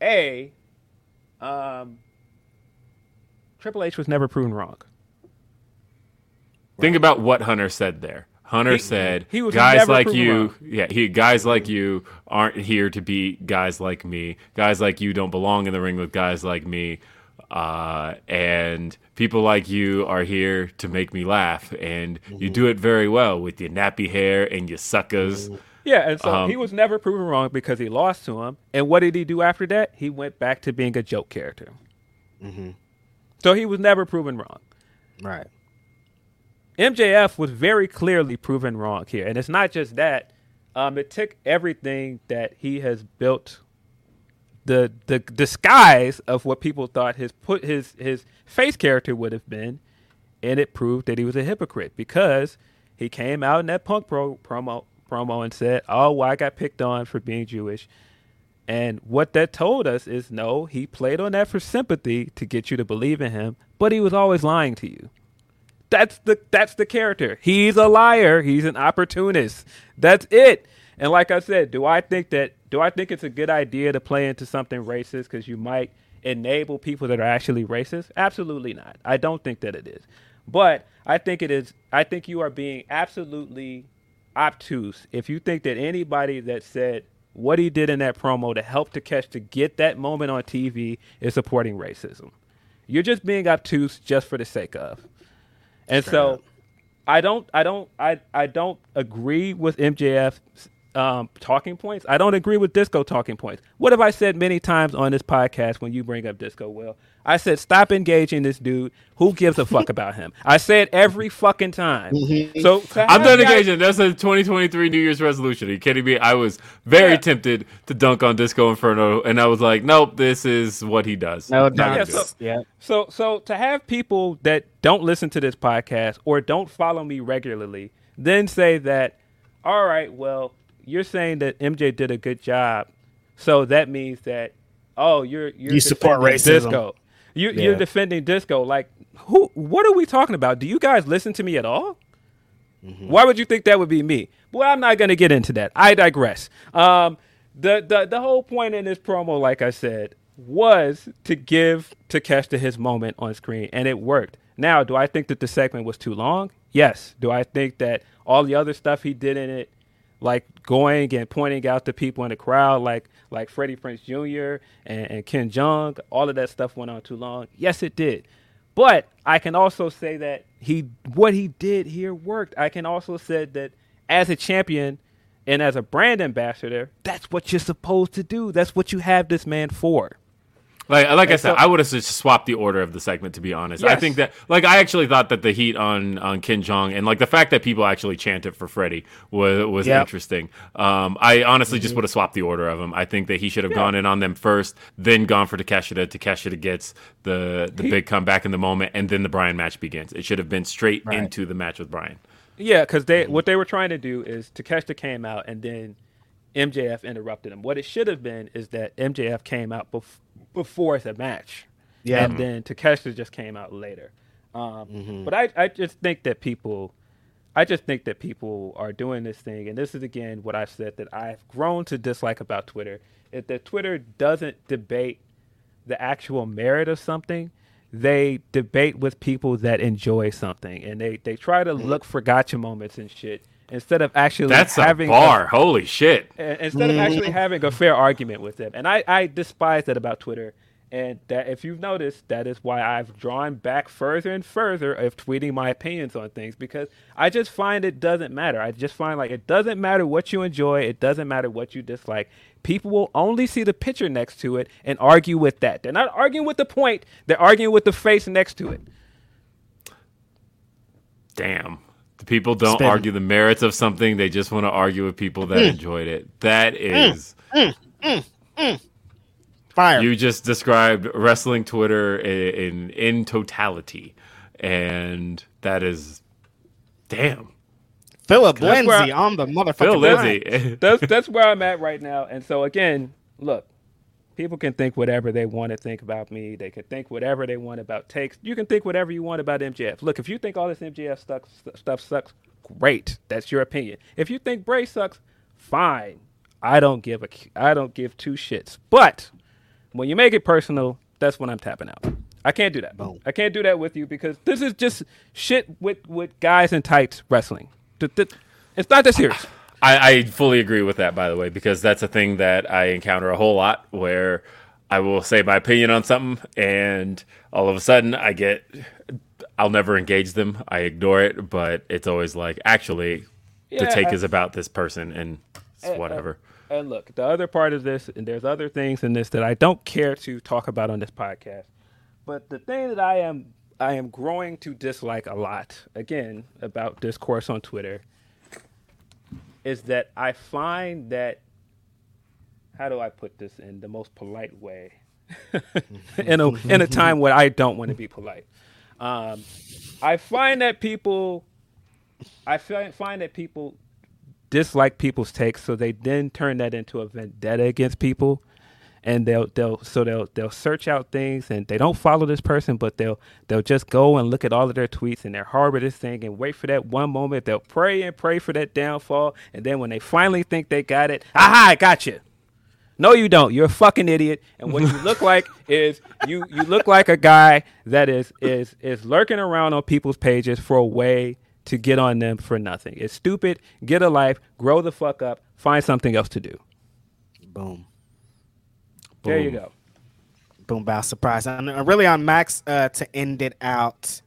A, um, Triple H was never proven wrong. Think about what Hunter said there. Hunter He- said, he was "Guys like you, yeah, he guys like you aren't here to be guys like me. Guys like you don't belong in the ring with guys like me. uh, and people like you are here to make me laugh, and you Mm-hmm. do it very well with your nappy hair and your suckers. Yeah, and so Um, he was never proven wrong because he lost to him. And what did he do after that? He went back to being a joke character. Mm-hmm. So he was never proven wrong. Right. MJF was very clearly proven wrong here, and it's not just that. Um, it took everything that he has built, the the disguise of what people thought his put his his face character would have been, and it proved that he was a hypocrite because he came out in that punk pro, promo promo and said, "Oh, well, I got picked on for being Jewish." And what that told us is no, he played on that for sympathy to get you to believe in him, but he was always lying to you. That's the that's the character. He's a liar. He's an opportunist. That's it. And like I said, do I think that do I think it's a good idea to play into something racist because you might enable people that are actually racist? Absolutely not. I don't think that it is. But I think it is I think you are being absolutely obtuse if you think that anybody that said what he did in that promo to help to catch to get that moment on TV is supporting racism. You're just being obtuse just for the sake of. And so I don't I don't I I don't agree with MJF um, talking points. I don't agree with disco talking points. What have I said many times on this podcast when you bring up disco, Will? I said stop engaging this dude. Who gives a fuck about him? I say it every fucking time. So to I'm have done guys- engaging. That's a 2023 New Year's resolution. Are you kidding me? I was very Yeah. tempted to dunk on Disco Inferno, and I was like, nope, this is what he does. No Not doubt. Yeah, so- yeah. So so to have people that don't listen to this podcast or don't follow me regularly then say that all right, well, you're saying that MJ did a good job. So that means that oh, you're you're You support racism. Disco. You Yeah. you're defending disco like who what are we talking about? Do you guys listen to me at all? Mm-hmm. Why would you think that would be me? Well, I'm not going to get into that. I digress. Um, the, the the whole point in this promo, like I said, was to give Takeshita his moment on screen, and it worked. Now, do I think that the segment was too long? Yes. Do I think that all the other stuff he did in it, like going and pointing out to people in the crowd, like like Freddie Prinze Jr. and, and Ken Jeong, all of that stuff went on too long? Yes, it did. But I can also say that he what he did here worked. I can also say that as a champion and as a brand ambassador, that's what you're supposed to do. That's what you have this man for. Like, like I said, I would have just swapped the order of the segment. To be honest, I think that, like, I actually thought that the heat on on Ken Jeong and like the fact that people actually chanted for Freddie was was Yep. interesting. Um, I honestly Mm-hmm. just would have swapped the order of them. I think that he should have gone in on them first, then gone for Takeshita. Takeshita gets the the big comeback in the moment, and then the Bryan match begins. It should have been straight into the match with Bryan. Yeah, because they what they were trying to do is Takeshita came out and then MJF interrupted him. What it should have been is that MJF came out bef- before the match, Yeah. and then Takeshita just came out later. Um, But I, I just think that people, I just think that people are doing this thing, and this is again what I've said that I've grown to dislike about Twitter is that Twitter doesn't debate the actual merit of something. They debate with people that enjoy something, and they they try to look for gotcha moments and shit instead of actually That's a having bar. Holy shit! instead of actually mm. having a fair argument with them. And I, I despise that about Twitter. And that if you've noticed, that is why I've drawn back further and further of tweeting my opinions on things because I just find it doesn't matter. I just find like it doesn't matter what you enjoy, it doesn't matter what you dislike. People will only see the picture next to it and argue with that. They're not arguing with the point, they're arguing with the face next to it. Damn. The people don't Spin. argue the merits of something. They just want to argue with people that mm. enjoyed it. That mm. is. Mm. Fire. You just described wrestling Twitter in, in in totality, and that is, damn. Philip That's where Lindsay I- on the motherfucking Phil. Lindsay. that's that's where I'm at right now. And so again, look, people can think whatever they want to think about me. They can think whatever they want about takes. You can think whatever you want about MJF. Look, if you think all this MJF stuff stuff sucks, great. That's your opinion. If you think Bray sucks, fine. I don't give a I don't give two shits. But when you make it personal, that's when I'm tapping out. I can't do that. Boom. I can't do that with you because this is just shit with with guys in tights wrestling. It's not that serious. I, I fully agree with that, by the way, because that's a thing that I encounter a whole lot where I will say my opinion on something, and all of a sudden I get, I'll never engage them. I ignore it, but it's always like, actually, the take I- is about this person, and it's uh, whatever. And look, the other part of this, and there's other things in this that I don't care to talk about on this podcast. But the thing that I am I am growing to dislike a lot, again, about discourse on Twitter, is that I find that how do I put this in the most polite way? in a in a time where I don't want to be polite. Um, I find that people I find find that people dislike people's takes, so they then turn that into a vendetta against people, and they'll they'll so they'll they'll search out things, and they don't follow this person, but they'll they'll just go and look at all of their tweets, and they're harbor this thing, and wait for that one moment. They'll pray and pray for that downfall, and then when they finally think they got it, aha, I got you. No, you don't. You're a fucking idiot. And what you look like is you you look like a guy that is is is lurking around on people's pages for a way to get on them for nothing. It's stupid. Get a life. Grow the fuck up. Find something else to do. Boom. There you go. boom bow surprise and uh, really on max uh, to end it out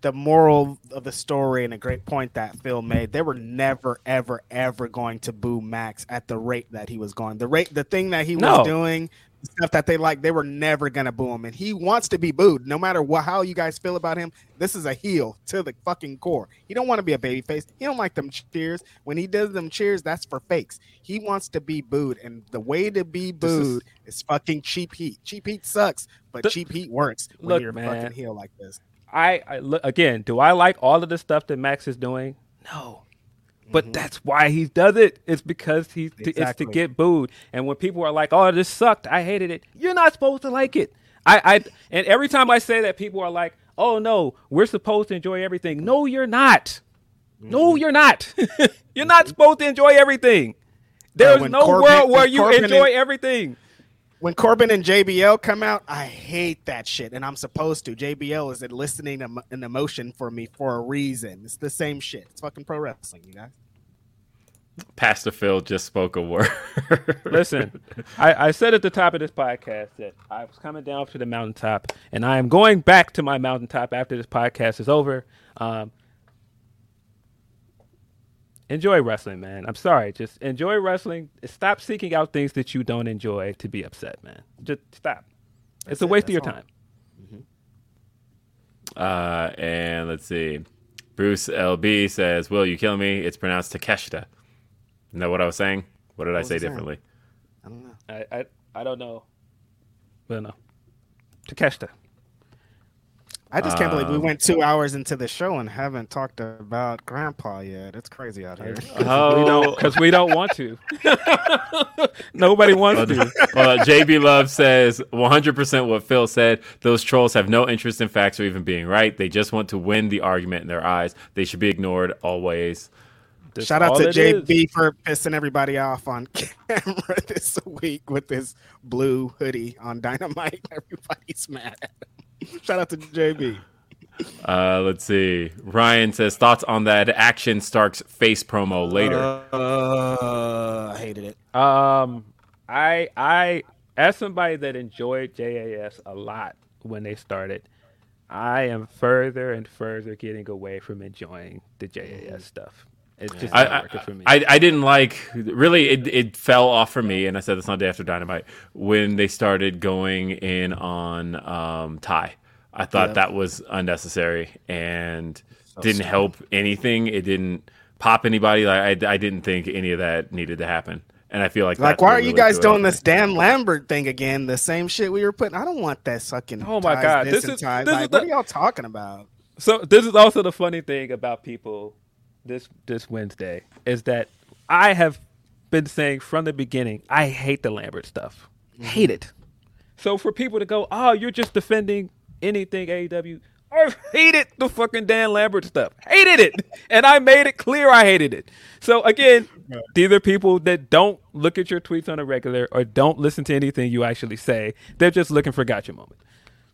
the moral of the story and a great point that phil made they were never ever ever going to boo max at the rate that he was going the rate the thing that he No. was doing stuff that they like they were never gonna boo him and he wants to be booed no matter what how you guys feel about him this is a heel to the fucking core he don't want to be a baby face he don't like them cheers when he does them cheers that's for fakes he wants to be booed and the way to be is- booed is fucking cheap heat. Cheap heat sucks, but The- cheap heat works when Look, you're man. fucking heel like this. I, I look again. Do I like all of the stuff that Max is doing? No. But mm-hmm. that's why he does it. It's because he's to, it's to get booed. And when people are like, "Oh, this sucked. I hated it." You're not supposed to like it. I, I and every time I say that, people are like, "Oh no, we're supposed to enjoy everything." No, you're not. Mm-hmm. No, you're not. you're not mm-hmm. supposed to enjoy everything. There's when no Corbin- world where you Corbin enjoy and- everything. When Corbin and JBL come out, I hate that shit, and I'm supposed to. JBL is eliciting em- an emotion for me for a reason. It's the same shit. It's fucking pro wrestling, you guys. Pastor Phil just spoke a word. Listen, I, I said at the top of this podcast that I was coming down to the mountaintop, and I am going back to my mountaintop after this podcast is over. Um, enjoy wrestling, man. I'm sorry. Just enjoy wrestling. Stop seeking out things that you don't enjoy to be upset, man. Just stop. it's a it. waste of your all. time. Uh, and let's see. Bruce LB says, Will, you kill me? It's pronounced Takeshita. Isn't that what I was saying? What did I say he saying? differently? I don't know. I, I, I don't know. Well, no. Takeshita. I just can't believe we Um, went two hours into the show and haven't talked about Grandpa yet. It's crazy out here. Oh, Because we don't want to. Nobody wants to. well, JB Love says 100% what Phil said. Those trolls have no interest in facts or even being right. They just want to win the argument in their eyes. They should be ignored always. That's Shout out to it is. JB for pissing everybody off on camera this week with this blue hoodie on Dynamite. Everybody's mad at him. Shout out to JB. Uh, let's see. Ryan says thoughts on that Action Starks face promo later. Uh, I hated it. Um, I I as somebody that enjoyed JAS a lot when they started, I am further and further getting away from enjoying the JAS stuff. It's just I, not I, working for me. I, I didn't like really it, it fell off for me and I said this on day after dynamite when they started going in on um Ty. I thought Yeah. that was unnecessary and didn't help anything. It didn't pop anybody. Like I, I didn't think any of that needed to happen. And I feel like Like, why what are you guys doing this me. Dan Lambert thing again? The same shit we were putting. I don't want that sucking. Oh my God, This, this is- ties. this is the- what are y'all talking about? So this is also the funny thing about people this this Wednesday is that I have been saying from the beginning I hate the Lambert stuff. Mm-hmm. Hate it. So for people to go, "Oh, you're just defending anything AEW." I hated the fucking Dan Lambert stuff. Hated it. And I made it clear I hated it. So again, these are people that don't look at your tweets on a regular or don't listen to anything you actually say. They're just looking for gotcha moment.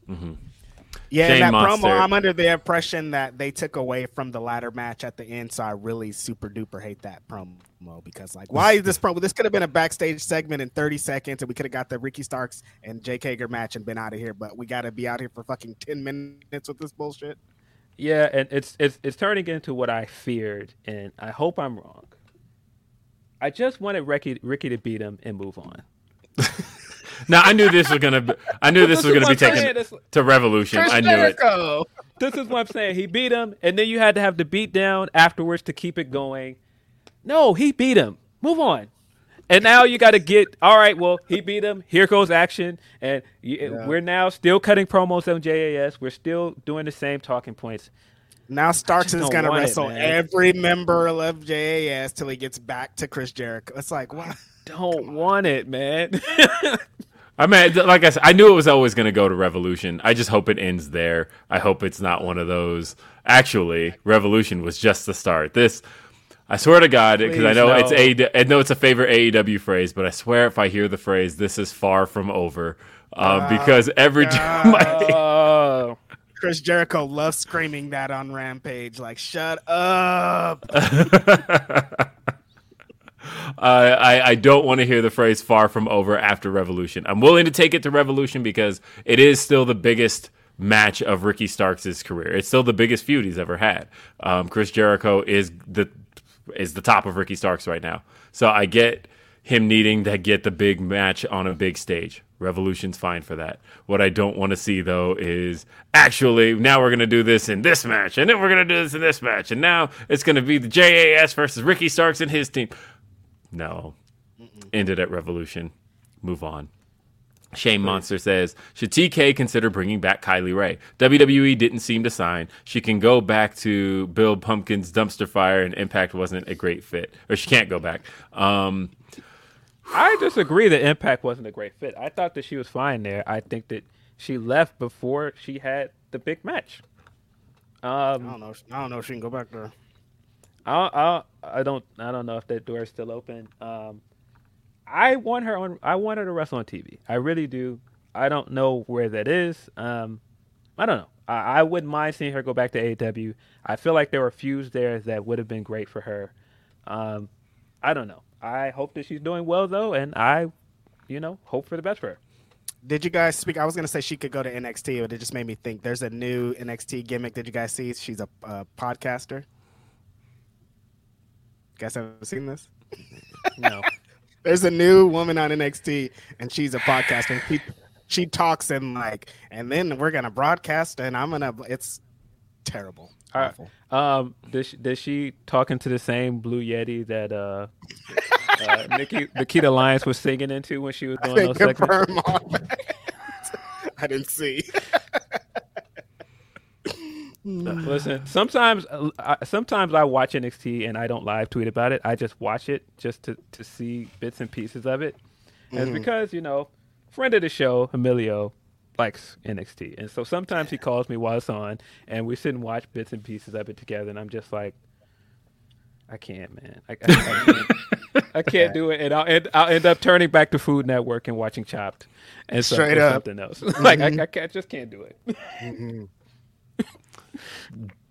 Mm-hmm. Yeah, Shane that Monster. promo, I'm under the impression that they took away from the ladder match at the end, so I really super duper hate that promo because, like, why is this promo? This could have been a backstage segment in 30 seconds, and we could have got the Ricky Starks and Jake Hager match and been out of here. But we got to be out here for fucking 10 minutes with this bullshit. Yeah, and it's it's it's turning into what I feared, and I hope I'm wrong. I just wanted Ricky Ricky to beat him and move on. Now I knew this was gonna. Be, I knew this This was gonna be what saying, taken this- to Revolution. I knew it. This is what I'm saying. He beat him, and then you had to have the beat down afterwards to keep it going. No, he beat him. Move on. And now you got to get all right. Well, he beat him. Here goes action, and you, we're now still cutting promos on JAS. We're still doing the same talking points. Now Starks is gonna want it, wrestle every member of JAS till he gets back to Chris Jericho. It's like, what? Don't want it, man. I mean, like I said, I knew it was always going to go to Revolution. I just hope it ends there. I hope it's not one of those. Actually, Revolution was just the start. This, I swear to God, because I know no. it's a, I know it's a favorite AEW phrase, but I swear if I hear the phrase, "This is far from over," um, because every time I, Oh, Chris Jericho loves screaming that on Rampage. Like, shut up. I, I don't want to hear the phrase far from over after Revolution. I'm willing to take it to Revolution because it is still the biggest match of Ricky Starks' career. It's still the biggest feud he's ever had. Um, Chris Jericho is the is the top of Ricky Starks right now. So I get him needing to get the big match on a big stage. Revolution's fine for that. What I don't want to see though is actually now we're gonna do this in this match, and then we're gonna do this in this match, and now it's gonna be the JAS versus Ricky Starks and his team. No. Ended at Revolution. Move on. Shane Monster says, should TK consider bringing back Kylie Rae? WWE didn't seem to sign. She can go back to Bill Pumpkin's dumpster fire, and Impact wasn't a great fit. Or she can't go back. Um, I disagree that Impact wasn't a great fit. I thought that she was fine there. I think that she left before she had the big match. I Um, don't know. I don't know if she can go back there. I, I, don't I don't know if that door is still open. Um, I want her on. I want her to wrestle on TV. I really do. I don't know where that is. Um, I don't know. I, I wouldn't mind seeing her go back to AEW. I feel like there were feuds there that would have been great for her. Um, I don't know. I hope that she's doing well though, and I, you know, hope for the best for her. Did you guys speak? I was gonna say she could go to NXT, but it just made me think. There's a new NXT gimmick. Did you guys see? She's a, a podcaster. Guys haven't seen this? No. There's a new woman on NXT, and she's a podcaster. And she, she talks and like, and then we're gonna broadcast, and I'm gonna. It's terrible. Uh, Awful. Um, does she, does she talking to the same Blue Yeti that uh, uh Nikki Nikita Lyons was singing into when she was doing those segments? confirm that. I didn't see. Mm. Listen, sometimes uh, I, sometimes I watch NXT and I don't live tweet about it. I just watch it just to, to see bits and pieces of it. And it's mm. because you know, friend of the show Emilio likes NXT, and so sometimes he calls me while it's on, and we sit and watch bits and pieces of it together. And I'm just like, I can't, man. I, I, I can't, I can't do it, and I'll end, I'll end up turning back to Food Network and watching Chopped, and some- Straight up. something else. like I, mm-hmm. I can't, just can't do it. Mm-hmm.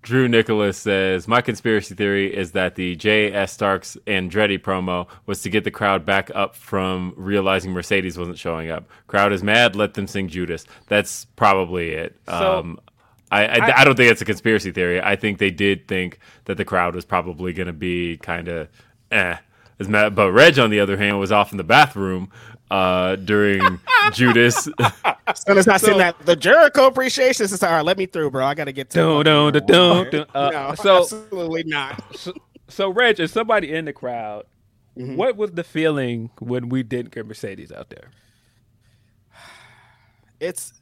Drew Nicholas says, My conspiracy theory is that the J.S. Starks Andretti promo was to get the crowd back up from realizing Mercedes wasn't showing up. Crowd is mad, let them sing Judas. That's probably it. So- um, I, I, I don't think it's a conspiracy theory. I think they did think that the crowd was probably going to be kind of eh. But Reg, on the other hand, was off in the bathroom uh, during Judas. As soon as I seen that, the Jericho appreciation is all right. Let me through, bro. I gotta get to. Dun, the dun, fucking dun, room. dun, uh, no, so- absolutely not. So, so Reg, as somebody in the crowd, Mm-hmm. what was the feeling when we didn't get Mercedes out there? it's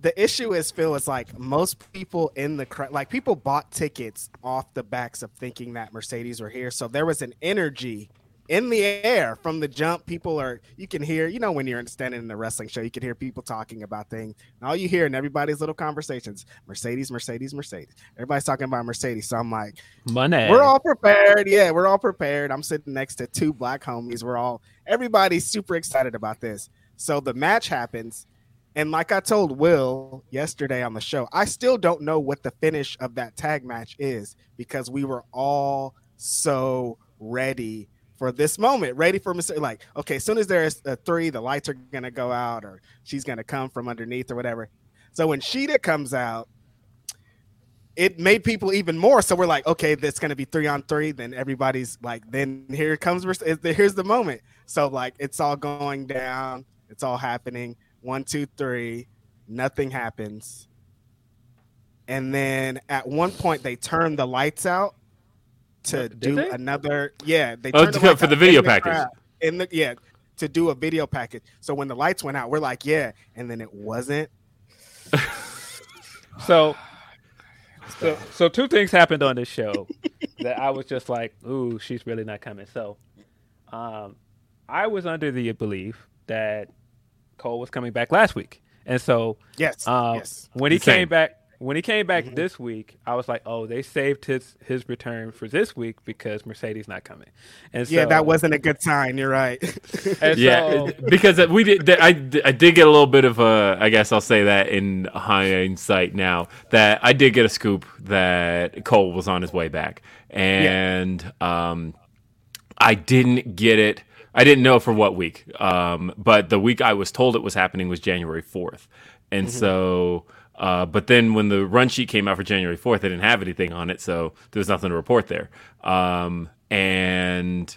the issue is Phil is like most people in the crowd like people bought tickets off the backs of thinking that Mercedes were here so there was an energy in the air from the jump people are you can hear you know when you're standing in the wrestling show you can hear people talking about things and all you hear in everybody's little conversations Mercedes Mercedes Mercedes everybody's talking about Mercedes so I'm like Money. we're all prepared. Yeah, we're all prepared. I'm sitting next to two black homies. We're all everybody's super excited about this. So the match happens, And like I told Will yesterday on the show, I still don't know what the finish of that tag match is because we were all so ready for this moment, ready for Mr. Like, okay, as soon as there's a three, the lights are gonna go out, or she's gonna come from underneath, or whatever. So when Shida comes out, it made people even more. So we're like, okay, that's gonna be three on three. Then everybody's like, then here comes here's the moment. So like, it's all going down, it's all happening. One, two, three. Nothing happens. And then at one point they turn the lights out to Did do they? another. Yeah, they Oh, turned to- the for the video package. crowd. In the yeah, to do a video package. So when the lights went out, we're like, yeah, and then it wasn't. So, so, so two things happened on this show that I was just like, "Ooh, she's really not coming." So, um, I was under the belief that Cole was coming back last week, and so Yes, um, yes. when he Same. came back, when he came Mm-hmm. back this week, I was like, "Oh, they saved his his return for this week because Mercedes not coming." And Yeah, so, that wasn't a good sign. You're right. and Yeah, so- because we did. I, I did get a little bit of a. I guess I'll say that in hindsight now that I did get a scoop that Cole was on his way back, and um, I didn't get it. I didn't know for what week. Um, but the week I was told it was happening was January fourth, and so. Uh, but then when the run sheet came out for January 4th, they didn't have anything on it, so there was nothing to report there. Um, and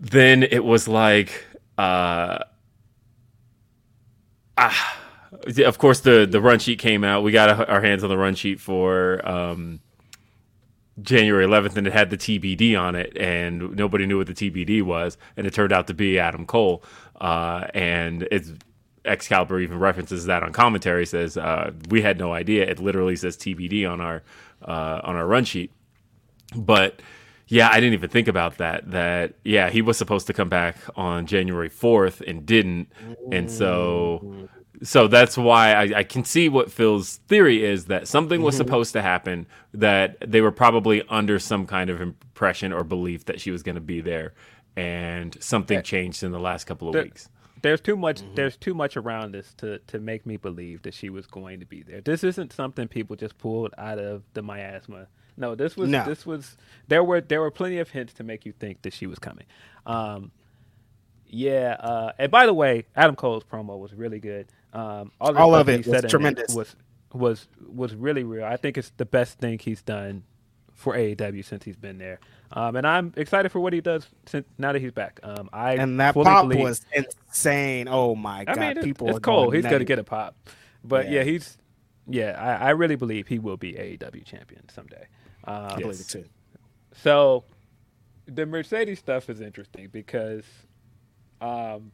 then it was like uh ah, of course the the run sheet came out we got our hands on the run sheet for um January 11th and it had the TBD on it and nobody knew what the TBD was and it turned out to be Adam Cole uh and it's Excalibur even references that on commentary says uh we had no idea it literally says TBD on our uh on our run sheet but yeah, I didn't even think about that. That yeah, he was supposed to come back on January fourth and didn't, and so so that's why I, I can see what Phil's theory is that something was supposed to happen. That they were probably under some kind of impression or belief that she was going to be there, and something changed in the last couple of The- weeks. There's too much Mm-hmm. there's too much around this to to make me believe that she was going to be there. This isn't something people just pulled out of the miasma. No, this was No. this was there were there were plenty of hints to make you think that she was coming. Um yeah, uh and by the way, Adam Cole's promo was really good. Um all, All of it he was tremendous. was was was really real. I think it's the best thing he's done for AEW since he's been there. Um, and I'm excited for what he does since now that he's back. Um, I and that pop believe- was insane. Oh my I god, mean, it's, people it's going He's going to get a pop. But yeah, Yeah. he's yeah. I, I really believe he will be AEW champion someday. Um, I believe it too. So the Mercedes stuff is interesting because um,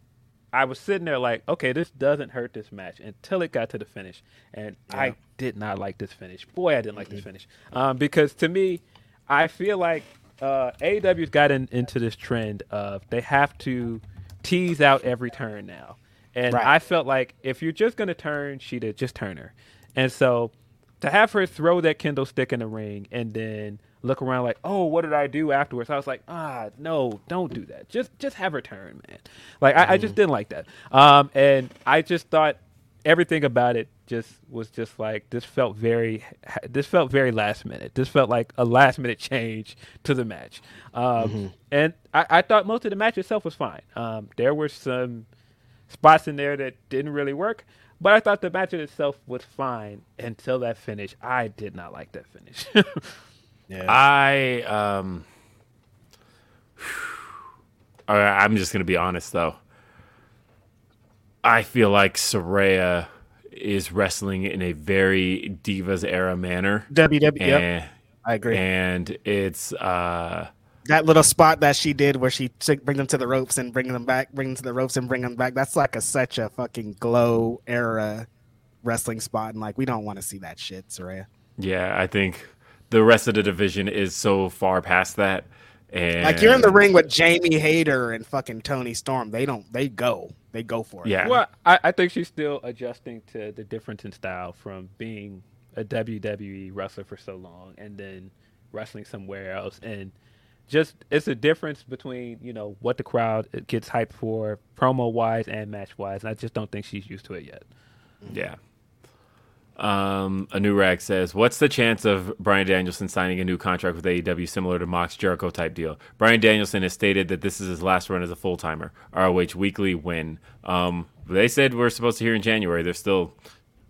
I was sitting there like, okay, this doesn't hurt this match until it got to the finish, and I did not like this finish. Boy, I didn't like this Mm-hmm. finish um, because to me, I feel like uh, AEW's gotten into this trend of they have to tease out every turn now, and Right. I felt like if you're just gonna turn Shida, just turn her, and so to have her throw that kendo stick in the ring and then look around like, oh, what did I do afterwards? I was like, ah, no, don't do that. Just just have her turn, man. Like I, I just didn't like that. Um, and I just thought everything about it just was just like this felt very this felt very last minute. This felt like a last minute change to the match. Um, and I, I thought most of the match itself was fine. Um, there were some spots in there that didn't really work. But I thought the match in itself was fine until that finish. I did not like that finish. yeah. I um I'm just gonna be honest though. I feel like Saraya is wrestling in a very Divas era manner. WWE. Yep, I agree. and it's uh that little spot that she did where she took bring them to the ropes and bring them back, bring them to the ropes and bring them back. That's like a such a fucking glow era wrestling spot, and like we don't want to see that shit, Saraya. yeah, I think the rest of the division is so far past that. And Like you're in the ring with Jamie Hayter and fucking Toni Storm. They don't. They go. They go for it. Yeah. well, I, I think she's still adjusting to the difference in style from being a WWE wrestler for so long and then wrestling somewhere else. And just it's a difference between you know what the crowd gets hyped for promo wise and match wise. I just don't think she's used to it yet. Yeah. Um, a new rag says, "What's the chance of Bryan Danielson signing a new contract with AEW similar to Mox Jericho type deal?" Bryan Danielson has stated that this is his last run as a full timer. ROH Weekly win. Um, they said we're supposed to hear in January. There's still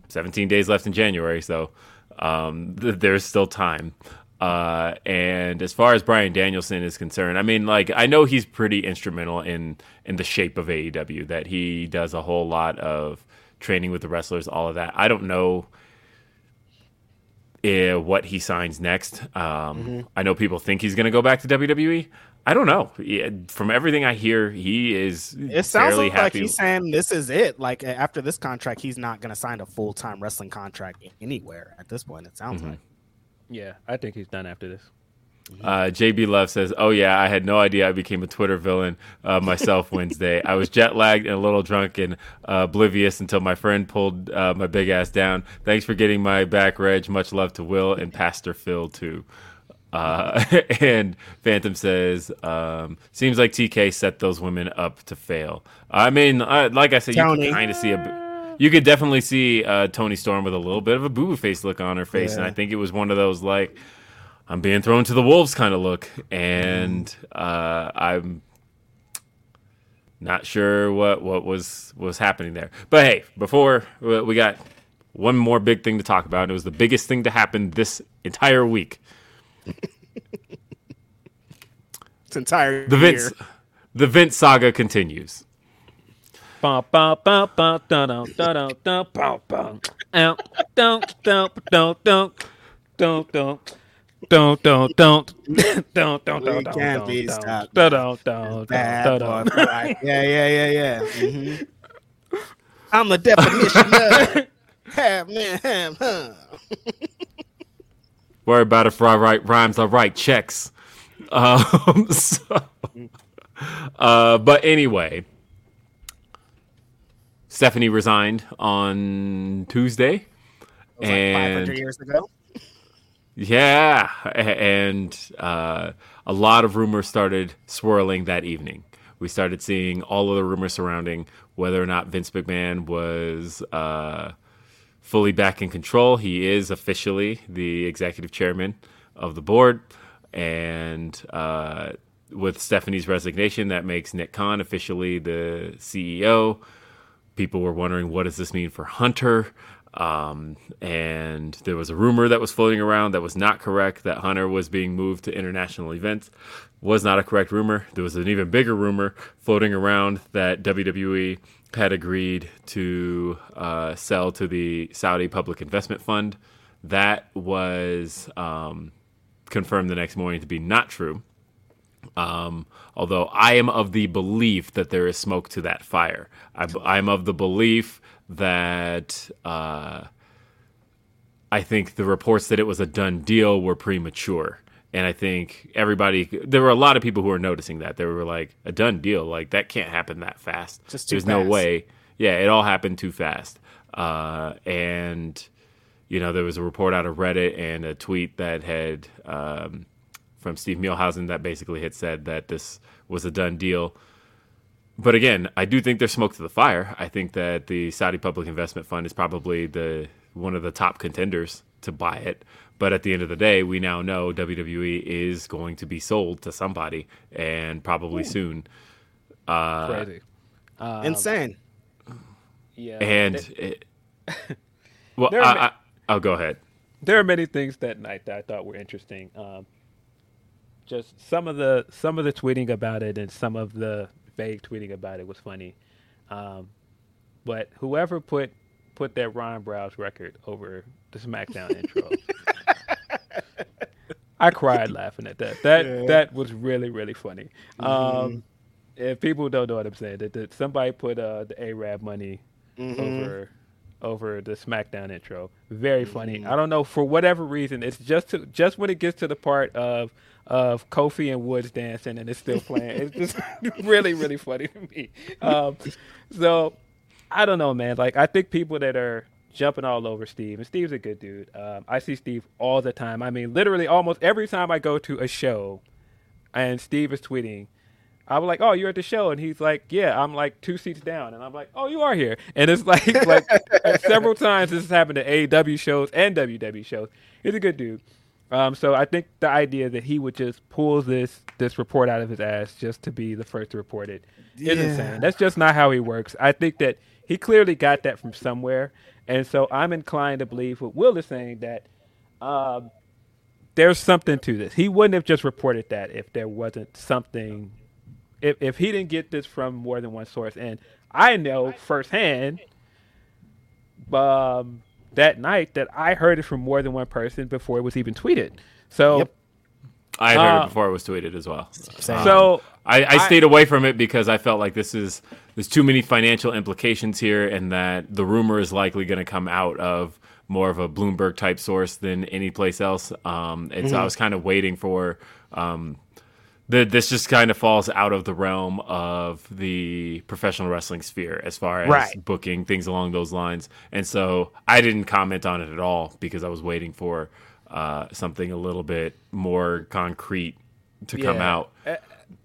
17 days left in January, so um, th- there's still time. Uh, and as far as Bryan Danielson is concerned, I mean, like I know he's pretty instrumental in in the shape of AEW. That he does a whole lot of training with the wrestlers, all of that. I don't know uh, what he signs next. Um, mm-hmm. I know people think he's going to go back to WWE. I don't know. From everything I hear, he is. It sounds like happy. he's saying this is it. Like after this contract, he's not going to sign a full time wrestling contract anywhere at this point. It sounds mm-hmm. like. Yeah, I think he's done after this. Uh, JB Love says, "Oh yeah, I had no idea I became a Twitter villain uh, myself Wednesday. I was jet lagged and a little drunk and uh, oblivious until my friend pulled uh, my big ass down. Thanks for getting my back, Reg. Much love to Will and Pastor Phil too." Uh, and Phantom says, um, "Seems like TK set those women up to fail." I mean, like I said, Tony. you can kind of see a, you could definitely see uh, Toni Storm with a little bit of a boo face look on her face, yeah. and I think it was one of those like I'm being thrown to the wolves kind of look, and uh, I'm not sure what what was was happening there. But hey, before we got one more big thing to talk about, and it was the biggest thing to happen this entire week. it's entire the Vince year. the Vince saga continues. Don't don't don't don't don't don't don't don't don't don't can't be stopped. Don't don't don't don't. Yeah yeah yeah yeah. Mm-hmm. I'm the definition of have man ham huh. Worry about if I write rhymes, I write checks. Um, so, uh, but anyway, Stephanie resigned on Tuesday. and like 500 years ago. Yeah, and uh, a lot of rumors started swirling that evening. We started seeing all of the rumors surrounding whether or not Vince McMahon was uh, fully back in control. He is officially the executive chairman of the board, and uh, with Stephanie's resignation, that makes Nick Khan officially the CEO. People were wondering what does this mean for Hunter. Um, and there was a rumor that was floating around that was not correct that Hunter was being moved to international events. Was not a correct rumor. There was an even bigger rumor floating around that WWE had agreed to uh, sell to the Saudi Public Investment Fund. That was um, confirmed the next morning to be not true. Um, although I am of the belief that there is smoke to that fire. I, am of the belief that uh, I think the reports that it was a done deal were premature. And I think everybody, there were a lot of people who were noticing that. They were like, a done deal? Like, that can't happen that fast. Just There's fast. no way. Yeah, it all happened too fast. Uh, and, you know, there was a report out of Reddit and a tweet that had, um, from Steve Muehlhausen, that basically had said that this was a done deal but again, I do think there's smoke to the fire. I think that the Saudi Public Investment Fund is probably the one of the top contenders to buy it. But at the end of the day, we now know WWE is going to be sold to somebody, and probably Ooh. soon. Uh, Crazy, um, insane. Yeah, and it, well, I, I, I'll go ahead. There are many things that night that I thought were interesting. Um, just some of the some of the tweeting about it, and some of the vague tweeting about it was funny. Um, but whoever put put that Ron Browz record over the SmackDown intro, I cried laughing at that. That yeah. that was really really funny. Mm-hmm. Um, if people don't know what I'm saying, that, that somebody put uh, the Arab money mm-hmm. over over the SmackDown intro. Very funny. Mm-hmm. I don't know for whatever reason. It's just to, just when it gets to the part of of Kofi and Woods dancing, and it's still playing. it's just really, really funny to me. Um, so I don't know, man. Like I think people that are jumping all over Steve, and Steve's a good dude. Um, I see Steve all the time. I mean, literally, almost every time I go to a show, and Steve is tweeting. I'm like, oh, you're at the show, and he's like, yeah, I'm like two seats down, and I'm like, oh, you are here, and it's like like several times this has happened to AEW shows and WWE shows. He's a good dude. Um, so I think the idea that he would just pull this this report out of his ass just to be the first to report it is Yeah. insane. That's just not how he works. I think that he clearly got that from somewhere, and so I'm inclined to believe what Will is saying that um, there's something to this. He wouldn't have just reported that if there wasn't something. If if he didn't get this from more than one source, and I know firsthand, um, that night that I heard it from more than one person before it was even tweeted. So. Yep. I heard Uh, it before it was tweeted as well. Same. So I, I I- stayed away from it because I felt like this is there's too many financial implications here, and that the rumor is likely going to come out of more of a Bloomberg type source than any place else. Um, and so I was kind of waiting for um, that. This just kind of falls out of the realm of the professional wrestling sphere as far as Right. booking things along those lines, and so I didn't comment on it at all because I was waiting for uh, something a little bit more concrete to come out.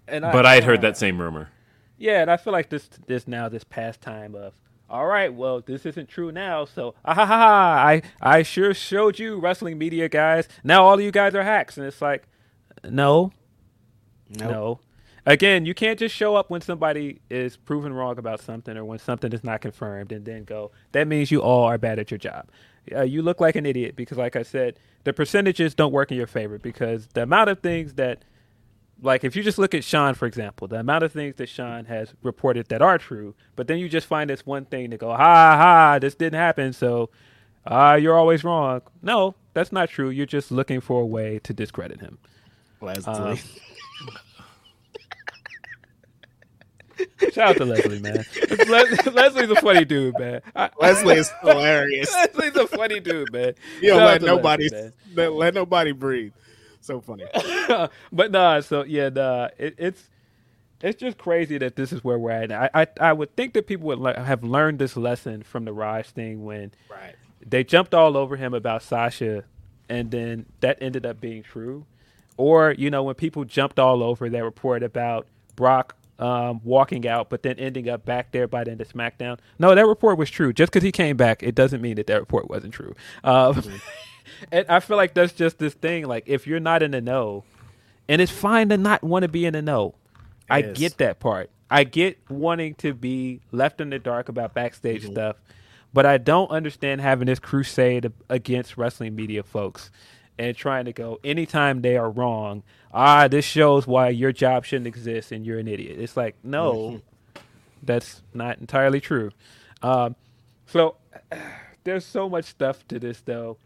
And But I had heard that same rumor. Yeah, and I feel like this this now this past time of all right, well, this isn't true now, so ah, ha ha ha I I sure showed you wrestling media guys. Now all of you guys are hacks, and it's like, no, Nope. no. Again, you can't just show up when somebody is proven wrong about something or when something is not confirmed and then go, that means you all are bad at your job. Uh, you look like an idiot because, like I said, the percentages don't work in your favor because the amount of things that like if you just look at Sean, for example, the amount of things that Sean has reported that are true, but then you just find this one thing to go, ha ha, this didn't happen, so uh, you're always wrong. No, that's not true. You're just looking for a way to discredit him. Leslie. Um, Shout out to Leslie, man. Les- Leslie's a funny dude, man. I- Leslie is hilarious. Leslie's a funny dude, man. You don't let nobody Leslie, let, let nobody breathe. So funny. but nah, so yeah, nah, it, it's it's just crazy that this is where we're at. I I, I would think that people would le- have learned this lesson from the Raj thing when Right. they jumped all over him about Sasha, and then that ended up being true. Or you know when people jumped all over that report about Brock um, walking out, but then ending up back there by the end of SmackDown. No, that report was true. Just because he came back, it doesn't mean that that report wasn't true. Um, and I feel like that's just this thing. Like if you're not in the know, and it's fine to not want to be in the know. I get that part. I get wanting to be left in the dark about backstage stuff, but I don't understand having this crusade against wrestling media folks and trying to go anytime they are wrong. Ah, this shows why your job shouldn't exist and you're an idiot. It's like no, that's not entirely true. Um, so there's so much stuff to this though.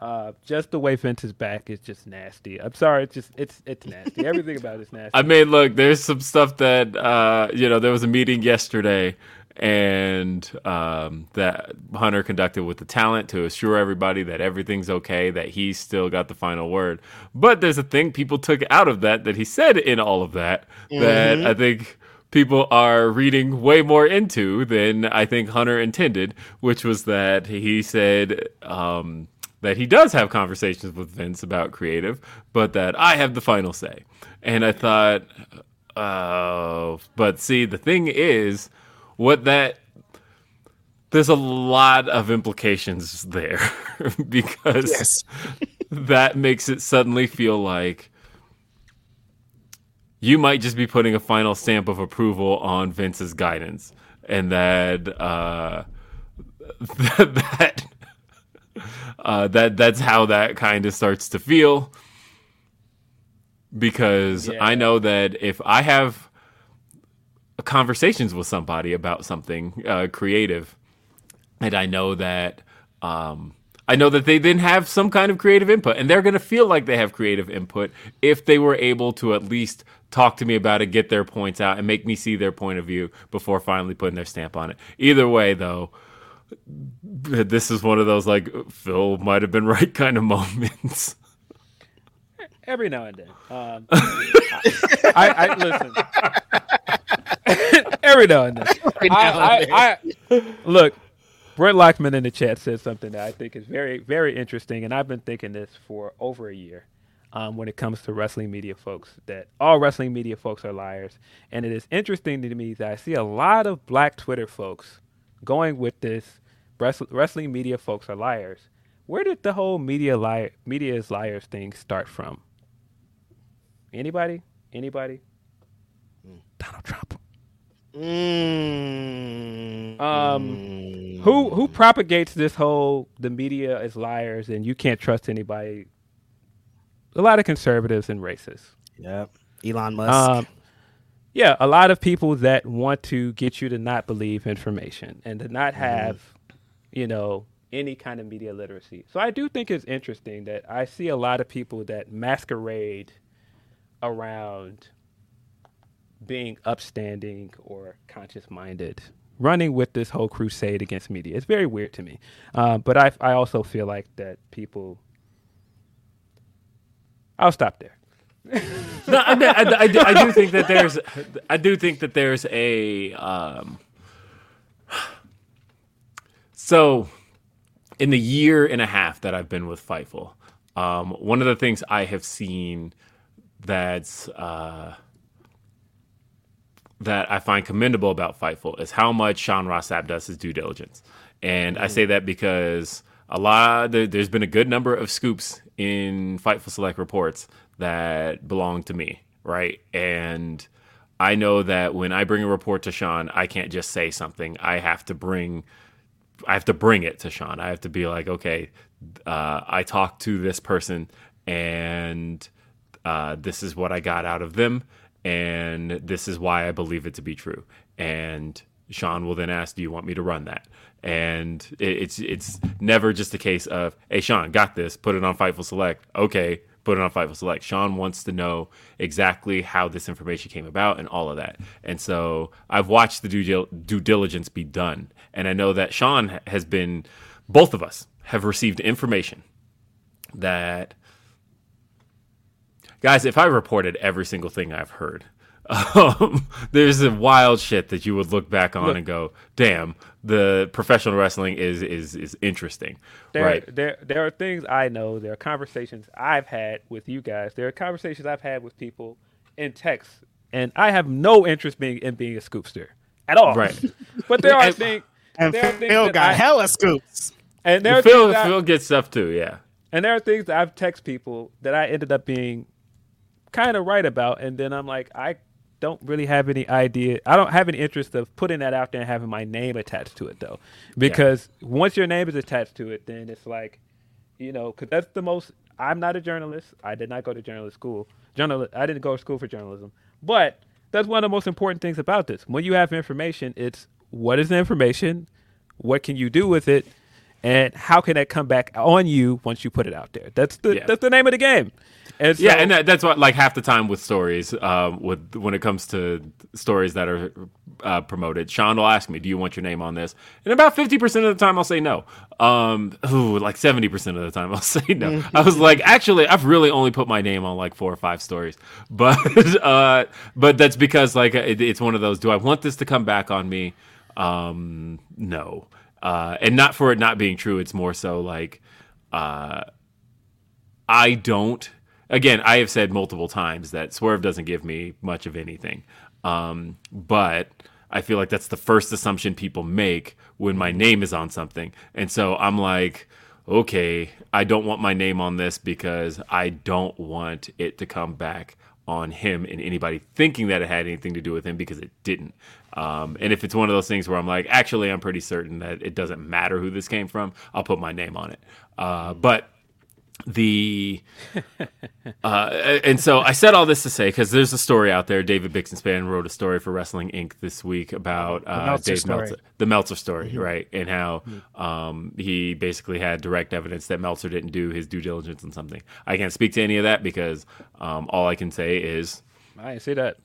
Uh, just the way Vince is back is just nasty. I'm sorry, it's just it's it's nasty. Everything about it is nasty. I mean, look, there's some stuff that uh, you know. There was a meeting yesterday, and um, that Hunter conducted with the talent to assure everybody that everything's okay, that he's still got the final word. But there's a thing people took out of that that he said in all of that that I think people are reading way more into than I think Hunter intended, which was that he said. Um, that he does have conversations with Vince about creative, but that I have the final say. And I thought, oh, but see, the thing is, what that there's a lot of implications there because Yes. that makes it suddenly feel like you might just be putting a final stamp of approval on Vince's guidance, and that uh, that uh, that that's how that kind of starts to feel. Because Yeah. I know that if I have conversations with somebody about something uh, creative, and I know that um, I know that they then have some kind of creative input, and they're going to feel like they have creative input if they were able to at least talk to me about it, get their points out, and make me see their point of view before finally putting their stamp on it. Either way, though, this is one of those like Phil might have been right kind of moments. Every now and then. Um, I, I listen. Every now and then. I, I, I, look, Brent Lockman in the chat said something that I think is very, very interesting, and I've been thinking this for over a year. um, when it comes to wrestling media folks that all wrestling media folks are liars. And it is interesting to me that I see a lot of black Twitter folks going with this wrestling media folks are liars. Where did the whole media liar media is liars thing start from? Anybody? Anybody? Mm. Donald Trump. Mm. Um, who who propagates this whole the media is liars and you can't trust anybody? A lot of conservatives and racists. Yep. Elon Musk. Um, yeah, a lot of people that want to get you to not believe information and to not mm-hmm. have, mm. you know, any kind of media literacy. So I do think it's interesting that I see a lot of people that masquerade around being upstanding or conscious minded, running with this whole crusade against media. It's very weird to me. Uh, but I, I also feel like that people. I'll stop there. no, I, I, I, do, I do think that there's, I do think that there's a, um, so in the year and a half that I've been with Fightful, um, one of the things I have seen that's uh, that I find commendable about Fightful is how much Sean Ross Sapp does his due diligence, and mm. I say that because a lot there, there's been a good number of scoops in Fightful Select reports that belong to me, right? And I know that when I bring a report to Sean, I can't just say something. I have to bring I have to bring it to Sean. I have to be like, okay, uh, I talked to this person and uh, this is what I got out of them, and this is why I believe it to be true. And Sean will then ask, "Do you want me to run that?" And it's it's never just a case of, "Hey, Sean, got this. Put it on Fightful Select." Okay, put it on Fightful Select. Sean wants to know exactly how this information came about and all of that. And so I've watched the due, due diligence be done, and I know that Sean has been. Both of us have received information that guys, if I reported every single thing I've heard, um, there's a wild shit that you would look back on look, and go, "Damn, the professional wrestling is is is interesting." There, right? There, there are things I know. There are conversations I've had with you guys. There are conversations I've had with people in text, and I have no interest being in being a scoopster at all. Right. but there are things. And there are things Phil got I, hella scoops. And there are Phil, Phil gets stuff too. Yeah. And there are things that I've text people that I ended up being kind of right about, and then I'm like, I don't really have any idea. I don't have any interest of putting that out there and having my name attached to it though, because yeah. once your name is attached to it, then it's like, you know, because that's the most. I'm not a journalist. I did not go to journalist school. Journal. I didn't go to school for journalism, but that's one of the most important things about this. When you have information, it's what is the information, what can you do with it, and how can that come back on you once you put it out there? That's the yeah. that's the name of the game. And so, yeah, and that, that's what like half the time with stories, um, with when it comes to stories that are uh, promoted, Sean will ask me, "Do you want your name on this?" And about fifty percent of the time, I'll say no. Um, ooh, like seventy percent of the time, I'll say no. Mm-hmm. I was like, actually, I've really only put my name on like four or five stories, but uh, but that's because like it, it's one of those. Do I want this to come back on me? Um, no uh, and not for it not being true. It's more so like uh, I don't. Again, I have said multiple times that Swerve doesn't give me much of anything, um, but I feel like that's the first assumption people make when my name is on something, and so I'm like, okay, I don't want my name on this because I don't want it to come back on him and anybody thinking that it had anything to do with him because it didn't. Um, and if it's one of those things where I'm like, actually, I'm pretty certain that it doesn't matter who this came from, I'll put my name on it. Uh, but the uh, and so I said all this to say because there's a story out there. David Bixenspan wrote a story for Wrestling Inc. this week about uh, Meltzer Dave story. Meltzer, the Meltzer story, mm-hmm. right? And how mm-hmm. um, he basically had direct evidence that Meltzer didn't do his due diligence on something. I can't speak to any of that because um, all I can say is I see that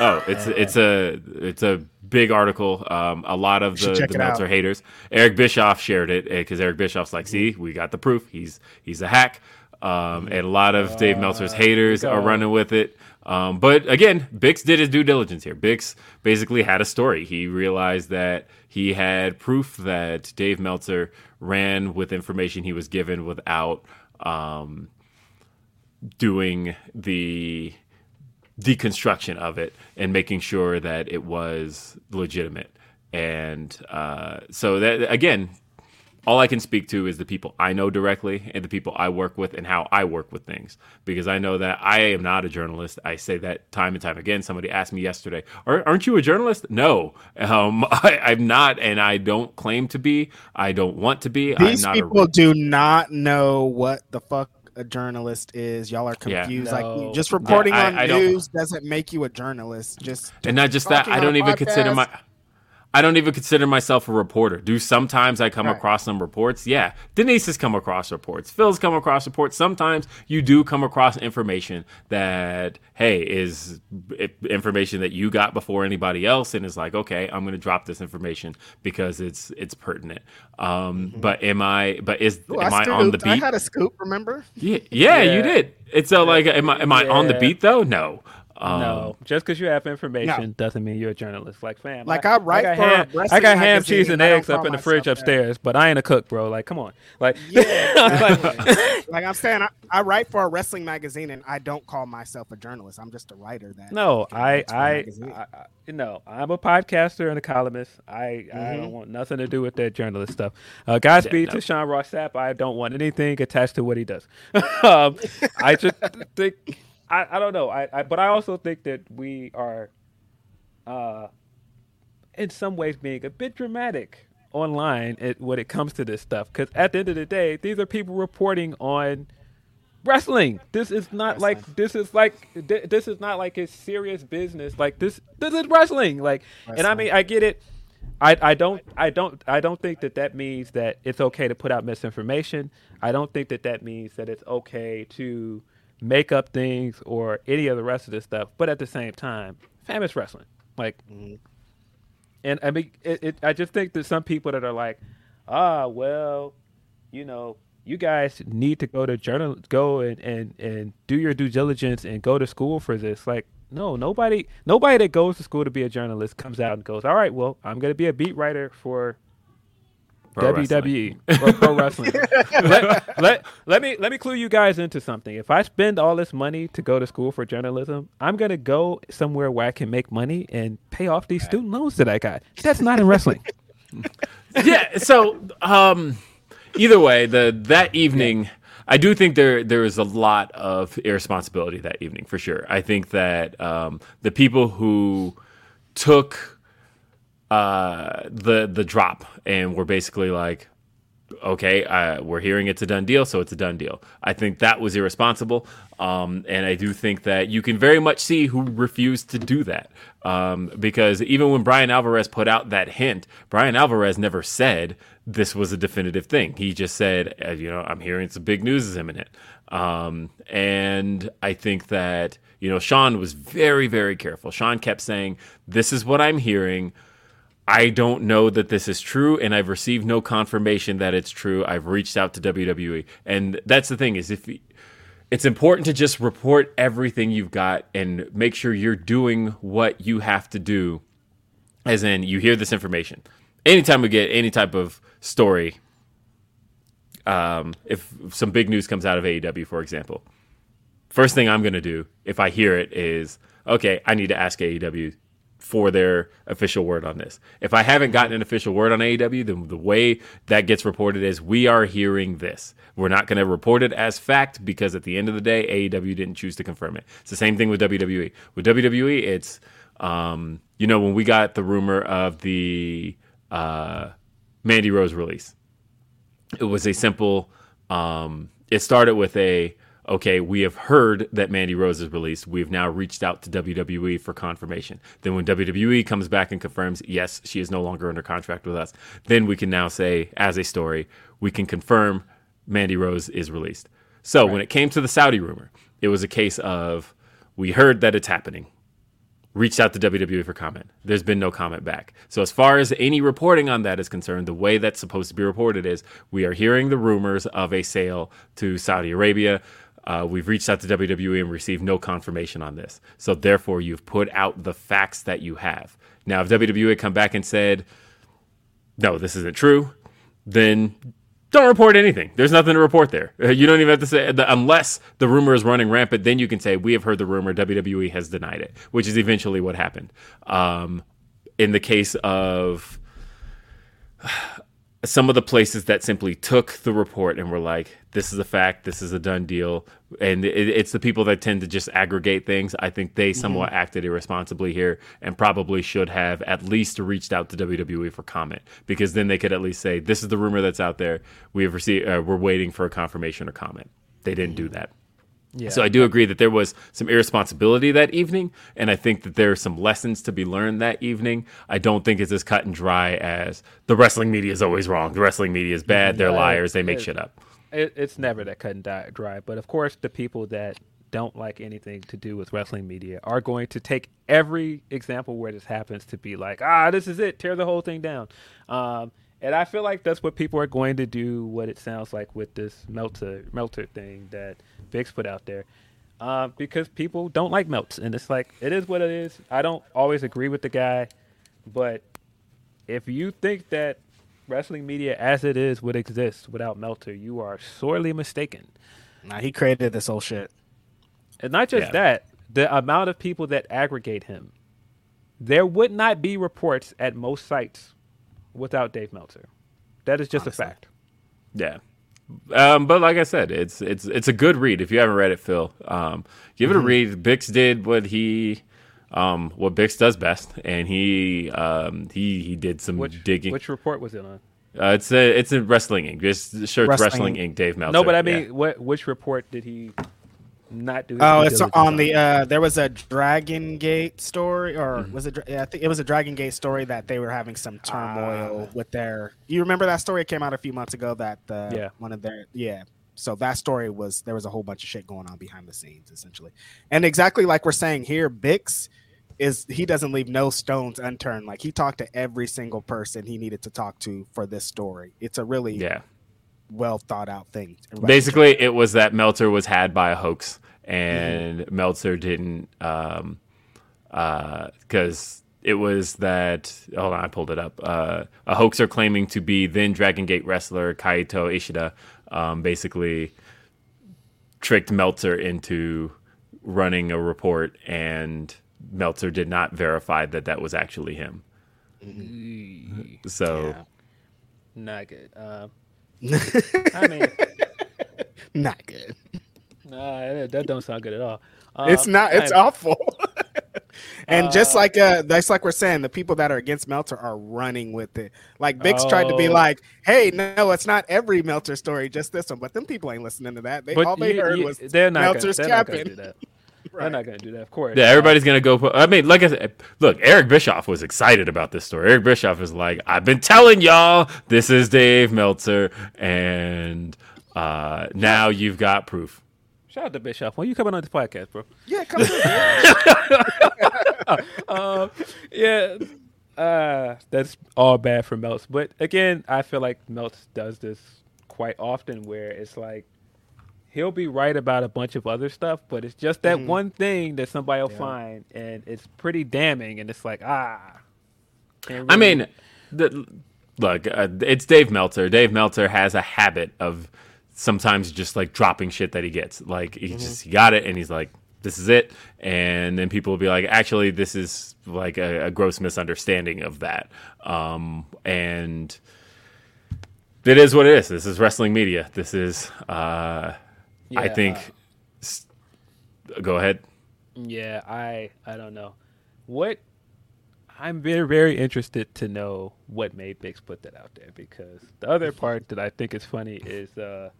oh, it's it's a it's a big article. Um, a lot of the, the Meltzer out. haters. Eric Bischoff shared it because Eric Bischoff's like, "See, we got the proof. He's he's a hack." Um, and a lot of Dave Meltzer's uh, haters are running with it. Um, but again, Bix did his due diligence here. Bix basically had a story. He realized that he had proof that Dave Meltzer ran with information he was given without um, doing the deconstruction of it and making sure that it was legitimate. And uh, so that again, all I can speak to is the people I know directly and the people I work with and how I work with things. Because I know that I am not a journalist. I say that time and time again. Somebody asked me yesterday, "Aren't you a journalist?" No, um, I, am not, and I don't claim to be. I don't want to be. These people a... do not know what the fuck a journalist is. Y'all are confused. Yeah. No. Like just reporting yeah, I, on I news doesn't make you a journalist. Just and not just that. I don't even podcast. consider my. I don't even consider myself a reporter. Do sometimes I come right. across some reports? Yeah. Denise has come across reports. Phil's come across reports. Sometimes you do come across information that, hey, is information that you got before anybody else and is like, okay, I'm going to drop this information because it's it's pertinent. Um, mm-hmm. But am I, but is, Ooh, am I, I on the beat? I had a scoop, remember? Yeah, yeah, yeah. you did. It's so like, am I, am I yeah. on the beat though? No. Um, no, just because you have information no. doesn't mean you're a journalist. Like, fam, like I, I write I got, ham, I got ham, cheese, and eggs up in the fridge upstairs, but I ain't a cook, bro. Like, come on, like, yeah, like, like, I'm saying, I, I, write for a wrestling magazine, and I don't call myself a journalist. I'm just a writer. That no, I, I, I, no, I'm a podcaster and a columnist. I, mm-hmm. I don't want nothing to do with that journalist stuff. Uh, Godspeed yeah, no. to Sean Ross Sapp. I don't want anything attached to what he does. um, I just think I, I don't know. I, I but I also think that we are, uh, in some ways, being a bit dramatic online at, when it comes to this stuff. Because at the end of the day, these are people reporting on wrestling. This is not wrestling. like this is like this is not like a serious business. Like this this is wrestling. Like, wrestling. and I mean, I get it. I, I don't I don't I don't think that that means that it's okay to put out misinformation. I don't think that that means that it's okay to make up things or any of the rest of this stuff. But at the same time, famous wrestling, like, mm-hmm. and I mean, it, it, I just think that some people that are like, ah, well, you know, you guys need to go to journal, go and, and, and do your due diligence and go to school for this. Like, no, nobody, nobody that goes to school to be a journalist comes out and goes, all right, well, I'm going to be a beat writer for Pro WWE or pro wrestling. let, let, let me let me clue you guys into something. If I spend all this money to go to school for journalism, I'm gonna go somewhere where I can make money and pay off these student loans that I got. That's not in wrestling. yeah. So um, either way, the that evening. I do think there there is a lot of irresponsibility that evening for sure. I think that um, the people who took uh, the the drop, and we're basically like, okay, uh, we're hearing it's a done deal, so it's a done deal. I think that was irresponsible, um, and I do think that you can very much see who refused to do that. Um, because even when Bryan Alvarez put out that hint, Bryan Alvarez never said this was a definitive thing. He just said, uh, you know, I'm hearing some big news is imminent. Um, and I think that, you know, Sean was very, very careful. Sean kept saying, this is what I'm hearing I don't know that this is true, and I've received no confirmation that it's true. I've reached out to WWE, and that's the thing is if it's important to just report everything you've got and make sure you're doing what you have to do. As in, you hear this information. Anytime we get any type of story, um, if some big news comes out of AEW, for example, first thing I'm going to do if I hear it is, okay, I need to ask AEW for their official word on this. If I haven't gotten an official word on AEW, then the way that gets reported is we are hearing this. We're not going to report it as fact because at the end of the day, AEW didn't choose to confirm it. It's the same thing with WWE. With WWE, it's um, you know when we got the rumor of the uh, Mandy Rose release, it was a simple. Um, it started with a okay, we have heard that Mandy Rose is released. We've now reached out to WWE for confirmation. Then when WWE comes back and confirms, yes, she is no longer under contract with us, then we can now say, as a story, we can confirm Mandy Rose is released. So right. when it came to the Saudi rumor, it was a case of we heard that it's happening reached out to WWE for comment. There's been no comment back. So as far as any reporting on that is concerned, the way that's supposed to be reported is we are hearing the rumors of a sale to Saudi Arabia. Uh, we've reached out to WWE and received no confirmation on this. So therefore, you've put out the facts that you have. Now, if WWE had come back and said, "No, this isn't true," then don't report anything. There's nothing to report there. Uh, You don't even have to say unless the rumor is running rampant. Then you can say we have heard the rumor. WWE has denied it, which is eventually what happened. Um, in the case of some of the places that simply took the report and were like, "This is a fact. This is a done deal," and it, it's the people that tend to just aggregate things. I think they somewhat acted irresponsibly here and probably should have at least reached out to WWE for comment because then they could at least say, "This is the rumor that's out there. We have received. Uh, we're waiting for a confirmation or comment." They didn't do that. Yeah. So I do agree that there was some irresponsibility that evening, and I think that there are some lessons to be learned that evening. I don't think it's as cut and dry as the wrestling media is always wrong. The wrestling media is bad. They're liars. They make it- shit up. it, it's never that cut and dry. But of course, the people that don't like anything to do with wrestling media are going to take every example where this happens to be like, ah, this is it, tear the whole thing down. Um, and I feel like that's what people are going to do. What it sounds like with this Meltzer Meltzer thing that Biggs put out there. Uh, because people don't like melts, and it's like it is what it is. I don't always agree with the guy, but if you think that wrestling media as it is would exist without Meltzer, you are sorely mistaken. Nah, he created this whole shit. And not just Yeah. that, the amount of people that aggregate him. There would not be reports at most sites without Dave Meltzer. That is just a fact. Yeah. Um, but like I said, it's it's it's a good read. If you haven't read it, Phil, um, give it a read. Bix did what he um, what Bix does best, and he um, he he did some Which digging. which report was it on? uh, it's a it's a Wrestling Inc. Just search Wrestling Wrestling, Inc. Inc. Dave Meltzer. no, but I mean, Yeah. what which report did he not do? his Oh, it's diligence on the. Uh, there was a Dragon Gate story, or Mm-hmm. was it? Yeah, I think it was a Dragon Gate story that they were having some turmoil with their. You remember that story? It came out a few months ago. That the Yeah. one of their yeah. So that story was there was a whole bunch of shit going on behind the scenes, essentially, and exactly like we're saying here, Bix is he doesn't leave no stones unturned. Like he talked to every single person he needed to talk to for this story. It's a really yeah. Well thought out thing. Everybody- Basically, it was that Meltzer was had by a hoax, and Meltzer didn't, um, because it was that. Hold on, I pulled it up. Uh, a hoaxer claiming to be then Dragon Gate wrestler Kaito Ishida, um, basically tricked Meltzer into running a report, and Meltzer did not verify that that was actually him. So. Not good. Um, I mean, not good. nah, that, don't sound good at all. It's Um, not. It's I- awful. and just like uh, that's like we're saying, the people that are against Meltzer are running with it. Like Bix tried to be Oh. like, "Hey, no, it's not every Meltzer story, just this one." But them people ain't listening to that. They all they you- heard you- was they're not Meltzer's gonna, they're not gonna capping. do that. They're not going to do that, of course. Yeah, everybody's gonna go. Put, I mean, like I said, look, Eric Bischoff was excited about this story. Eric Bischoff is like, I've been telling y'all, this is Dave Meltzer, and uh, now you've got proof. Shout out to Bischoff. When you coming on this podcast, bro? Yeah, come on. um, yeah, uh, that's all bad for Melts. But again, I feel like Melts does this quite often, where it's like he'll be right about a bunch of other stuff, but it's just that one thing that somebody will find, and it's pretty damning, and it's like ah. can't I mean, the, look, uh, it's Dave Meltzer. Dave Meltzer has a habit of sometimes just like dropping shit that he gets. Like he just he got it, and he's like, "This is it," and then people will be like, "Actually, this is like a, a gross misunderstanding of that," um, and it is what it is. This is wrestling media. This is, uh, I think. uh, go ahead. Yeah, I I don't know. What I'm very very interested to know what made Bix put that out there because the other part that I think is funny is uh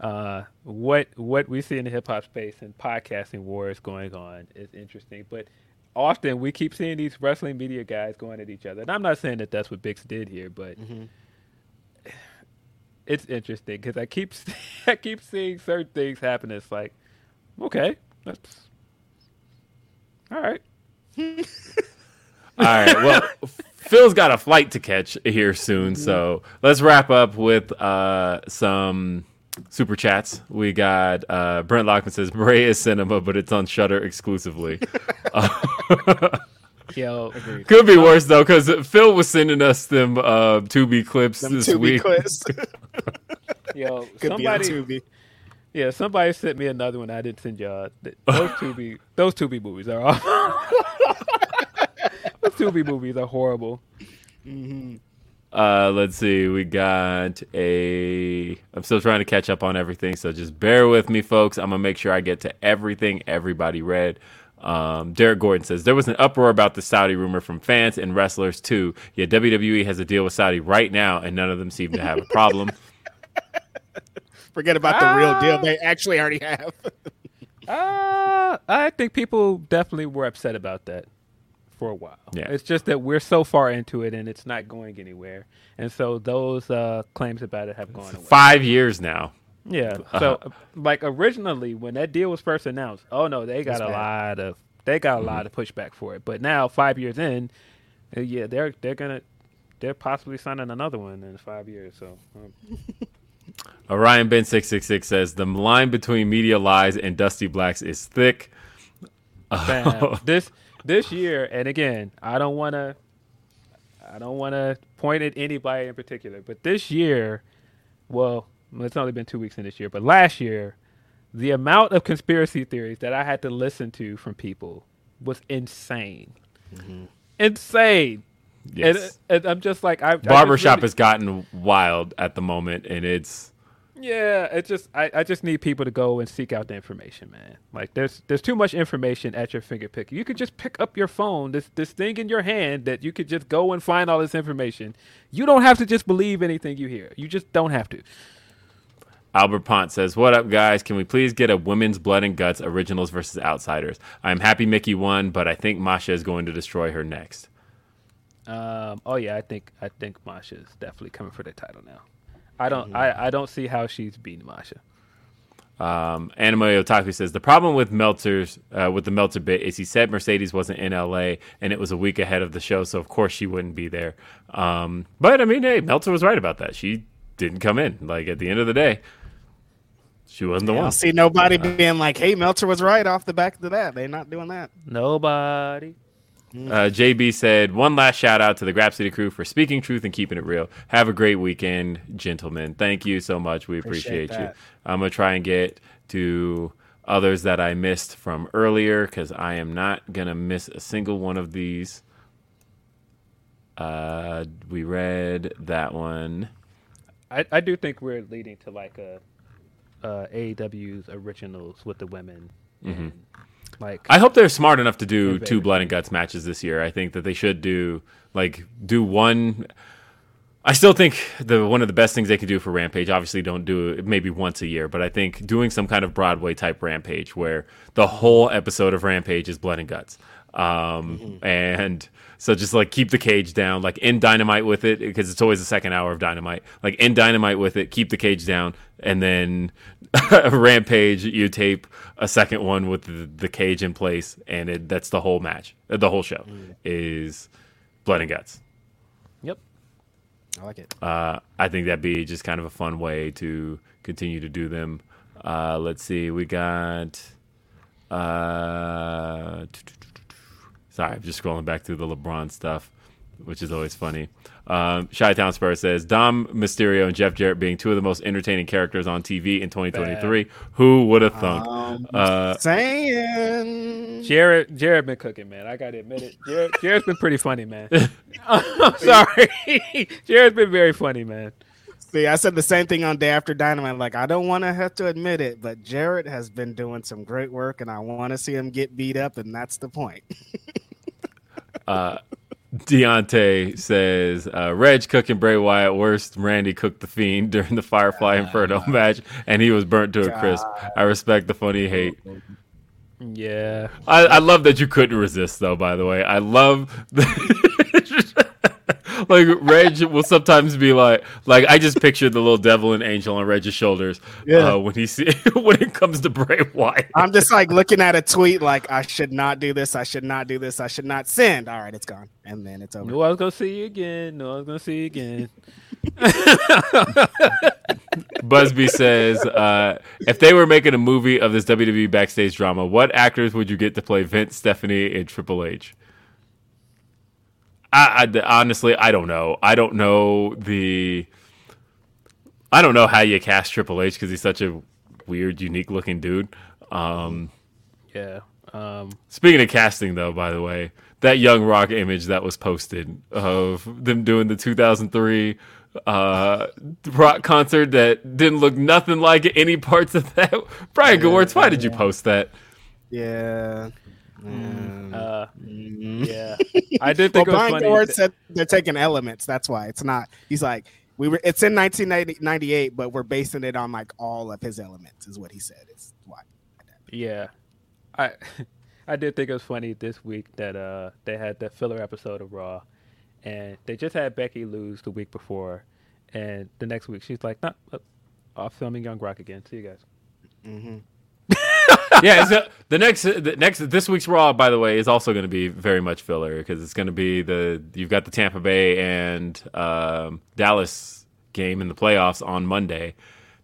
uh what what we see in the hip hop space and podcasting wars going on is interesting, but often we keep seeing these wrestling media guys going at each other. And I'm not saying that that's what Bix did here, but it's interesting because I keep I keep seeing certain things happen. It's like, okay, that's all right. All right. Well, Phil's got a flight to catch here soon, so let's wrap up with uh, some super chats. We got uh, Brent Lockman says Bray is cinema, but it's on Shudder exclusively. Yo, Could be worse though, because Phil was sending us them uh, Tubi clips Them this to be week. quiz. Yo, Could be on somebody, Tubi. yeah, somebody sent me another one. I didn't send y'all. Those Tubi, those Tubi movies are awful. those Tubi movies are horrible. Uh, let's see. We got a. I'm still trying to catch up on everything, so just bear with me, folks. I'm gonna make sure I get to everything everybody read. Um, Derek Gordon says there was an uproar about the Saudi rumor from fans and wrestlers too. Yet WWE has a deal with Saudi right now, and none of them seem to have a problem. Forget about the real deal. They actually already have. Uh, I think people definitely were upset about that for a while. Yeah. It's just that we're so far into it and it's not going anywhere. And so those uh, claims about it have gone away. Five years now. Yeah. So, uh, like originally, when that deal was first announced, oh no, they got a bad. lot of they got a lot of pushback for it. But now, five years in, uh, yeah, they're they're gonna they're possibly signing another one in five years. So, um, Orion Ben six six six says the line between media lies and Dusty Blacks is thick. This this year, and again, I don't want to, I don't want to point at anybody in particular, but this year, well, it's only been two weeks in this year, but last year, the amount of conspiracy theories that I had to listen to from people was insane, mm-hmm. insane. Yes. And, and I'm just like, I I Barbershop really- has gotten wild at the moment, and it's Yeah, it's just I, I just need people to go and seek out the information, man. Like there's there's too much information at your fingerpick. You could just pick up your phone, this this thing in your hand that you could just go and find all this information. You don't have to just believe anything you hear. You just don't have to. Albert Pont says, "What up, guys? Can we please get a women's blood and guts originals versus outsiders? I'm happy Mickie won, but I think Masha is going to destroy her next." Um, oh yeah, I think I think Masha's definitely coming for the title now. I don't I, I don't see how she's beating Masha. Um, Anime Otaku says the problem with Meltzer's uh, with the Meltzer bit is he said Mercedes wasn't in LA and it was a week ahead of the show, so of course she wouldn't be there. Um, but I mean, hey, Meltzer was right about that. She didn't come in. Like at the end of the day, she wasn't the I one. don't see nobody being like, "Hey, Meltzer was right off the back of that." They're not doing that. Nobody. Uh, JB said, one last shout out to the Grapsody crew for speaking truth and keeping it real. Have a great weekend, gentlemen. Thank you so much. We appreciate, Appreciate you. I'm going to try and get to others that I missed from earlier because I am not going to miss a single one of these. Uh, we read that one. I, I do think we're leading to like a uh, AEW's originals with the women. and, Like I hope they're smart enough to do Invader. two blood and guts matches this year. I think that they should do like do one. I still think the one of the best things they can do for Rampage. Obviously, don't do it maybe once a year, but I think doing some kind of Broadway type Rampage where the whole episode of Rampage is blood and guts. Um, and so just like keep the cage down, like in Dynamite with it because it's always the second hour of Dynamite. Like in Dynamite with it, keep the cage down, and then Rampage you tape a second one with the, the cage in place, and it, that's the whole match. Uh, The whole show is blood and guts. yep. I like it. Uh, I think that'd be just kind of a fun way to continue to do them. Uh, let's see, we got. Uh, sorry, I'm just scrolling back through the LeBron stuff, which is always funny. Um, Chi Town Spur says Dom Mysterio and Jeff Jarrett being two of the most entertaining characters on TV in 2023. Who would have thunk? Um, uh, Saying Jarrett Jarrett been cooking, man. I gotta admit it. Jarrett, Jarrett's been pretty funny, man. I'm sorry. Jarrett's been very funny, man. See, I said the same thing on Day After Dynamite. Like, I don't want to have to admit it, but Jarrett has been doing some great work, and I want to see him get beat up, and that's the point. Deontay says uh, Reg cooking Bray Wyatt worst. Randy cooked the Fiend during the Firefly Inferno match, and he was burnt to a crisp. I respect the funny hate. Yeah. I, I love that you couldn't resist, though. By the way, I love. like Reg will sometimes be like, like I just pictured the little devil and angel on Reg's shoulders. Yeah. Uh, when he see when it comes to Bray Wyatt. I'm just like looking at a tweet, like, I should not do this. I should not do this. I should not send. All right, it's gone. And then it's over. No, I was gonna see you again. No, I was gonna see you again. Busby says, uh, if they were making a movie of this WWE backstage drama, what actors would you get to play Vince, Stephanie, and Triple H? I, I- honestly, I don't know. I don't know the. I don't know how you cast Triple H because he's such a weird, unique looking dude. Um, Yeah. Um, Speaking of casting, though, by the way, that Young Rock image that was posted of them doing the 2003 uh, rock concert that didn't look nothing like any parts of that. Brian George, why did you post that? Yeah. Uh, yeah. I did Well, think it was Brian funny. Said they're taking elements. That's why it's not. He's like, we were. It's in 1998, but we're basing it on like all of his elements. Is what he said. Is why. Yeah, I I did think it was funny this week that uh they had the filler episode of Raw, and they just had Becky lose the week before, and the next week she's like, "Nah, uh, off filming Young Rock again. See you guys." Yeah, uh, the next the next this week's Raw, by the way, is also going to be very much filler because it's going to be the you've got the Tampa Bay and um, Dallas game in the playoffs on Monday.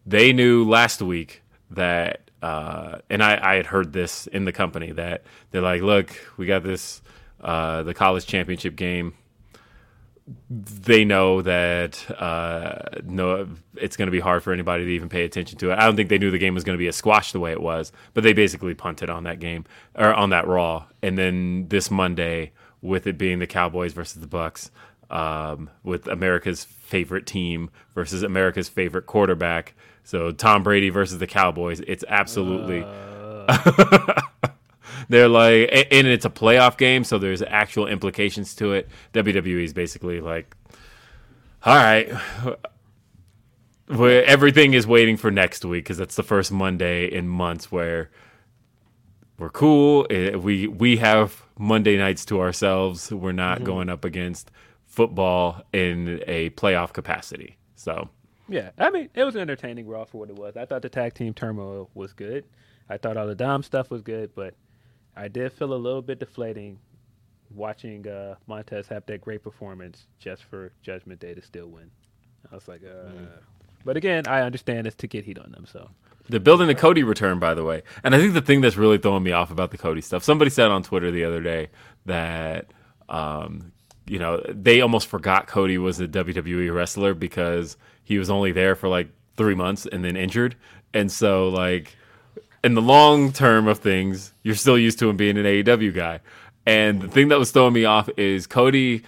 They knew last week that, uh, and I, I had heard this in the company that they're like, look, we got this uh, the college championship game they know that uh, no, it's going to be hard for anybody to even pay attention to it. I don't think they knew the game was going to be a squash the way it was, but they basically punted on that game or on that Raw. And then this Monday, with it being the Cowboys versus the Bucks, um, with America's favorite team versus America's favorite quarterback, so Tom Brady versus the Cowboys, it's absolutely. They're like, and it's a playoff game, so there's actual implications to it. WWE is basically like, all right, where everything is waiting for next week because that's the first Monday in months where we're cool. Eh, We we have Monday nights to ourselves. We're not going up against football in a playoff capacity. So Yeah, I mean it was an entertaining Raw for what it was. I thought the tag team turmoil was good. I thought all the Dom stuff was good, but I did feel a little bit deflating watching uh, Montez have that great performance just for Judgment Day to still win. I was like, uh, but again, I understand it's to get heat on them. So They're building the Cody return, by the way. And I think the thing that's really throwing me off about the Cody stuff, somebody said on Twitter the other day that, um, you know, they almost forgot Cody was a WWE wrestler because he was only there for like three months and then injured. And so, like, in the long term of things, you're still used to him being an AEW guy. And the thing that was throwing me off is Cody,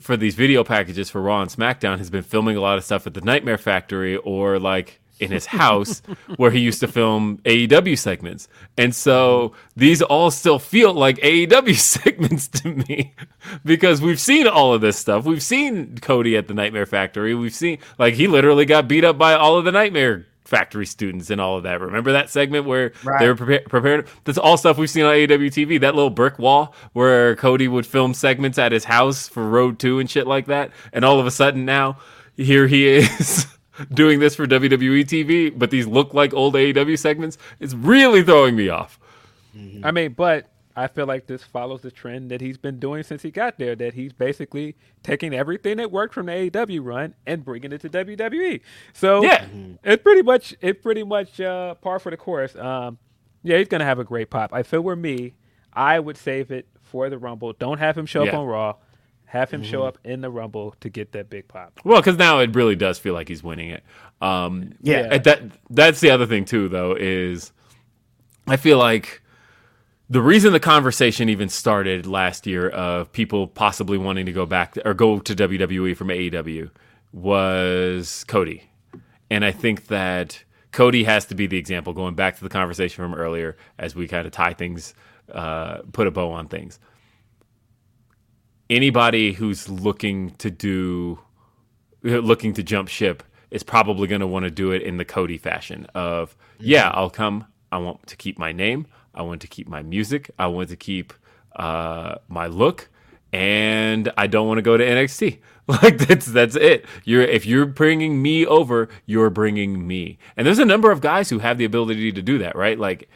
for these video packages for Raw and SmackDown, has been filming a lot of stuff at the Nightmare Factory or like in his house where he used to film AEW segments. And so these all still feel like AEW segments to me because we've seen all of this stuff. We've seen Cody at the Nightmare Factory. We've seen, like, he literally got beat up by all of the Nightmare factory students and all of that. Remember that segment where they were prepared, prepared? That's all stuff we've seen on AEW TV. That little brick wall where Cody would film segments at his house for Road 2 and shit like that. And all of a sudden now, here he is doing this for WWE TV, but these look like old AEW segments. It's really throwing me off. I mean, but I feel like this follows the trend that he's been doing since he got there. That he's basically taking everything that worked from the AEW run and bringing it to WWE. So Yeah. it's pretty much it's pretty much uh, par for the course. Um, yeah, he's gonna have a great pop. If it were me, I would save it for the Rumble. Don't have him show up on Raw. Have him show up in the Rumble to get that big pop. Well, because now it really does feel like he's winning it. Um, Yeah. that that's the other thing too, though, is I feel like the reason the conversation even started last year of people possibly wanting to go back or go to WWE from AEW was Cody, and I think that Cody has to be the example. Going back to the conversation from earlier, as we kind of tie things, uh, put a bow on things. Anybody who's looking to do looking to jump ship is probably going to want to do it in the Cody fashion of, yeah, I'll come. I want to keep my name. I want to keep my music. I want to keep uh, my look, and I don't want to go to NXT. Like that's that's it. You're if you're bringing me over, you're bringing me. And there's a number of guys who have the ability to do that, right? Like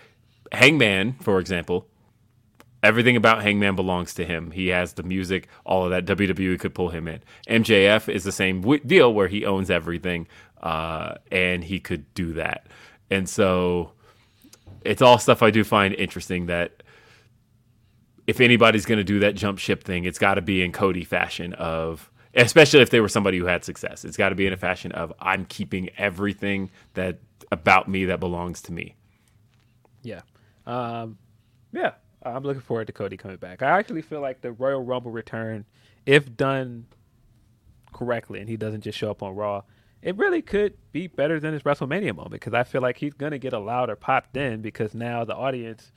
Hangman, for example, everything about Hangman belongs to him. He has the music, all of that. WWE could pull him in. MJF is the same deal where he owns everything, uh, and he could do that. And so it's all stuff I do find interesting that if anybody's going to do that jump ship thing, it's got to be in Cody fashion of especially if they were somebody who had success. It's got to be in a fashion of I'm keeping everything that about me that belongs to me. Yeah. Um, yeah. I'm looking forward to Cody coming back. I actually feel like the Royal Rumble return, if done correctly, and he doesn't just show up on Raw, it really could be better than his WrestleMania moment because I feel like he's gonna get a louder pop then because now the audience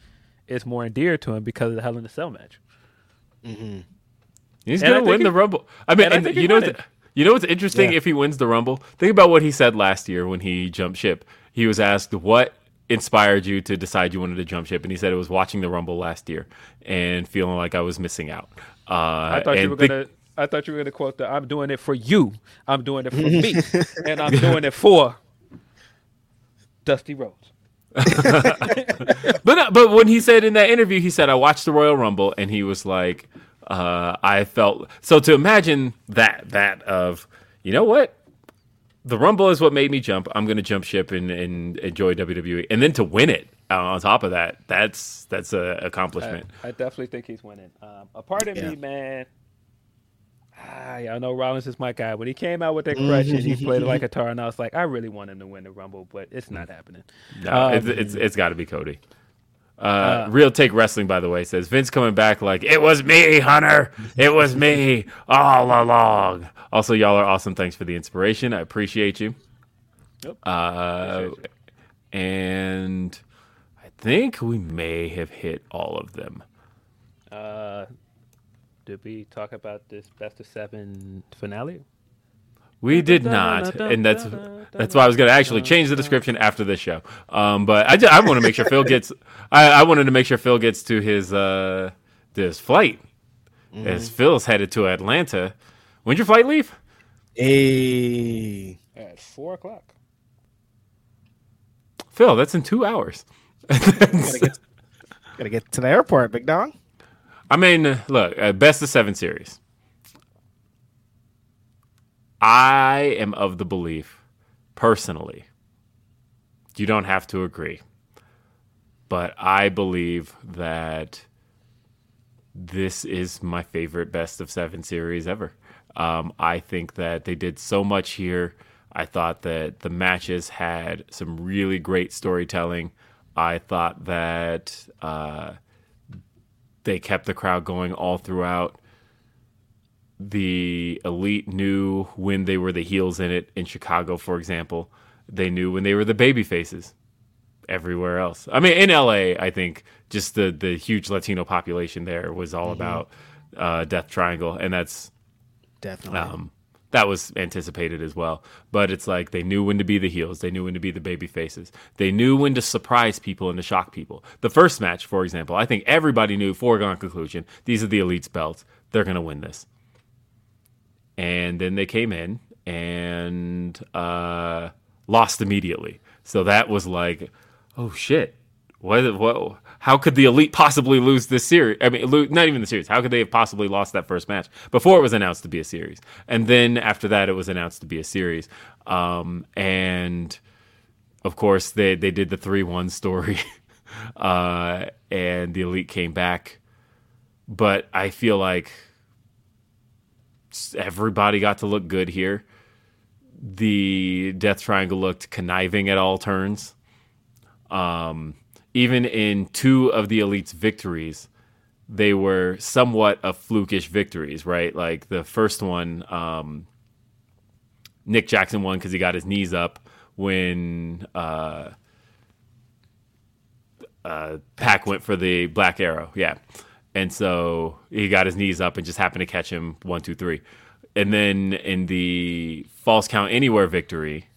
is more endeared to him because of the Hell in a Cell match. Mm-hmm. He's And gonna win he- the Rumble. I mean, and and think you know, won th- it. you know what's interesting? Yeah. If he wins the Rumble, think about what he said last year when he jumped ship. He was asked what inspired you to decide you wanted to jump ship, and he said it was watching the Rumble last year and feeling like I was missing out. Uh, I thought you were gonna. I thought you were gonna quote the "I'm doing it for you, I'm doing it for me, and I'm doing it for Dusty Rhodes." but no, but when he said in that interview, he said I watched the Royal Rumble, and he was like, uh, I felt so. To imagine that that of you know what, the Rumble is what made me jump. I'm going to jump ship and, and enjoy WWE, and then to win it uh, on top of that, that's that's a accomplishment. I definitely think he's winning. Um, a part of Yeah. me, man. Ah, y'all know Rollins is my guy. When he came out with that crutch and he played it like a tar, and I was like, I really want him to win the Rumble, but it's not happening. No, Um, it's it's, it's got to be Cody. Uh, Real Take Wrestling, by the way, says Vince coming back like it was me, Hunter. It was me all along. Also, y'all are awesome. Thanks for the inspiration. I appreciate you. Yep. Uh, Appreciate and I think we may have hit all of them. Uh, did we talk about this best of seven finale? We did not, and that's that's why I was going to actually change the description after this show. Um, but I, ju- I want to make sure Phil gets. I, I wanted to make sure Phil gets to his uh this flight as Phil's headed to Atlanta. When's your flight leave? Hey. At four o'clock. Phil, that's in two hours. Gotta get, gotta get to the airport, big dog. I mean, look, uh, best of seven series. I am of the belief, personally, you don't have to agree, but I believe that this is my favorite best of seven series ever. Um, I think that they did so much here. I thought that the matches had some really great storytelling. I thought that uh, they kept the crowd going all throughout. The elite knew when they were the heels in it in Chicago, for example. They knew when they were the baby faces everywhere else. I mean, in LA, I think just the the huge Latino population there was all about uh, Death Triangle, and that's Definitely. um, that was anticipated as well. But it's like they knew when to be the heels, they knew when to be the baby faces, they knew when to surprise people and to shock people. The first match, for example, I think everybody knew foregone conclusion. These are the elite's belts; they're gonna win this. And then they came in and uh, lost immediately. So that was like, oh shit. What, what, how could the elite possibly lose this series? I mean, lo- not even the series. How could they have possibly lost that first match before it was announced to be a series? And then after that, it was announced to be a series. Um, and of course, they, they did the 3 1 story, uh, and the elite came back. But I feel like everybody got to look good here. The Death Triangle looked conniving at all turns. Um, even in two of the Elite's victories, they were somewhat of flukish victories, right? Like the first one, um, Nick Jackson won because he got his knees up when uh, uh, Pac went for the Black Arrow. Yeah. And so he got his knees up and just happened to catch him one, two, three. And then in the false count anywhere victory,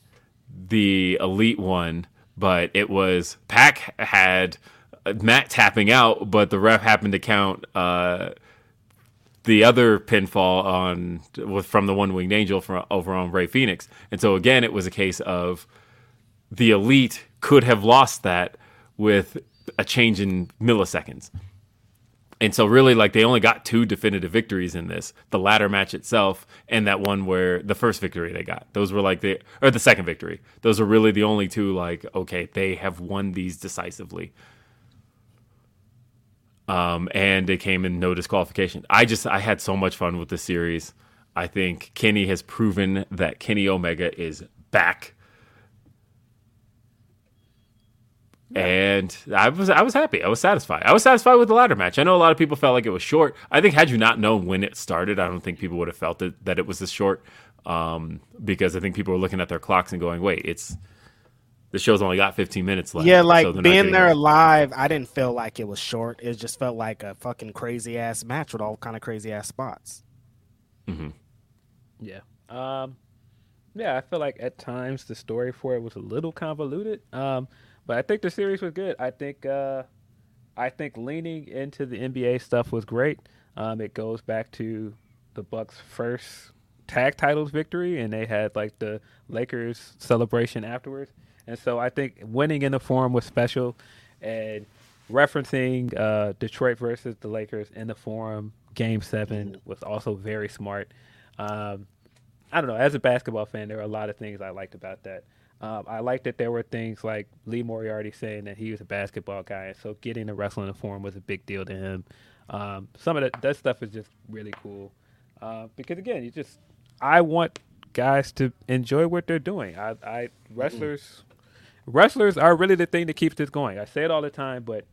the elite won, but it was Pac had uh, Matt tapping out, but the ref happened to count uh, the other pinfall on from the one winged angel from over on Rey Fenix. And so again, it was a case of the elite could have lost that with a change in milliseconds. And so really like they only got two definitive victories in this. The latter match itself and that one where the first victory they got. Those were like the or the second victory. Those are really the only two like okay, they have won these decisively. Um and it came in no disqualification. I just I had so much fun with this series. I think Kenny has proven that Kenny Omega is back. And I was I was happy. I was satisfied. I was satisfied with the ladder match. I know a lot of people felt like it was short. I think had you not known when it started, I don't think people would have felt it that it was this short. Um, because I think people were looking at their clocks and going, "Wait, it's the show's only got 15 minutes left." Yeah, like so being there it. live, I didn't feel like it was short. It just felt like a fucking crazy ass match with all kind of crazy ass spots. Yeah. Um, yeah, I feel like at times the story for it was a little convoluted. Um, but I think the series was good. I think uh, I think leaning into the NBA stuff was great. Um, it goes back to the Bucks' first tag titles victory, and they had like the Lakers celebration afterwards. And so I think winning in the forum was special, and referencing uh, Detroit versus the Lakers in the forum game seven was also very smart. Um, I don't know. As a basketball fan, there are a lot of things I liked about that. Um, I like that there were things like Lee Moriarty saying that he was a basketball guy, and so getting to wrestle in the forum was a big deal to him. Um, some of that that stuff is just really cool uh, because again, you just I want guys to enjoy what they're doing. I, I wrestlers wrestlers are really the thing that keeps this going. I say it all the time, but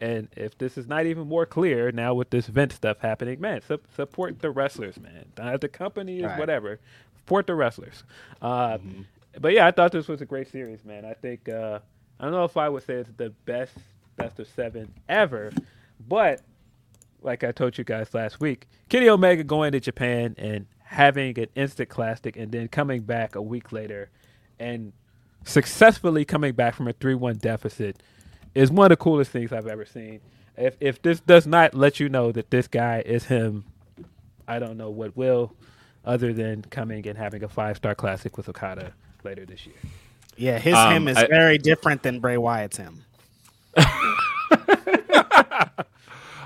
and if this is not even more clear now with this vent stuff happening, man, su- support the wrestlers, man. The company is Right. whatever. Support the wrestlers. Uh, But yeah, I thought this was a great series, man. I think uh, I don't know if I would say it's the best best of seven ever, but like I told you guys last week, Kenny Omega going to Japan and having an instant classic, and then coming back a week later and successfully coming back from a three-one deficit is one of the coolest things I've ever seen. If if this does not let you know that this guy is him, I don't know what will, other than coming and having a five-star classic with Okada later this year. Yeah, his Um, him is I- very different than Bray Wyatt's him.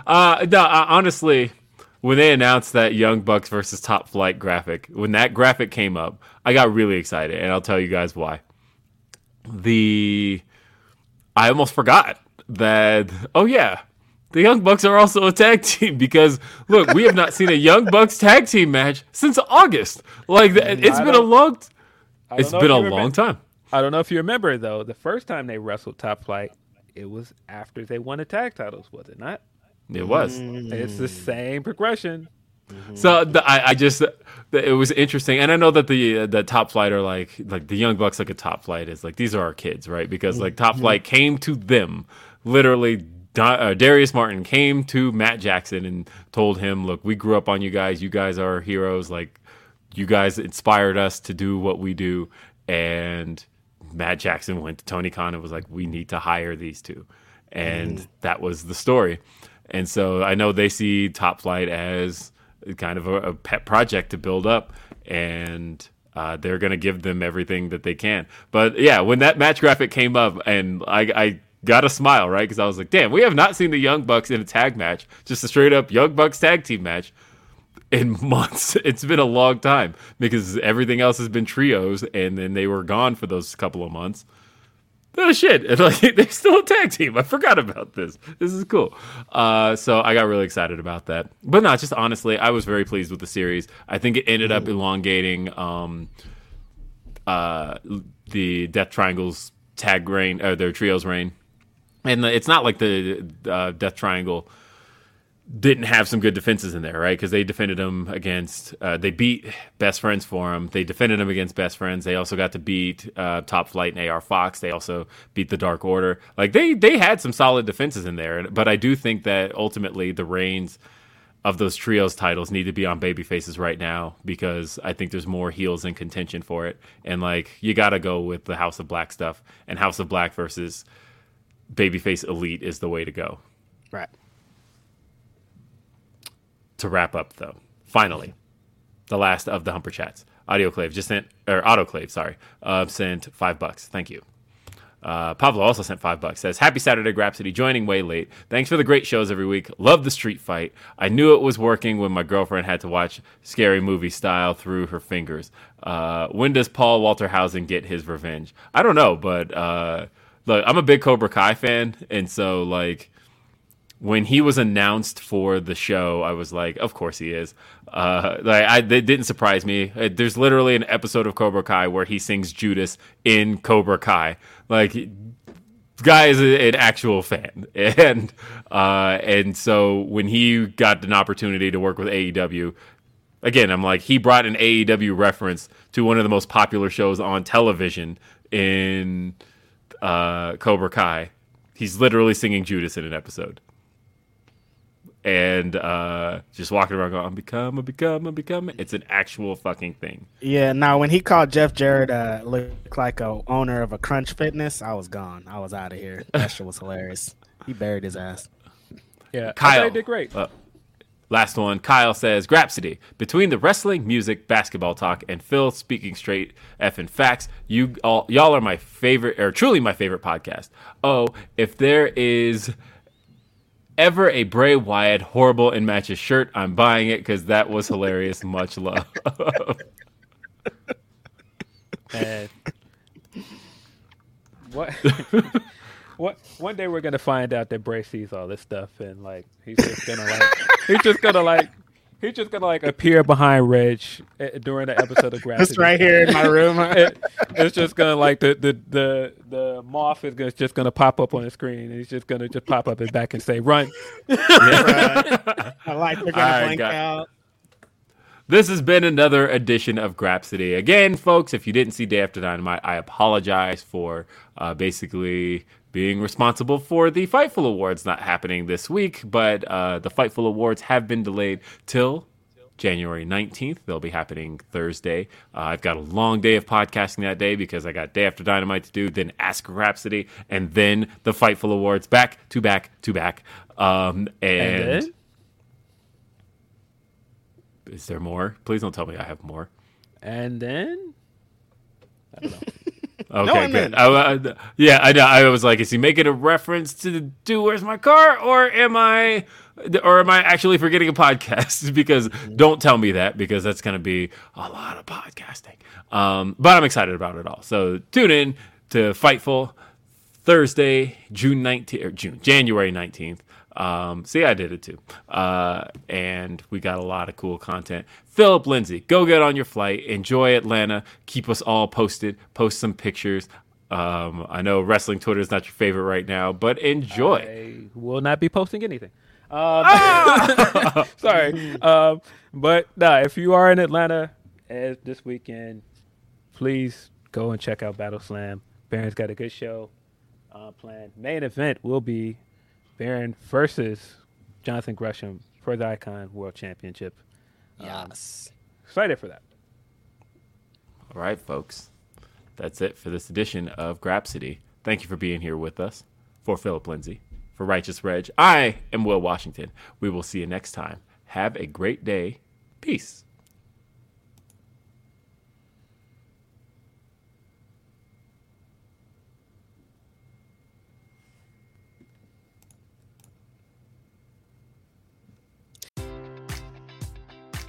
Uh, no, uh, honestly, when they announced that Young Bucks versus Top Flight graphic, when that graphic came up, I got really excited, and I'll tell you guys why. The I almost forgot that. Oh yeah, the Young Bucks are also a tag team because look, we have not seen a Young Bucks tag team match since August. Like it's been a long. I don't It's been a you long time. I don't know if you remember though, the first time they wrestled Top Flight, it was after they won the tag titles, was it not? It was. It's the same progression. So the, I, I just the, it was interesting, and I know that the uh, the top flight are like like the young bucks like a top flight is like these are our kids, right? Because like top flight came to them literally. Uh, Darius Martin came to Matt Jackson and told him, "Look, we grew up on you guys. You guys are heroes. Like you guys inspired us to do what we do." And Matt Jackson went to Tony Khan and was like, "We need to hire these two. and that was the story. And so I know they see Top Flight as kind of a, a pet project to build up, and uh, they're going to give them everything that they can. But yeah, when that match graphic came up, and I, I got a smile, right? Because I was like, damn, we have not seen the Young Bucks in a tag match, just a straight up Young Bucks tag team match in months. It's been a long time because everything else has been trios, and then they were gone for those couple of months. Oh shit! And like they're still a tag team. I forgot about this. This is cool. Uh, so I got really excited about that. But not just honestly, I was very pleased with the series. I think it ended up elongating um, uh, the Death Triangle's tag reign or their trios reign, and it's not like the uh, Death Triangle didn't have some good defenses in there, right? Because they defended them against, uh, they beat Best Friends for them. They defended them against Best Friends. They also got to beat uh, Top Flight and AR Fox. They also beat the Dark Order. Like they they had some solid defenses in there. But I do think that ultimately the reigns of those trios titles need to be on baby faces right now because I think there's more heels in contention for it. And like you got to go with the House of Black stuff and House of Black versus Babyface Elite is the way to go. Right. To wrap up though finally the last of the humper chats audioclave just sent or autoclave sorry uh, sent five bucks thank you uh, Pablo also sent five bucks. Says, "Happy Saturday, Grapsody. Joining way late. Thanks for the great shows every week. Love the street fight. I knew it was working when my girlfriend had to watch scary movie style through her fingers. Uh, when does Paul Walter Hauser get his revenge? I don't know, but uh, look, I'm a big Cobra Kai fan, and so like when he was announced for the show, I was like, of course he is. Uh, like I, it didn't surprise me. Uh, There's literally an episode of Cobra Kai where he sings Judas in Cobra Kai. Like, guy is an actual fan, and uh, and so when he got an opportunity to work with AEW, again, I'm like, he brought an AEW reference to one of the most popular shows on television in uh, Cobra Kai. He's literally singing Judas in an episode. And uh, just walking around going, I'm become, I'm become, I'm become. It's an actual fucking thing. Yeah, now when he called Jeff Jarrett uh, look like a owner of a Crunch Fitness, I was gone. I was out of here. That shit was hilarious. He buried his ass. Yeah, Kyle. thought did great. Uh, last one. Kyle says, Grapsody, between the wrestling, music, basketball talk, and Phil speaking straight effing facts, you all, y'all are my favorite, or truly my favorite podcast. Oh, if there is ever a Bray Wyatt horrible in matches shirt, I'm buying it because that was hilarious. Much love. And what? what? One day we're gonna find out that Bray sees all this stuff, and like he's just gonna like he's just gonna like he's just gonna like appear behind Reg eh, during the episode of Grapsody. Just right here in my room. It- it's just gonna like the the the the moth is gonna, just gonna pop up on the screen, and he's just gonna just pop up and back and say, "Run!" I like they're gonna All right, blank out. This has been another edition of Grapsody. Again, folks, if you didn't see Day After Dynamite, I apologize for uh, basically being responsible for the Fightful Awards not happening this week, but uh, the Fightful Awards have been delayed till January 19th. They'll be happening Thursday. Uh, I've got a long day of podcasting that day because I got Day After Dynamite to do, then Ask Rhapsody, and then the Fightful Awards back to back to back. Um, and And is there more? Please don't tell me I have more. and then Okay, and good. I, I- yeah, I know. I was like, is he making a reference to the do "Where's My Car" or am I, or am I actually forgetting a podcast? because don't tell me that because that's going to be a lot of podcasting. Um, but I'm excited about it all. So tune in to Fightful Thursday, June 19th or June, January 19th. Um, see, I did it too. Uh, and we got a lot of cool content. Philip Lindsay, go get on your flight. Enjoy Atlanta. Keep us all posted. Post some pictures. Um, I know wrestling Twitter is not your favorite right now, but enjoy. I will not be posting anything. Um, sorry, um, but nah, if you are in Atlanta as this weekend, please go and check out Battle Slam. Baron's got a good show uh, planned. Main event will be Baron versus Jonathan Gresham for the Icon World Championship. Um, yes. Excited for that. All right, folks. That's it for this edition of Grapsody. Thank you for being here with us. For Philip Lindsay, for Righteous Reg, I am Will Washington. We will see you next time. Have a great day. Peace.